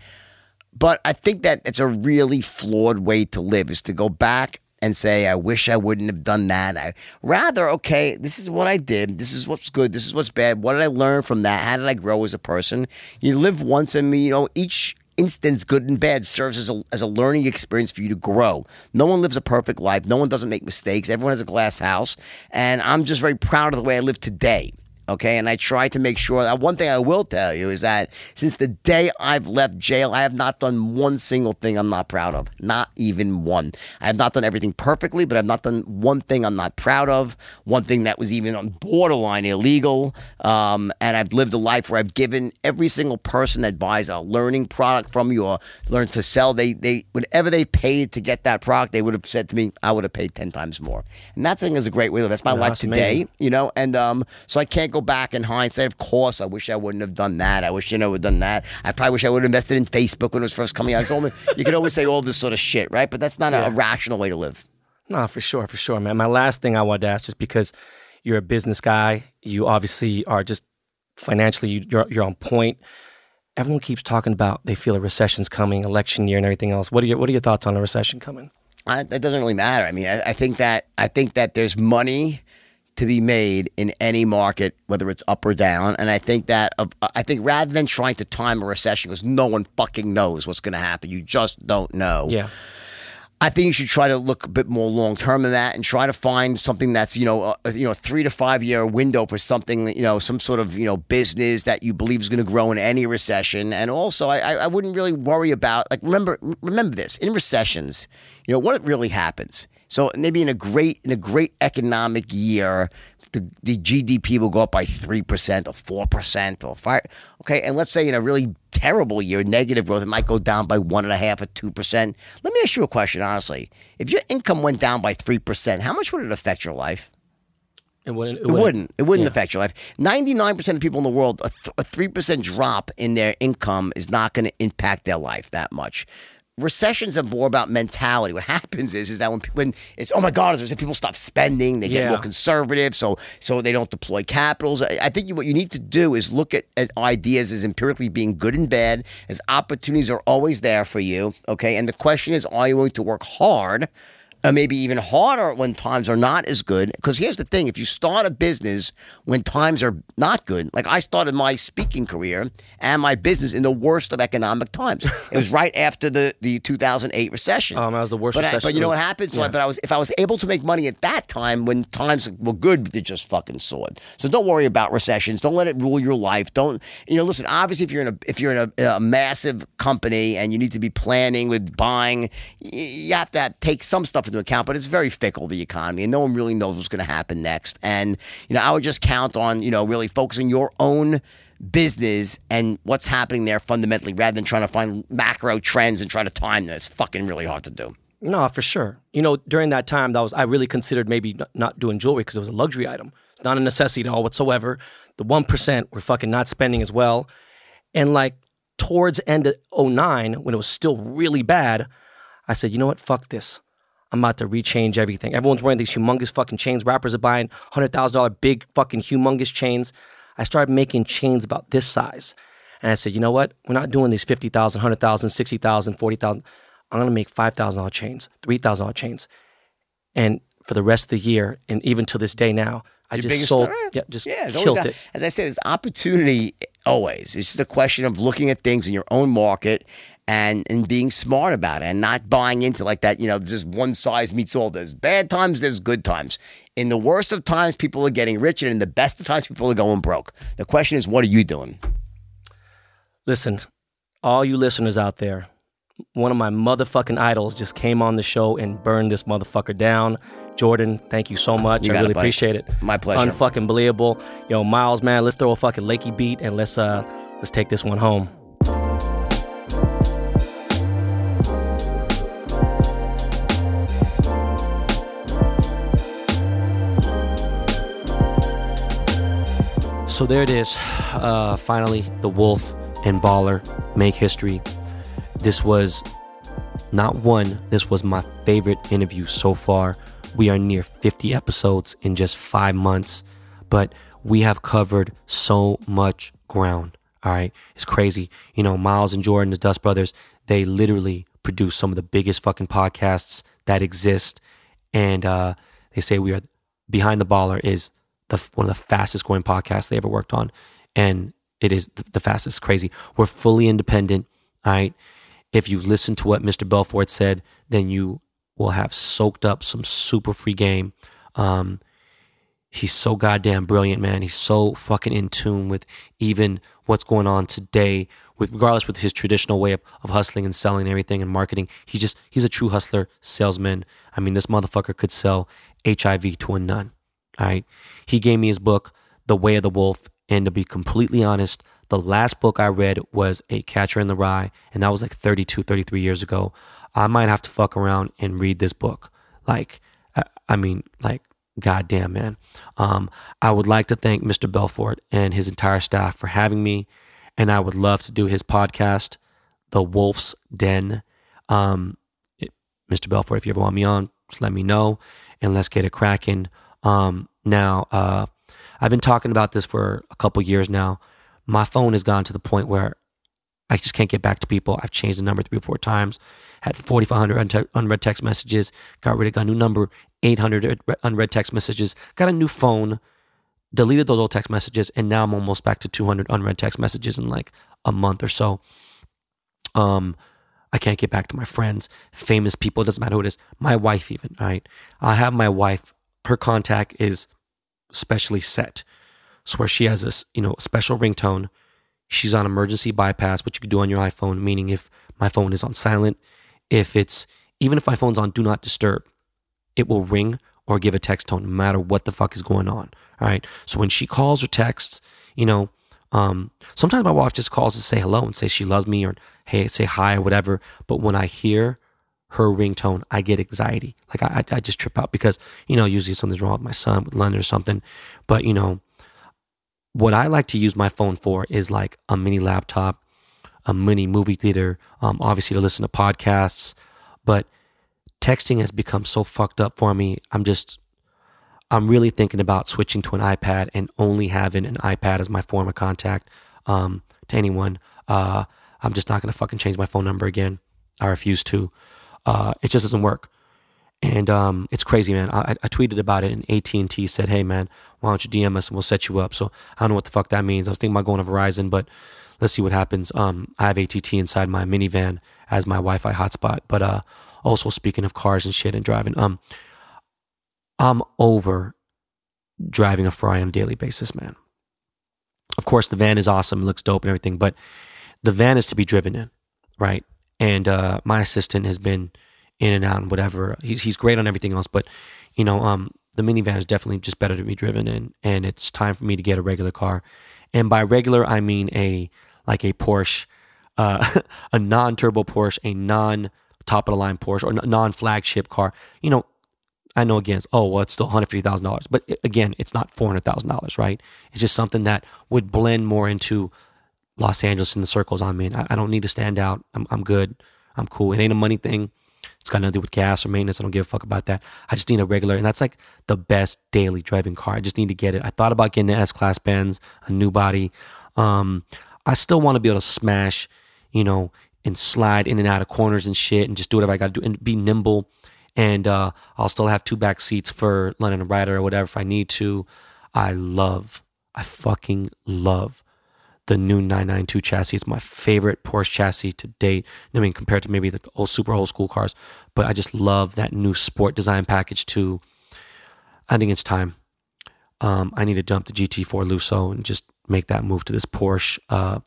But I think that it's a really flawed way to live is to go back and say, I wish I wouldn't have done that. I rather, okay, this is what I did. This is what's good. This is what's bad. What did I learn from that? How did I grow as a person? You live once and you know, each instance, good and bad, serves as a, as a learning experience for you to grow. No one lives a perfect life. No one doesn't make mistakes. Everyone has a glass house. And I'm just very proud of the way I live today. Okay. And I try to make sure that one thing I will tell you is that since the day I've left jail, I have not done one single thing I'm not proud of. Not even one. I have not done everything perfectly, but I've not done one thing I'm not proud of. One thing that was even on borderline illegal. Um, and I've lived a life where I've given every single person that buys a learning product from you or learns to sell, they, they, whatever they paid to get that product, they would have said to me, I would have paid 10 times more. And that thing is a great way to live. That's my Yeah, life that's today amazing. you know and um so i can't go back in hindsight of course i wish i wouldn't have done that i wish you know would have done that i probably wish i would have invested in facebook when it was first coming out you can always say all this sort of shit right but that's not a, a rational way to live No, for sure, for sure, man. My last thing I wanted to ask, just because you're a business guy, you obviously are just financially you- you're you're on point. Everyone keeps talking about they feel a recession's coming, election year, and everything else. What are your What are your thoughts on a recession coming? I, it doesn't really matter i mean I, I think that i think that there's money to be made in any market whether it's up or down. And i think that uh, i think rather than trying to time a recession because no one fucking knows what's going to happen. You just don't know. Yeah, I think you should try to look a bit more long term than that, and try to find something that's you know a, you know three to five year window for something you know some sort of you know business that you believe is going to grow in any recession. And also, I, I I wouldn't really worry about like remember remember this. In recessions, you know what really happens. So maybe in a great in a great economic year, the, the GDP will go up by three percent or four percent or five. Okay, and let's say in a really terrible year, negative growth, it might go down by one and a half or two percent. Let me ask you a question, honestly. If your income went down by three percent, how much would it affect your life? it wouldn't. It wouldn't. It wouldn't Yeah. affect your life. Ninety-nine percent of people in the world, a three percent drop in their income is not going to impact their life that much. Recessions are more about mentality. What (laughs) happens is, is that when when it's oh my god, is people stop spending, they get Yeah. more conservative, so so they don't deploy capitals. I, I think you, what you need to do is look at, at ideas as empirically being good and bad, as opportunities are always there for you. Okay, and the question is, are you willing to work hard? Uh, maybe even harder when times are not as good. Because here's the thing: if you start a business when times are not good, like I started my speaking career and my business in the worst of economic times. it was right after the the 2008 recession. Um, that was the worst But, I- recession. but you know what happened? So, I- but I was if I was able to make money at that time when times were good, they just fucking soared. So don't worry about recessions. Don't let it rule your life. Don't you know? Listen, obviously, if you're in a if you're in a, a massive company and you need to be planning with buying, you have to take some stuff into account. But it's very fickle the economy, and no one really knows what's going to happen next. And you know, I would just count on you know really focusing your own business and what's happening there fundamentally rather than trying to find macro trends and try to time them. It's fucking really hard to do. No, for sure. You know, during that time, that was I really considered maybe not, not doing jewelry because it was a luxury item. It's not a necessity at all whatsoever. The one percent were fucking not spending as well, and like towards end of 09, when it was still really bad, I said, you know what, fuck this. I'm about to rechange everything. Everyone's wearing these humongous fucking chains. Rappers are buying hundred thousand dollar big fucking humongous chains. I started making chains about this size. And I said, you know what? We're not doing these 50,000, 100,000, 60,000, 40,000. I'm going to make $5,000 chains, $3,000 chains. And for the rest of the year, and even to this day now, I Your just sold, yeah, just yeah, killed always, it. As I said, it's opportunity always. It's just a question of looking at things in your own market and and being smart about it and not buying into like that. You know, just one size meets all. There's bad times, there's good times. In the worst of times, people are getting rich, and in the best of times, people are going broke. The question is, what are you doing? Listen, all you listeners out there, one of my motherfucking idols just came on the show and burned this motherfucker down. Jordan, thank you so much. You I really it, appreciate it. My pleasure. Unfucking believable. Yo, Miles, man, let's throw a fucking Lakey beat and let's uh let's take this one home. So there it is. Uh, finally, the Wolf and Baller make history. This was not one, this was my favorite interview so far. We are near 50 episodes in just five months, but we have covered so much ground. All right. It's crazy. You know, Miles and Jordan, the Dust Brothers, they literally produce some of the biggest fucking podcasts that exist. And uh, they say we are behind the baller is the one of the fastest growing podcasts they ever worked on. And it is the, fastest. Crazy. We're fully independent. All right. If you listen to what Mr. Belfort said, then you will have soaked up some super free game. Um, he's so goddamn brilliant, man. He's so fucking in tune with even what's going on today, with regardless with his traditional way of, of hustling and selling everything and marketing. He's just he's a true hustler, salesman. I mean, this motherfucker could sell HIV to a nun. Right. He gave me his book, The Way of the Wolf. And to be completely honest, the last book I read was A Catcher in the Rye, and that was like 32, 33 years ago. I might have to fuck around and read this book. Like, I, I mean, like, goddamn, man. Um, I would like to thank Mr. Belfort and his entire staff for having me, and I would love to do his podcast, The Wolf's Den. Um, it, Mr. Belfort, if you ever want me on, just let me know, and let's get it cracking. Um, now, uh, I've been talking about this for a couple years now. My phone has gone to the point where I just can't get back to people. I've changed the number three or four times, had 4,500 unread text messages, got rid of, got a new number, 800 unread text messages, got a new phone, deleted those old text messages, and now I'm almost back to 200 unread text messages in like a month or so. Um, I can't get back to my friends, famous people, it doesn't matter who it is, my wife even, right? I have my wife, her contact is specially set. So where she has this, you know, special ringtone. She's on emergency bypass, which you can do on your iPhone, meaning if my phone is on silent, if it's even if my phone's on do not disturb, it will ring or give a text tone no matter what the fuck is going on. All right. So when she calls or texts, you know, um, sometimes my wife just calls to say hello and say she loves me or hey, say hi or whatever. But when I hear her ringtone, I get anxiety. Like I, I just trip out because you know usually something's wrong with my son with London or something. But you know, what I like to use my phone for is like a mini laptop, a mini movie theater. Um, obviously to listen to podcasts, but texting has become so fucked up for me. I'm just, I'm really thinking about switching to an iPad and only having an iPad as my form of contact um, to anyone. Uh, I'm just not gonna fucking change my phone number again. I refuse to. Uh, it just doesn't work. And um, it's crazy, man. I, I tweeted about it, and AT and T said, "Hey, man, why don't you DM us and we'll set you up?" So I don't know what the fuck that means. I was thinking about going to Verizon, but let's see what happens. Um, I have ATT inside my minivan as my Wi-Fi hotspot. But uh, also speaking of cars and shit and driving, um, I'm over driving a Ferrari on a daily basis, man. Of course, the van is awesome, it looks dope and everything, but the van is to be driven in, right? And uh, my assistant has been in and out and whatever. He's he's great on everything else, but you know, um, the minivan is definitely just better to be driven in, and it's time for me to get a regular car. And by regular, I mean a like a Porsche, uh, (laughs) a non-turbo Porsche, a non top of the line Porsche, or non flagship car. You know, I know again, oh well, it's still one hundred fifty thousand dollars, but again, it's not four hundred thousand dollars, right? It's just something that would blend more into Los Angeles and the circles I'm in. I, I don't need to stand out. I'm I'm good. I'm cool. It ain't a money thing. It's got nothing to do with gas or maintenance. I don't give a fuck about that. I just need a regular, and that's like the best daily driving car. I just need to get it. I thought about getting an S class Benz, a new body. Um, I still want to be able to smash, you know, and slide in and out of corners and shit, and just do whatever I got to do and be nimble. And uh, I'll still have two back seats for London and Ryder or whatever if I need to. I love, I fucking love the new 992 chassis. It's my favorite Porsche chassis to date. I mean, compared to maybe the old super old school cars, but I just love that new sport design package too. I think it's time. Um, I need to dump the GTC4 Lusso and just make that move to this Porsche. Uh,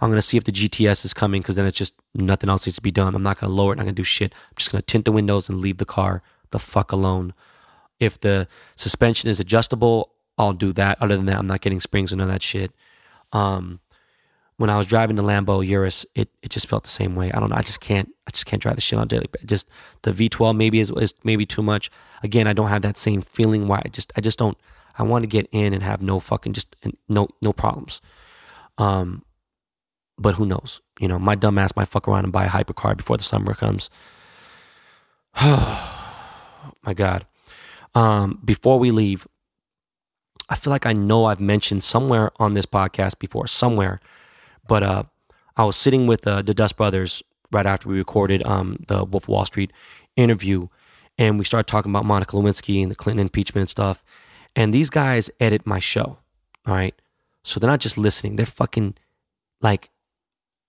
I'm gonna see if the GTS is coming because then it's just nothing else needs to be done. I'm not gonna lower it. I'm not gonna do shit. I'm just gonna tint the windows and leave the car the fuck alone. If the suspension is adjustable, I'll do that. Other than that, I'm not getting springs and of that shit. Um, when I was driving the Lambo Urus, it, it just felt the same way. I don't know. I just can't. I just can't drive the shit on daily. Just the V12 maybe is, is maybe too much. Again, I don't have that same feeling. Why I just I just don't. I want to get in and have no fucking just no no problems. Um, but who knows? You know, my dumb ass might fuck around and buy a hypercar before the summer comes. Oh, (sighs) my God. Um, before we leave, I feel like I know I've mentioned somewhere on this podcast before, somewhere, but uh, I was sitting with uh, the Dust Brothers right after we recorded um, the Wolf Wall Street interview, and we started talking about Monica Lewinsky and the Clinton impeachment and stuff. And these guys edit my show, all right? So they're not just listening; they're fucking like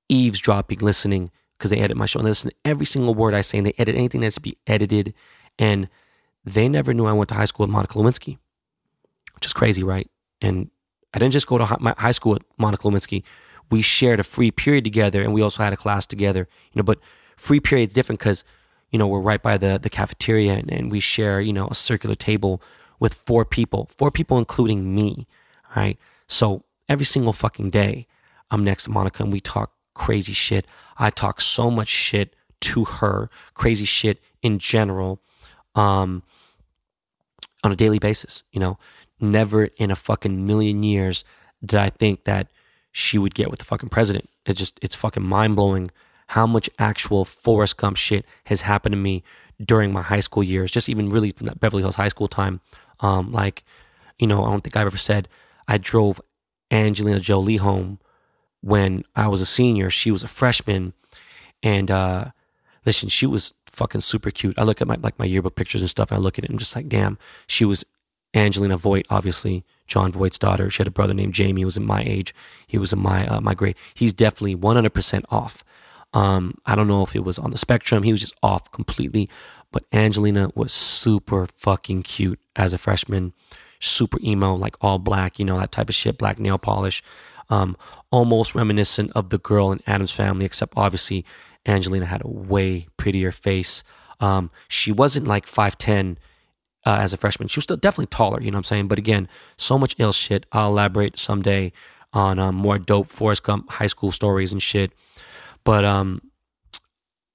eavesdropping, listening because they edit my show and they listen to every single word I say, and they edit anything that's to be edited. And they never knew I went to high school with Monica Lewinsky which is crazy, right? And I didn't just go to high school with Monica Lewinsky. We shared a free period together, and we also had a class together. You know, but free period is different because you know we're right by the the cafeteria, and, and we share you know a circular table with four people, four people including me. Right, so every single fucking day, I'm next to Monica, and we talk crazy shit. I talk so much shit to her, crazy shit in general, um, on a daily basis. You know, never in a fucking million years did I think that she would get with the fucking president. It's just, it's fucking mind blowing how much actual Forrest Gump shit has happened to me during my high school years, just even really from that Beverly Hills high school time. Um, like, you know, I don't think I've ever said I drove Angelina Jolie home when I was a senior. She was a freshman. And uh, listen, she was fucking super cute. I look at my like my yearbook pictures and stuff, and I look at it and I'm just like, damn, she was Angelina Voight, obviously Jon Voight's daughter. She had a brother named Jamie. He was in my age. He was in my uh, my grade. He's definitely 100% off. Um, I don't know if it was on the spectrum. He was just off completely. But Angelina was super fucking cute as a freshman. Super emo, like all black, you know, that type of shit, black nail polish. Um, almost reminiscent of the girl in Addams Family, except obviously Angelina had a way prettier face. Um, she wasn't like 5'10 uh, as a freshman. She was still definitely taller, you know what I'm saying? But again, so much ill shit. I'll elaborate someday on um, more dope Forrest Gump high school stories and shit. But um,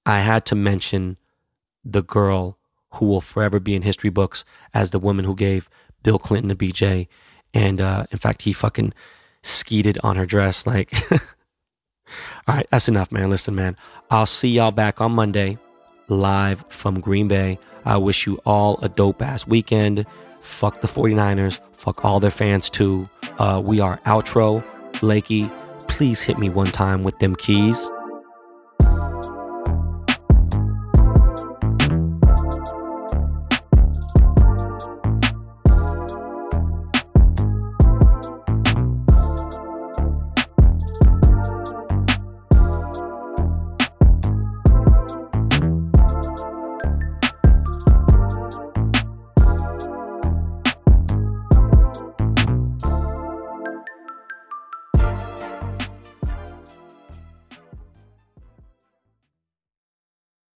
I had to mention the girl who will forever be in history books as the woman who gave Bill Clinton a BJ. And uh, in fact, he fucking skeeted on her dress. Like, (laughs) all right, that's enough, man. Listen, man, I'll see y'all back on Monday live from Green Bay. I wish you all a dope ass weekend. Fuck the 49ers. Fuck all their fans too. Uh, we are outro. Lakey, please hit me one time with them keys.